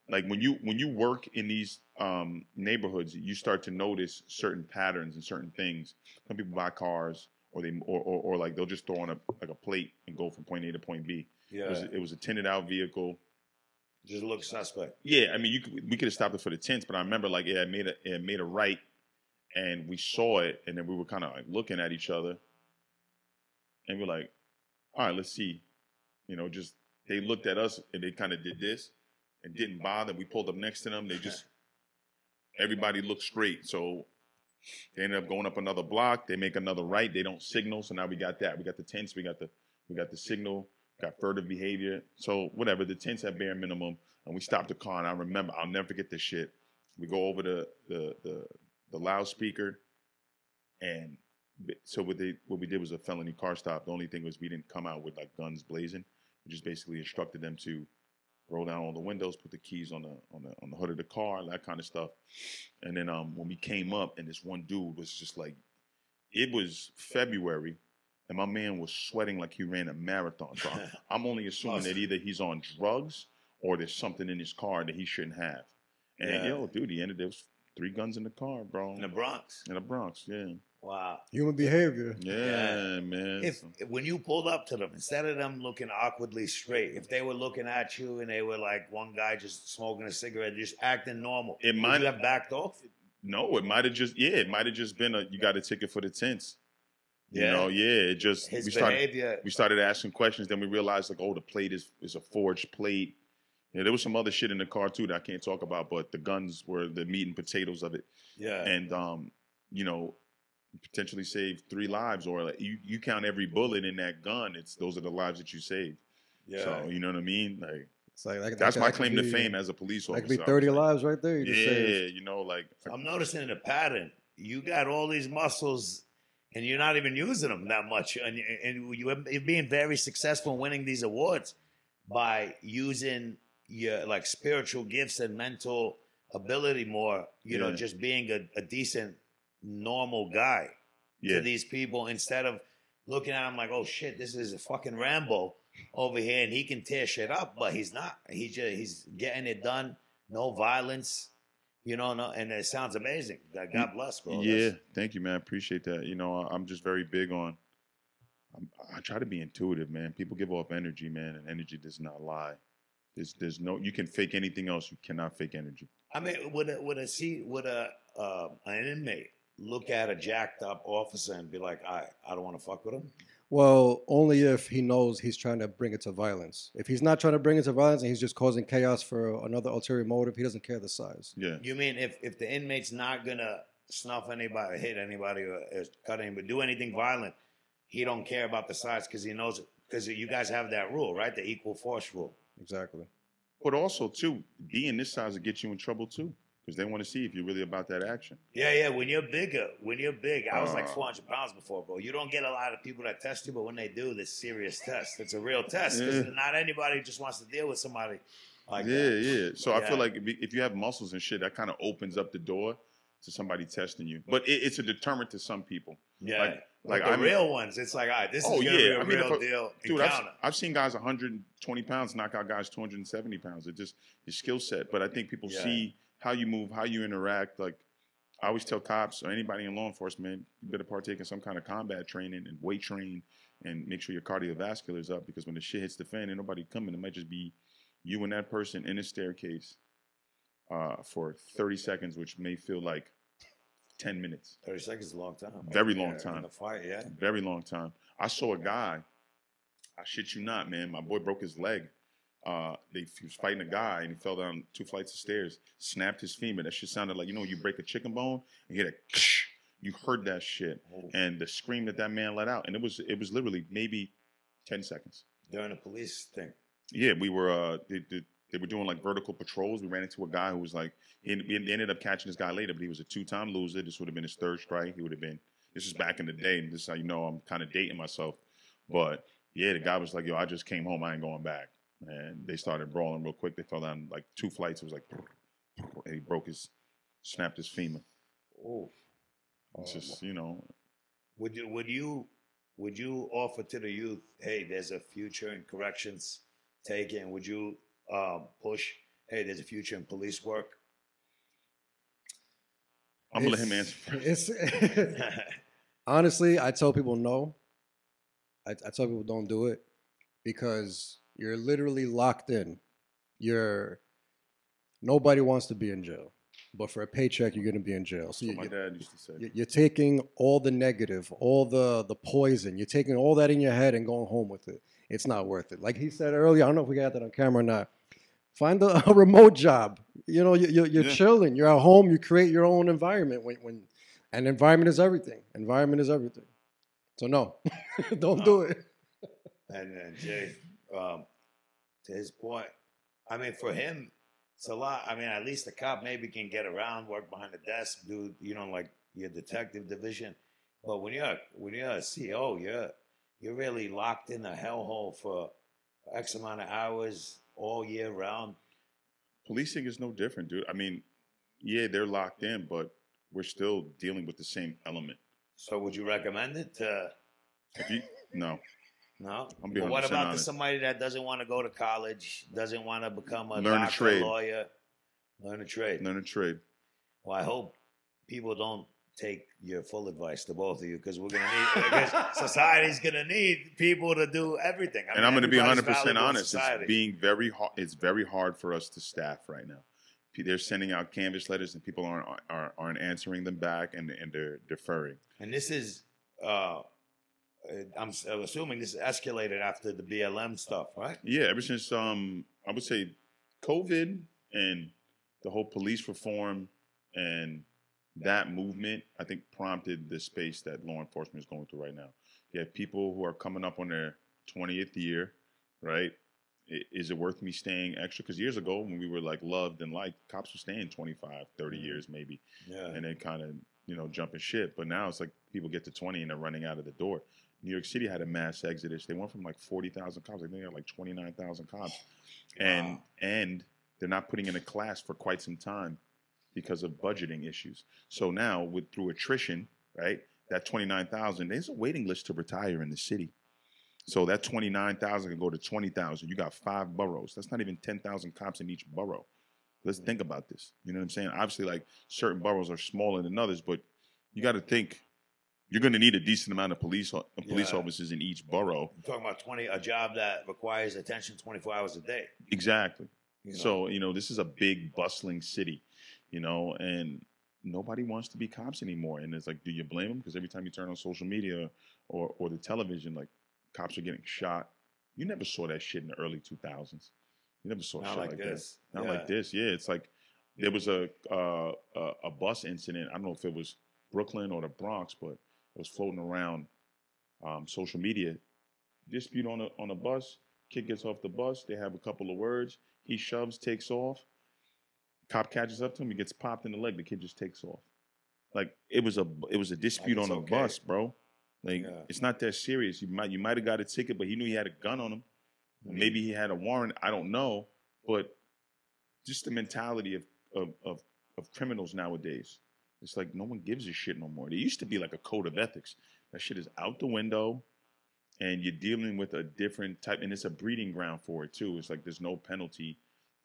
Like when you when you work in these um, neighborhoods, you start to notice certain patterns and certain things. Some people buy cars, or they or, or, or like they'll just throw on a like a plate and go from point A to point B. Yeah. It was it was a tinted out vehicle. Just look suspect. Yeah, I mean, you could, we could have stopped it for the tints, but I remember like it had made a it made a right, and we saw it, and then we were kind of like looking at each other, and we're like, all right, let's see, you know, just they looked at us and they kind of did this and didn't bother. We pulled up next to them. They just everybody looked straight, so they ended up going up another block. They make another right. They don't signal, so now we got that. We got the tents. We got the we got the signal. Got furtive behavior. So whatever. The tents at bare minimum, and we stopped the car. And I remember, I'll never forget this shit. We go over the the the, the loudspeaker, and so what they what we did was a felony car stop. The only thing was we didn't come out with like guns blazing. We just basically instructed them to roll down all the windows, put the keys on the on the on the hood of the car, that kind of stuff. And then um when we came up, and this one dude was just like, it was February, and my man was sweating like he ran a marathon. So I'm- I'm only assuming that either he's on drugs or there's something in his car that he shouldn't have. And Yeah. yo, dude, he ended there was three guns in the car, bro. In the Bronx. In the Bronx, yeah. Wow. Human behavior. Yeah, man. If So- when you pulled up to them, instead of them looking awkwardly straight, if they were looking at you and they were like one guy just smoking a cigarette, just acting normal, It might- have backed off. no, it might have just yeah, it might have just been a you got a ticket for the tents. You Yeah. know, yeah. It just His we started behavior. we started asking questions. Then we realized like, oh, the plate is is a forged plate. Yeah, there was some other shit in the car too that I can't talk about, but the guns were the meat and potatoes of it, Yeah. and um, you know, potentially save three lives. Or like you you count every bullet in that gun, it's those are the lives that you saved. yeah. So you know what I mean? Like It's like, like that's that my could claim to fame as a police That officer. could be I 30 like, lives right there. You just Yeah, you know, like I'm noticing a pattern. You got all these muscles, and you're not even using them that much, and, and you, you're being very successful in winning these awards by using your like spiritual gifts and mental ability more. You know, just being a, a decent, normal guy yeah, to these people instead of looking at them like, oh shit, this is a fucking Rambo. over here and he can tear shit up, but he's not. He's just he's getting it done. No violence. You know, no, and it sounds amazing. God bless, bro. yeah, That's- thank you, man. I appreciate that. You know, I'm just very big on. I'm, I try to be intuitive, man. People give off energy, man, and energy does not lie. There's, there's no. You can fake anything else. You cannot fake energy. I mean, would a would a see would a uh, an inmate look at a jacked up officer and be like, I I don't want to fuck with him? Well, only if he knows he's trying to bring it to violence. If he's not trying to bring it to violence and he's just causing chaos for another ulterior motive, he doesn't care the size. Yeah, You mean if if the inmate's not gonna snuff anybody, hit anybody, or, or cut anybody, do anything violent, he don't care about the size because he knows because you guys have that rule, right? The equal force rule. Exactly. but also too, being this size will get you in trouble too, because they want to see if you're really about that action. Yeah, yeah. When you're bigger, when you're big, I was like Uh. 400 pounds before, bro. You don't get a lot of people that test you, but when they do, this serious test. It's a real test because Yeah. not anybody just wants to deal with somebody like yeah, that. yeah. Yeah. So I feel like if, you have muscles and shit, that kind of opens up the door to somebody testing you. But it, it's a deterrent to some people. Yeah. Like- Like, like the I'm- real ones, it's like, all right, this is Oh, gonna be yeah. a I mean, real I- deal Dude, I've. I've seen guys 120 pounds knock out guys 270 pounds. It just your skill set. But I think people Yeah. see how you move, how you interact. Like I always tell cops or anybody in law enforcement, you better partake in some kind of combat training and weight train and make sure your cardiovascular is up because when the shit hits the fan, ain't nobody coming. It might just be you and that person in a staircase uh, for 30 seconds, which may feel like 10 minutes. 30 seconds is a long time. Very long Yeah, time. In the fight, yeah. Very long time. I saw a guy. I shit you not, man. My boy broke his leg. Uh, they, he was fighting a guy and he fell down two flights of stairs, snapped his femur. That shit sounded like you know you break a chicken bone and you hear that. You heard that shit and the scream that that man let out, and it was it was literally maybe ten seconds. During a police thing. Yeah, we were uh they, they, they were doing like vertical patrols. We ran into a guy who was like he, he ended up catching this guy later, but he was a two time loser. This would have been his third strike. He would have been. This is back in the day, and this is how you know I'm kind of dating myself. But yeah, the guy was like, "Yo, I just came home. I ain't going back." And they started brawling real quick. They fell down like two flights. It was like, and he broke his, snapped his femur. Oh. It's just you know, Would you would you would you offer to the youth, hey, there's a future in corrections, take it, and would you um, push, hey, there's a future in police work? I'm gonna let him answer. It's, it's honestly, I tell people no. I, I tell people don't do it because you're literally locked in. You're nobody wants to be in jail, but for a paycheck, you're going to be in jail. So That's what you, my dad used to say. you- you're taking all the negative, all the the poison. You're taking all that in your head and going home with it. It's not worth it. Like he said earlier, I don't know if we got that on camera or not. Find a, a remote job. You know, you, you're, you're Yeah. chilling. You're at home. You create your own environment. When, when and environment is everything. Environment is everything. So no, don't do it. And uh, Jay, um, to his point, I mean, for him, it's a lot. I mean, at least the cop maybe can get around, work behind the desk, do you know, like your detective division. But when you're when you're a CEO, you're you're really locked in a hellhole for X amount of hours all year round. Policing is no different, dude. I mean, yeah, they're locked in, but we're still dealing with the same element. So would you recommend it to? You, no, No. I'm being what about honest. somebody that doesn't want to go to college, doesn't want to become a Learn a trade. lawyer, learn a trade? learn a trade. Well, I hope people don't take your full advice to both of you because we're gonna need because society's gonna need people to do everything. I and mean, I'm going to be 100 everybody's percent honest. It's being very hard. It's very hard for us to staff right now. They're sending out canvas letters, and people aren't are, aren't answering them back, and and they're deferring. and this is, uh, I'm assuming this escalated after the BLM stuff, right? Yeah, ever since um, I would say COVID and the whole police reform and that movement, I think prompted the space that law enforcement is going through right now. You have people who are coming up on their 20th year, right? Is it worth me staying extra? Because years ago, when we were like loved and liked, cops were staying 25, 30 Mhm. years maybe, Yeah. and then kind of, you know, jumping shit. But now it's like people get to 20 and they're running out of the door. New York City had a mass exodus. They went from like 40,000 cops, I think they had like 29,000 cops. And Wow. and they're not putting in a class for quite some time because of budgeting issues. So now with through attrition, right? That 29,000, there's a waiting list to retire in the city. So that 29,000 can go to 20,000. You got five boroughs. That's not even 10,000 cops in each borough. Let's mm. think about this. You know what I'm saying? Obviously, like certain boroughs are smaller than others, but you got to think you're going to need a decent amount of police police Yeah. officers in each borough. I'm talking about twenty a job that requires attention twenty four hours a day. Exactly. you know? So you know, this is a big bustling city, you know, and nobody wants to be cops anymore. And it's like, do you blame them? Because every time you turn on social media or or the television, like cops are getting shot. You never saw that shit in the early 2000s. You never saw not shit like, like, this. that. Not Yeah. like this. Yeah, it's like there was a, uh, a bus incident. I don't know if it was Brooklyn or the Bronx, but was floating around um, social media. Dispute on a on a bus. Kid gets off the bus. They have a couple of words. He shoves, takes off. Cop catches up to him. He gets popped in the leg. The kid just takes off. Like it was a it was a dispute it's on a okay. bus, bro. Like Yeah. it's not that serious. You might you might have got a ticket, but he knew he had a gun on him. Maybe he had a warrant. I don't know, but just the mentality of of of, of criminals nowadays. It's like no one gives a shit no more. There used to be like a code of ethics. That shit is out the window, and you're dealing with a different type, and it's a breeding ground for it too. It's like there's no penalty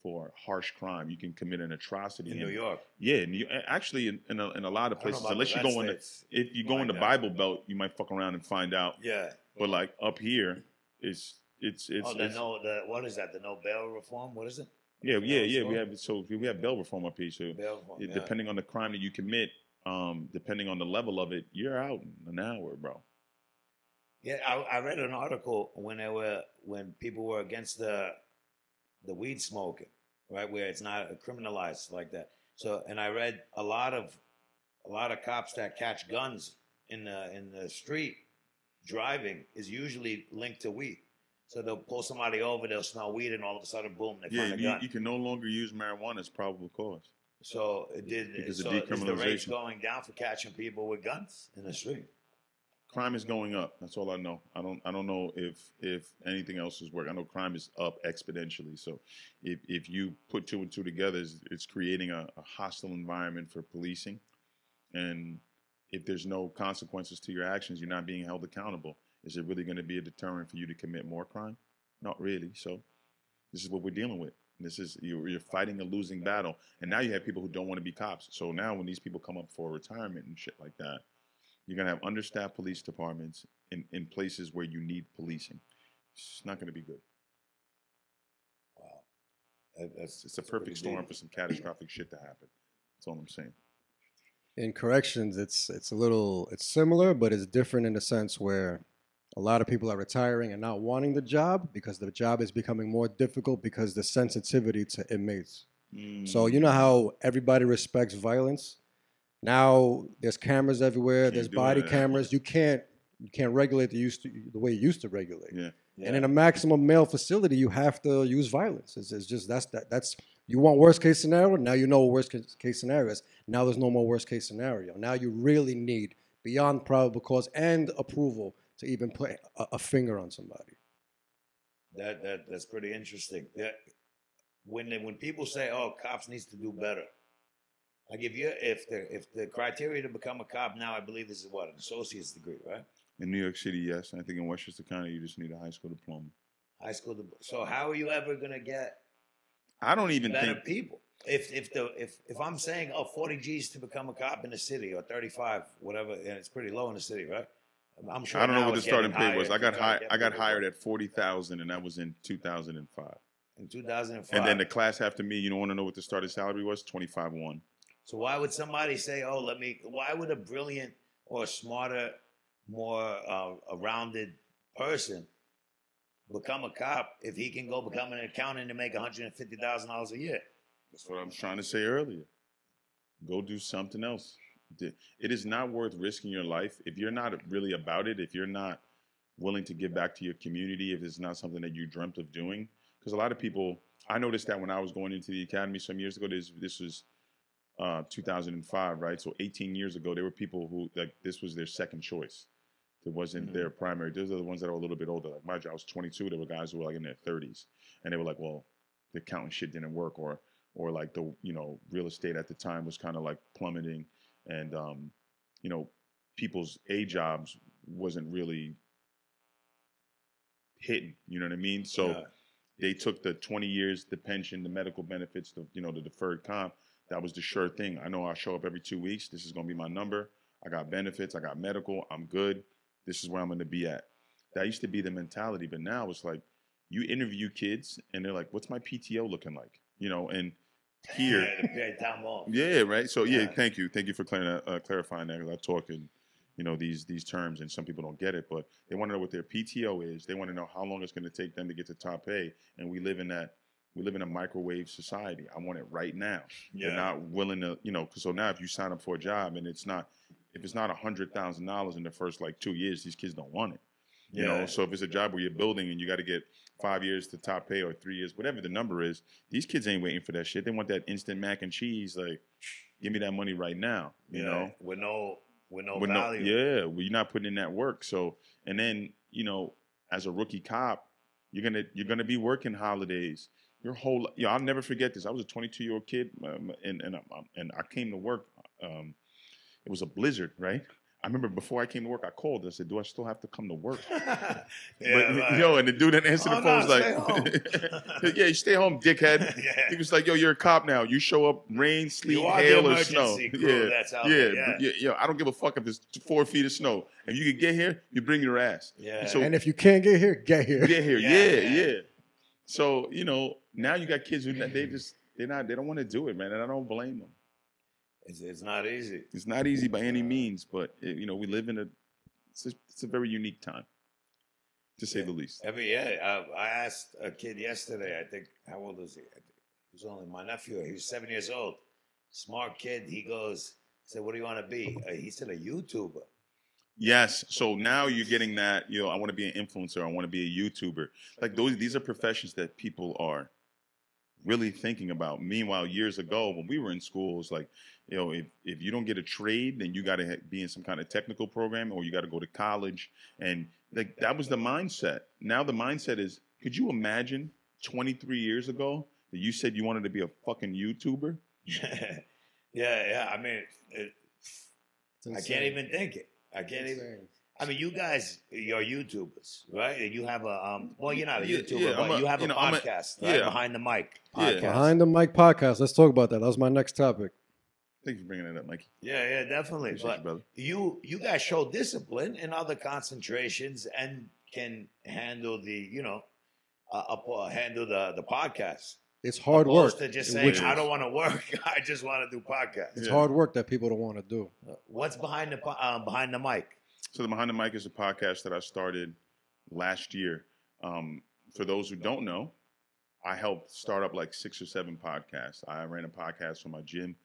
for harsh crime. You can commit an atrocity in New York. Yeah, and you, actually in, in, a, in a lot of I don't know places, unless you go in, the, if you oh, go in the. Bible Belt, you might fuck around and find out. Yeah. But like up here, it's it's oh, it's, oh, the it's no, the what is that? The no bail reform? What is it? Yeah yeah yeah. We have so we have bail reform up here. So Bail reform. it- yeah. depending on the crime that you commit, um, depending on the level of it, you're out in an hour, bro. Yeah, I, I read an article when they were when people were against the the weed smoking, right, where it's not criminalized like that. So, and I read a lot of a lot of cops that catch guns in the in the street driving is usually linked to weed. So they'll pull somebody over, they'll smell weed, and all of a sudden, boom, they Yeah, find a you, gun. you can no longer use marijuana as probable cause. so it did. Because of decriminalization. is the rates going down for catching people with guns in the street? Crime is going up. That's all I know. I don't. I don't know if if anything else is working. I know crime is up exponentially. So, if if you put two and two together, it's, it's creating a, a hostile environment for policing, and if there's no consequences to your actions, you're not being held accountable. Is it really going to be a deterrent for you to commit more crime? Not really. So, this is what we're dealing with. This is you're, you're fighting a losing battle, and now you have people who don't want to be cops. So now, when these people come up for retirement and shit like that, you're gonna have understaffed police departments in, in places where you need policing. It's not gonna be good. Wow, That- that's It's a that's perfect storm deep. for some catastrophic shit to happen. That's all I'm saying. In corrections, it's it's a little it's similar, but it's different in the sense where a lot of people are retiring and not wanting the job because the job is becoming more difficult because the sensitivity to inmates. So mm. you know how everybody respects violence. Now there's cameras everywhere. Can't there's body that. cameras. You can't you can't regulate the used to, the way you used to regulate. Yeah. And in a maximum male facility, you have to use violence. It's, it's just that's that that's you want worst case scenario. Now you know what worst case- case scenario is. Now there's no more worst case scenario. Now you really need beyond probable cause and approval to even put a, a finger on somebody. That that that's pretty interesting. That when they, when people say, "Oh, cops needs to do better," I give you if the if the criteria to become a cop now, I believe is what an associate's degree, right? In New York City, yes. I think in Westchester County, you just need a high school diploma. High school. diploma. So how are you ever gonna get I don't even better think. people? If if the if if I'm saying oh 40 G's to become a cop in the city or 35 whatever and it's pretty low in the city, right? I'm sure. I don't know what the starting pay was. I got high, I got hired at forty thousand, and that was in two thousand and five. in 2005. And then the class after me, you don't want to know what the starting salary was? Twenty five one. So why would somebody say, "Oh, let me"? Why would a brilliant or smarter, more uh, a rounded person become a cop if he can go become an accountant and make one hundred and fifty thousand dollars a year? That's what I'm trying to say earlier. Go do something else. It is not worth risking your life if you're not really about it. If you're not willing to give back to your community, if it's not something that you dreamt of doing, because a lot of people, I noticed that when I was going into the academy some years ago. This this was uh, 2005, right? So 18 years ago, there were people who like this was their second choice. It wasn't Mhm. their primary. Those are the ones that are a little bit older. Like my job, I was 22. There were guys who were like in their 30s, and they were like, "Well, the accounting shit didn't work," or or like the you know real estate at the time was kind of like plummeting, and um, you know people's A jobs wasn't really hitting. You know what I mean? So Yeah. they took the 20 years, the pension, the medical benefits, the you know the deferred comp. That was the sure thing. I know I show up every two weeks. This is gonna be my number. I got benefits. I got medical. I'm good. This is where I'm gonna be at. That used to be the mentality, but now it's like you interview kids and they're like, "What's my PTO looking like?" You know, and here, Yeah, to off. yeah, right. So yeah, Yeah. thank you, thank you for uh, clarifying that. 'cause I talk in, you know, these these terms, and some people don't get it, but they want to know what their PTO is. They want to know how long it's going to take them to get to top pay. And we live in that we live in a microwave society. I want it right now. Yeah. They're not willing to, you know. 'cause So now, if you sign up for a job and it's not, if it's not a hundred thousand dollars in the first like two years, these kids don't want it. You Yeah. know, so if it's a job where you're building and you got to get five years to top pay or three years, whatever the number is, these kids ain't waiting for that shit. They want that instant mac and cheese. Like, give me that money right now. You Yeah, know, with no with no With no- value. yeah, well, you're not putting in that work. So, and then you know, as a rookie cop, you're gonna you're gonna be working holidays. Your whole, yeah, I'll never forget this. I was a 22 year old kid, um, and and um, and I came to work. Um, it was a blizzard, right? I remember before I came to work, I called. I said, "Do I still have to come to work?" yeah, but right. yo, and the dude that answered Oh, the phone was like, "Yeah, you stay home, dickhead." yeah. He was like, "Yo, you're a cop now. You show up, rain, sleet, You are the hail, or snow. crew yeah, that's out yeah, there, yeah. yeah, yeah. I don't give a fuck if it's four feet of snow. If you can get here, you bring your ass. Yeah. So And if you can't get here, get here. get here, Yeah, yeah, yeah. yeah. So you know, now you got kids who they just they're not they don't want to do it, man, and I don't blame them. It's, it's not easy. It's not easy by any means, but it, you know, we live in a it's a, it's a very unique time, to say Yeah. the least. Every year, I, I asked a kid yesterday. I think how old is he? I think He was only my nephew. He was seven years old. Smart kid. He goes. I said, "What do you want to be?" Uh, he said, "A YouTuber." Yes. So now you're getting that, you know, I want to be an influencer, I want to be a YouTuber. Like those these are professions that people are really thinking about. Meanwhile, years ago when we were in schools, like, you know, if, if you don't get a trade, then you got to be in some kind of technical program or you got to go to college. And like that was the mindset. Now the mindset is, could you imagine 23 years ago that you said you wanted to be a fucking YouTuber? yeah, yeah. I mean, it, I can't even think it. I can't even. I mean, you guys, you're YouTubers, right? And you have a um. Well, you're not a YouTuber, yeah, but a- you have you a know, I'm a- podcast, right? yeah. Behind the mic Yeah. podcast. Behind the mic podcast. Let's talk about that. That was my next topic. Thank you for bringing that up, Mikey. Yeah, yeah, definitely. Appreciate you, brother. you you guys show discipline in other concentrations and can handle the you know uh, uh, handle the the podcast. It's hard work. Opposed to just saying which- I don't want to work. I just want to do podcast. It's Yeah. hard work that people don't want to do. What's behind the po- um, behind the mic? So the Behind the Mic is a podcast that I started last year. Um, for those who don't know, I helped start up like six or seven podcasts. I ran a podcast for my gym,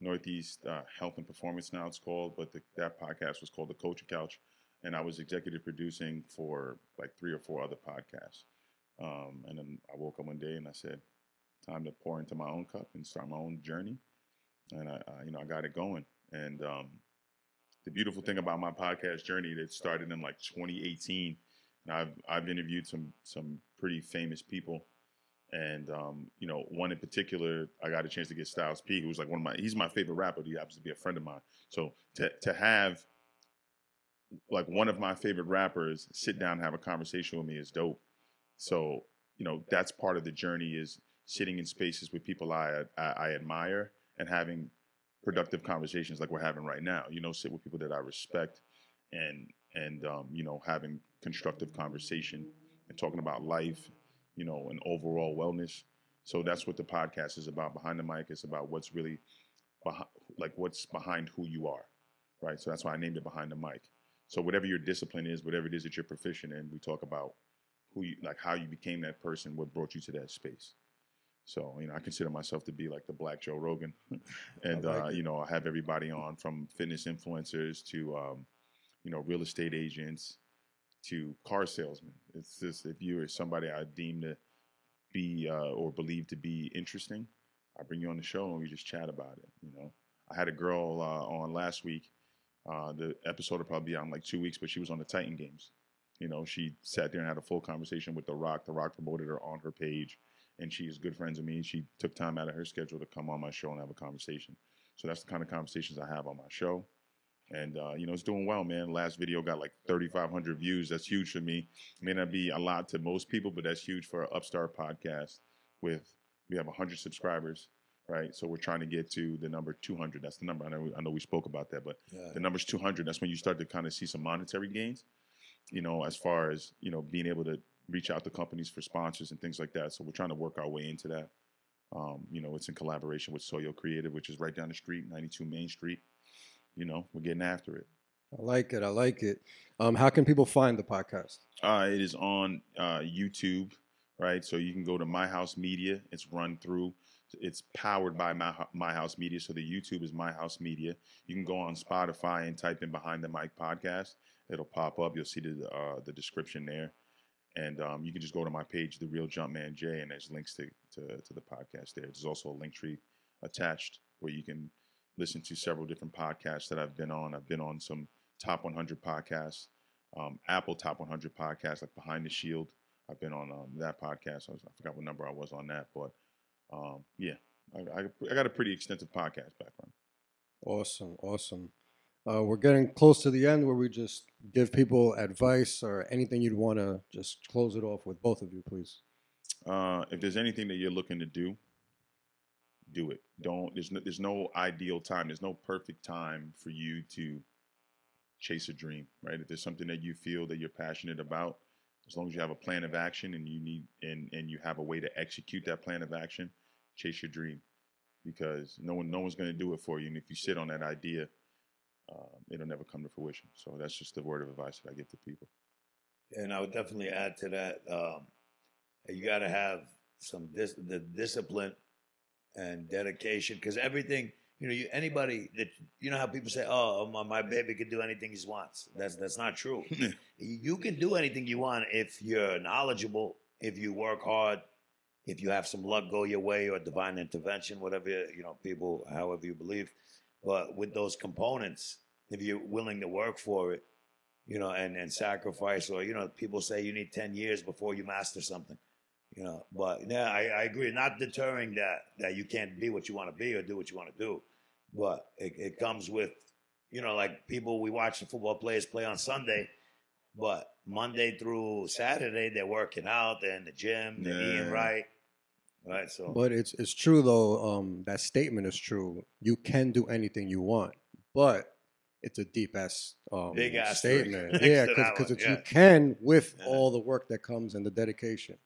Northeast uh, Health and Performance now it's called, but the, that podcast was called The Coaching Couch, and I was executive producing for like three or four other podcasts. Um, and then I woke up one day and I said, "Time to pour into my own cup and start my own journey." And I, I you know, I got it going. And um, the beautiful thing about my podcast journey that started in like 2018 and I've I've interviewed some some pretty famous people. And um, you know one in particular I got a chance to get Styles P who's like one of my he's my favorite rapper. He happens to be a friend of mine. So to to have like one of my favorite rappers sit down and have a conversation with me is dope. So you know that's part of the journey is sitting in spaces with people I I, I admire and having productive conversations like we're having right now. You know, sit with people that I respect and and um, you know, having constructive conversation and talking about life, you know, and overall wellness. So that's what the podcast is about. Behind the mic is about what's really behind, like what's behind who you are, right? So that's why I named it Behind the Mic. So whatever your discipline is, whatever it is that you're proficient in, we talk about who you like, how you became that person, what brought you to that space. So you know, I consider myself to be like the Black Joe Rogan, and like uh, you know, I have everybody on from fitness influencers to um, you know real estate agents to car salesmen. It's just if you are somebody I deem to be uh, or believe to be interesting, I bring you on the show and we just chat about it. You know, I had a girl uh, on last week. Uh, the episode will probably be on like two weeks, but she was on the Titan Games. You know, she sat there and had a full conversation with The Rock. The Rock promoted her on her page, and she is good friends with me. She took time out of her schedule to come on my show and have a conversation. So that's the kind of conversations I have on my show. and uh, you know it's doing well, man. Last video got like 3,500 views. That's huge for me. May not be a lot to most people, but that's huge for an upstart podcast. With we have 100 subscribers, right? So we're trying to get to the number 200. That's the number. I know. I know we spoke about that, but Yeah. the number's 200. That's when you start to kind of see some monetary gains. You know, as far as you know, being able to reach out to companies for sponsors and things like that. So we're trying to work our way into that. Um, you know, it's in collaboration with Soyo Creative, which is right down the street, 92 Main Street. You know, we're getting after it. I like it. I like it. Um, how can people find the podcast? Uh, it is on uh, YouTube, right? So you can go to My House Media. It's run through. It's powered by My, My House Media. So the YouTube is My House Media. You can go on Spotify and type in Behind the Mic podcast. It'll pop up. You'll see the uh, the description there, and um, you can just go to my page, The Real Jumpman J, and there's links to, to to the podcast there. There's also a link tree attached where you can listen to several different podcasts that I've been on. I've been on some top 100 podcasts um, Apple Top 100 podcasts, like Behind the Shield. I've been on um, that podcast. I, was, I forgot what number I was on that, but um, yeah, I, I, I got a pretty extensive podcast background. Awesome, awesome. Uh, we're getting close to the end where we just give people advice or anything you'd want to just close it off with both of you, please. Uh, if there's anything that you're looking to do, do it. Don't. There's no, there's no ideal time. There's no perfect time for you to chase a dream, right? If there's something that you feel that you're passionate about, as long as you have a plan of action and you need and and you have a way to execute that plan of action, chase your dream, because no one no one's going to do it for you. And if you sit on that idea, uh, it'll never come to fruition. So that's just the word of advice that I give to people. And I would definitely add to that. Um, you got to have some dis- the discipline and dedication because everything you know. You, anybody that you know how people say, "Oh, my, my baby can do anything he wants." That's that's not true. you can do anything you want if you're knowledgeable, if you work hard, if you have some luck go your way or divine intervention, whatever you know, people, however you believe. But with those components, if you're willing to work for it, you know, and and sacrifice, or you know, people say you need ten years before you master something, you know. But yeah, I, I agree. Not deterring that that you can't be what you want to be or do what you want to do, but it, it comes with, you know, like people we watch the football players play on Sunday, but Monday through Saturday they're working out, they're in the gym, they're eating right, right. So But it's it's true though. Um, that statement is true. You can do anything you want, but it's a deep ass um, Big asterisk statement. yeah, because it's yeah. you can with Yeah. all the work that comes and the dedication.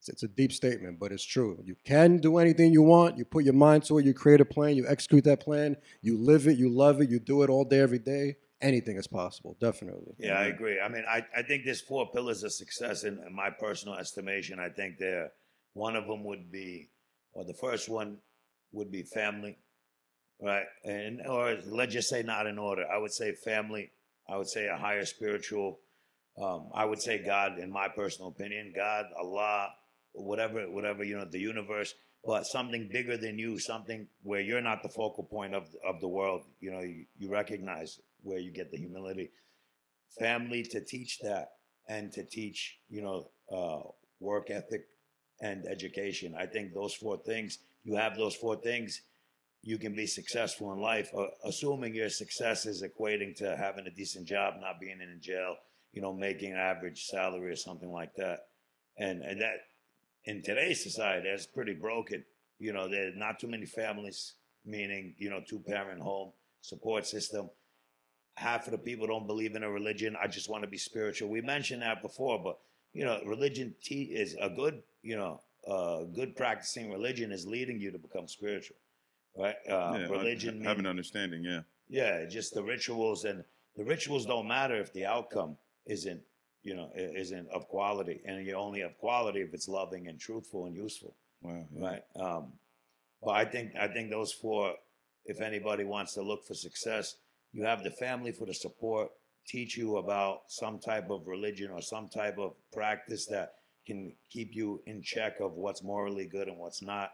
It's, it's a deep statement, but it's true. You can do anything you want. You put your mind to it. You create a plan. You execute that plan. You live it. You love it. You do it all day, every day. Anything is possible. Definitely. Yeah, I agree. I mean, I, I think there's four pillars of success in, in my personal estimation. I think there, one of them would be, or the first one would be family, right? And or let's just say not in order. I would say family. I would say a higher spiritual. Um, I would say God, in my personal opinion, God, Allah, whatever, whatever you know, the universe, but something bigger than you, something where you're not the focal point of of the world. You know, you, you recognize where you get the humility family to teach that and to teach you know uh, work ethic and education i think those four things you have those four things you can be successful in life uh, assuming your success is equating to having a decent job not being in jail you know making an average salary or something like that and and that in today's society that's pretty broken you know there's not too many families meaning you know two parent home support system half of the people don't believe in a religion. I just want to be spiritual. We mentioned that before, but you know, religion is a good, you know, uh, good practicing religion is leading you to become spiritual, right? Uh, yeah, religion, ha- have an understanding. Yeah, yeah, just the rituals and the rituals don't matter if the outcome isn't, you know, isn't of quality, and you only have quality if it's loving and truthful and useful wow. yeah. right? Um, but I think I think those four, if anybody wants to look for success, you have the family for the support, teach you about some type of religion or some type of practice that can keep you in check of what's morally good and what's not.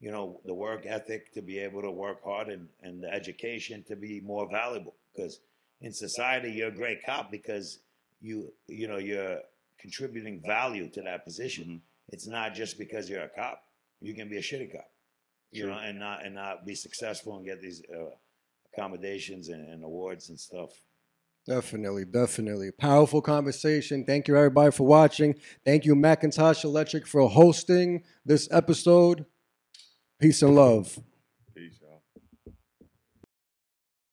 You know, the work ethic to be able to work hard and, and the education to be more valuable. Because in society, you're a great cop because you you know you're contributing value to that position. Mhm. It's not just because you're a cop. You can be a shitty cop, you True. know, and not and not be successful and get these uh, accommodations and, and awards and stuff. Definitely, definitely. Powerful conversation. Thank you, everybody, for watching. Thank you, Muqattash Electric, for hosting this episode. Peace and love.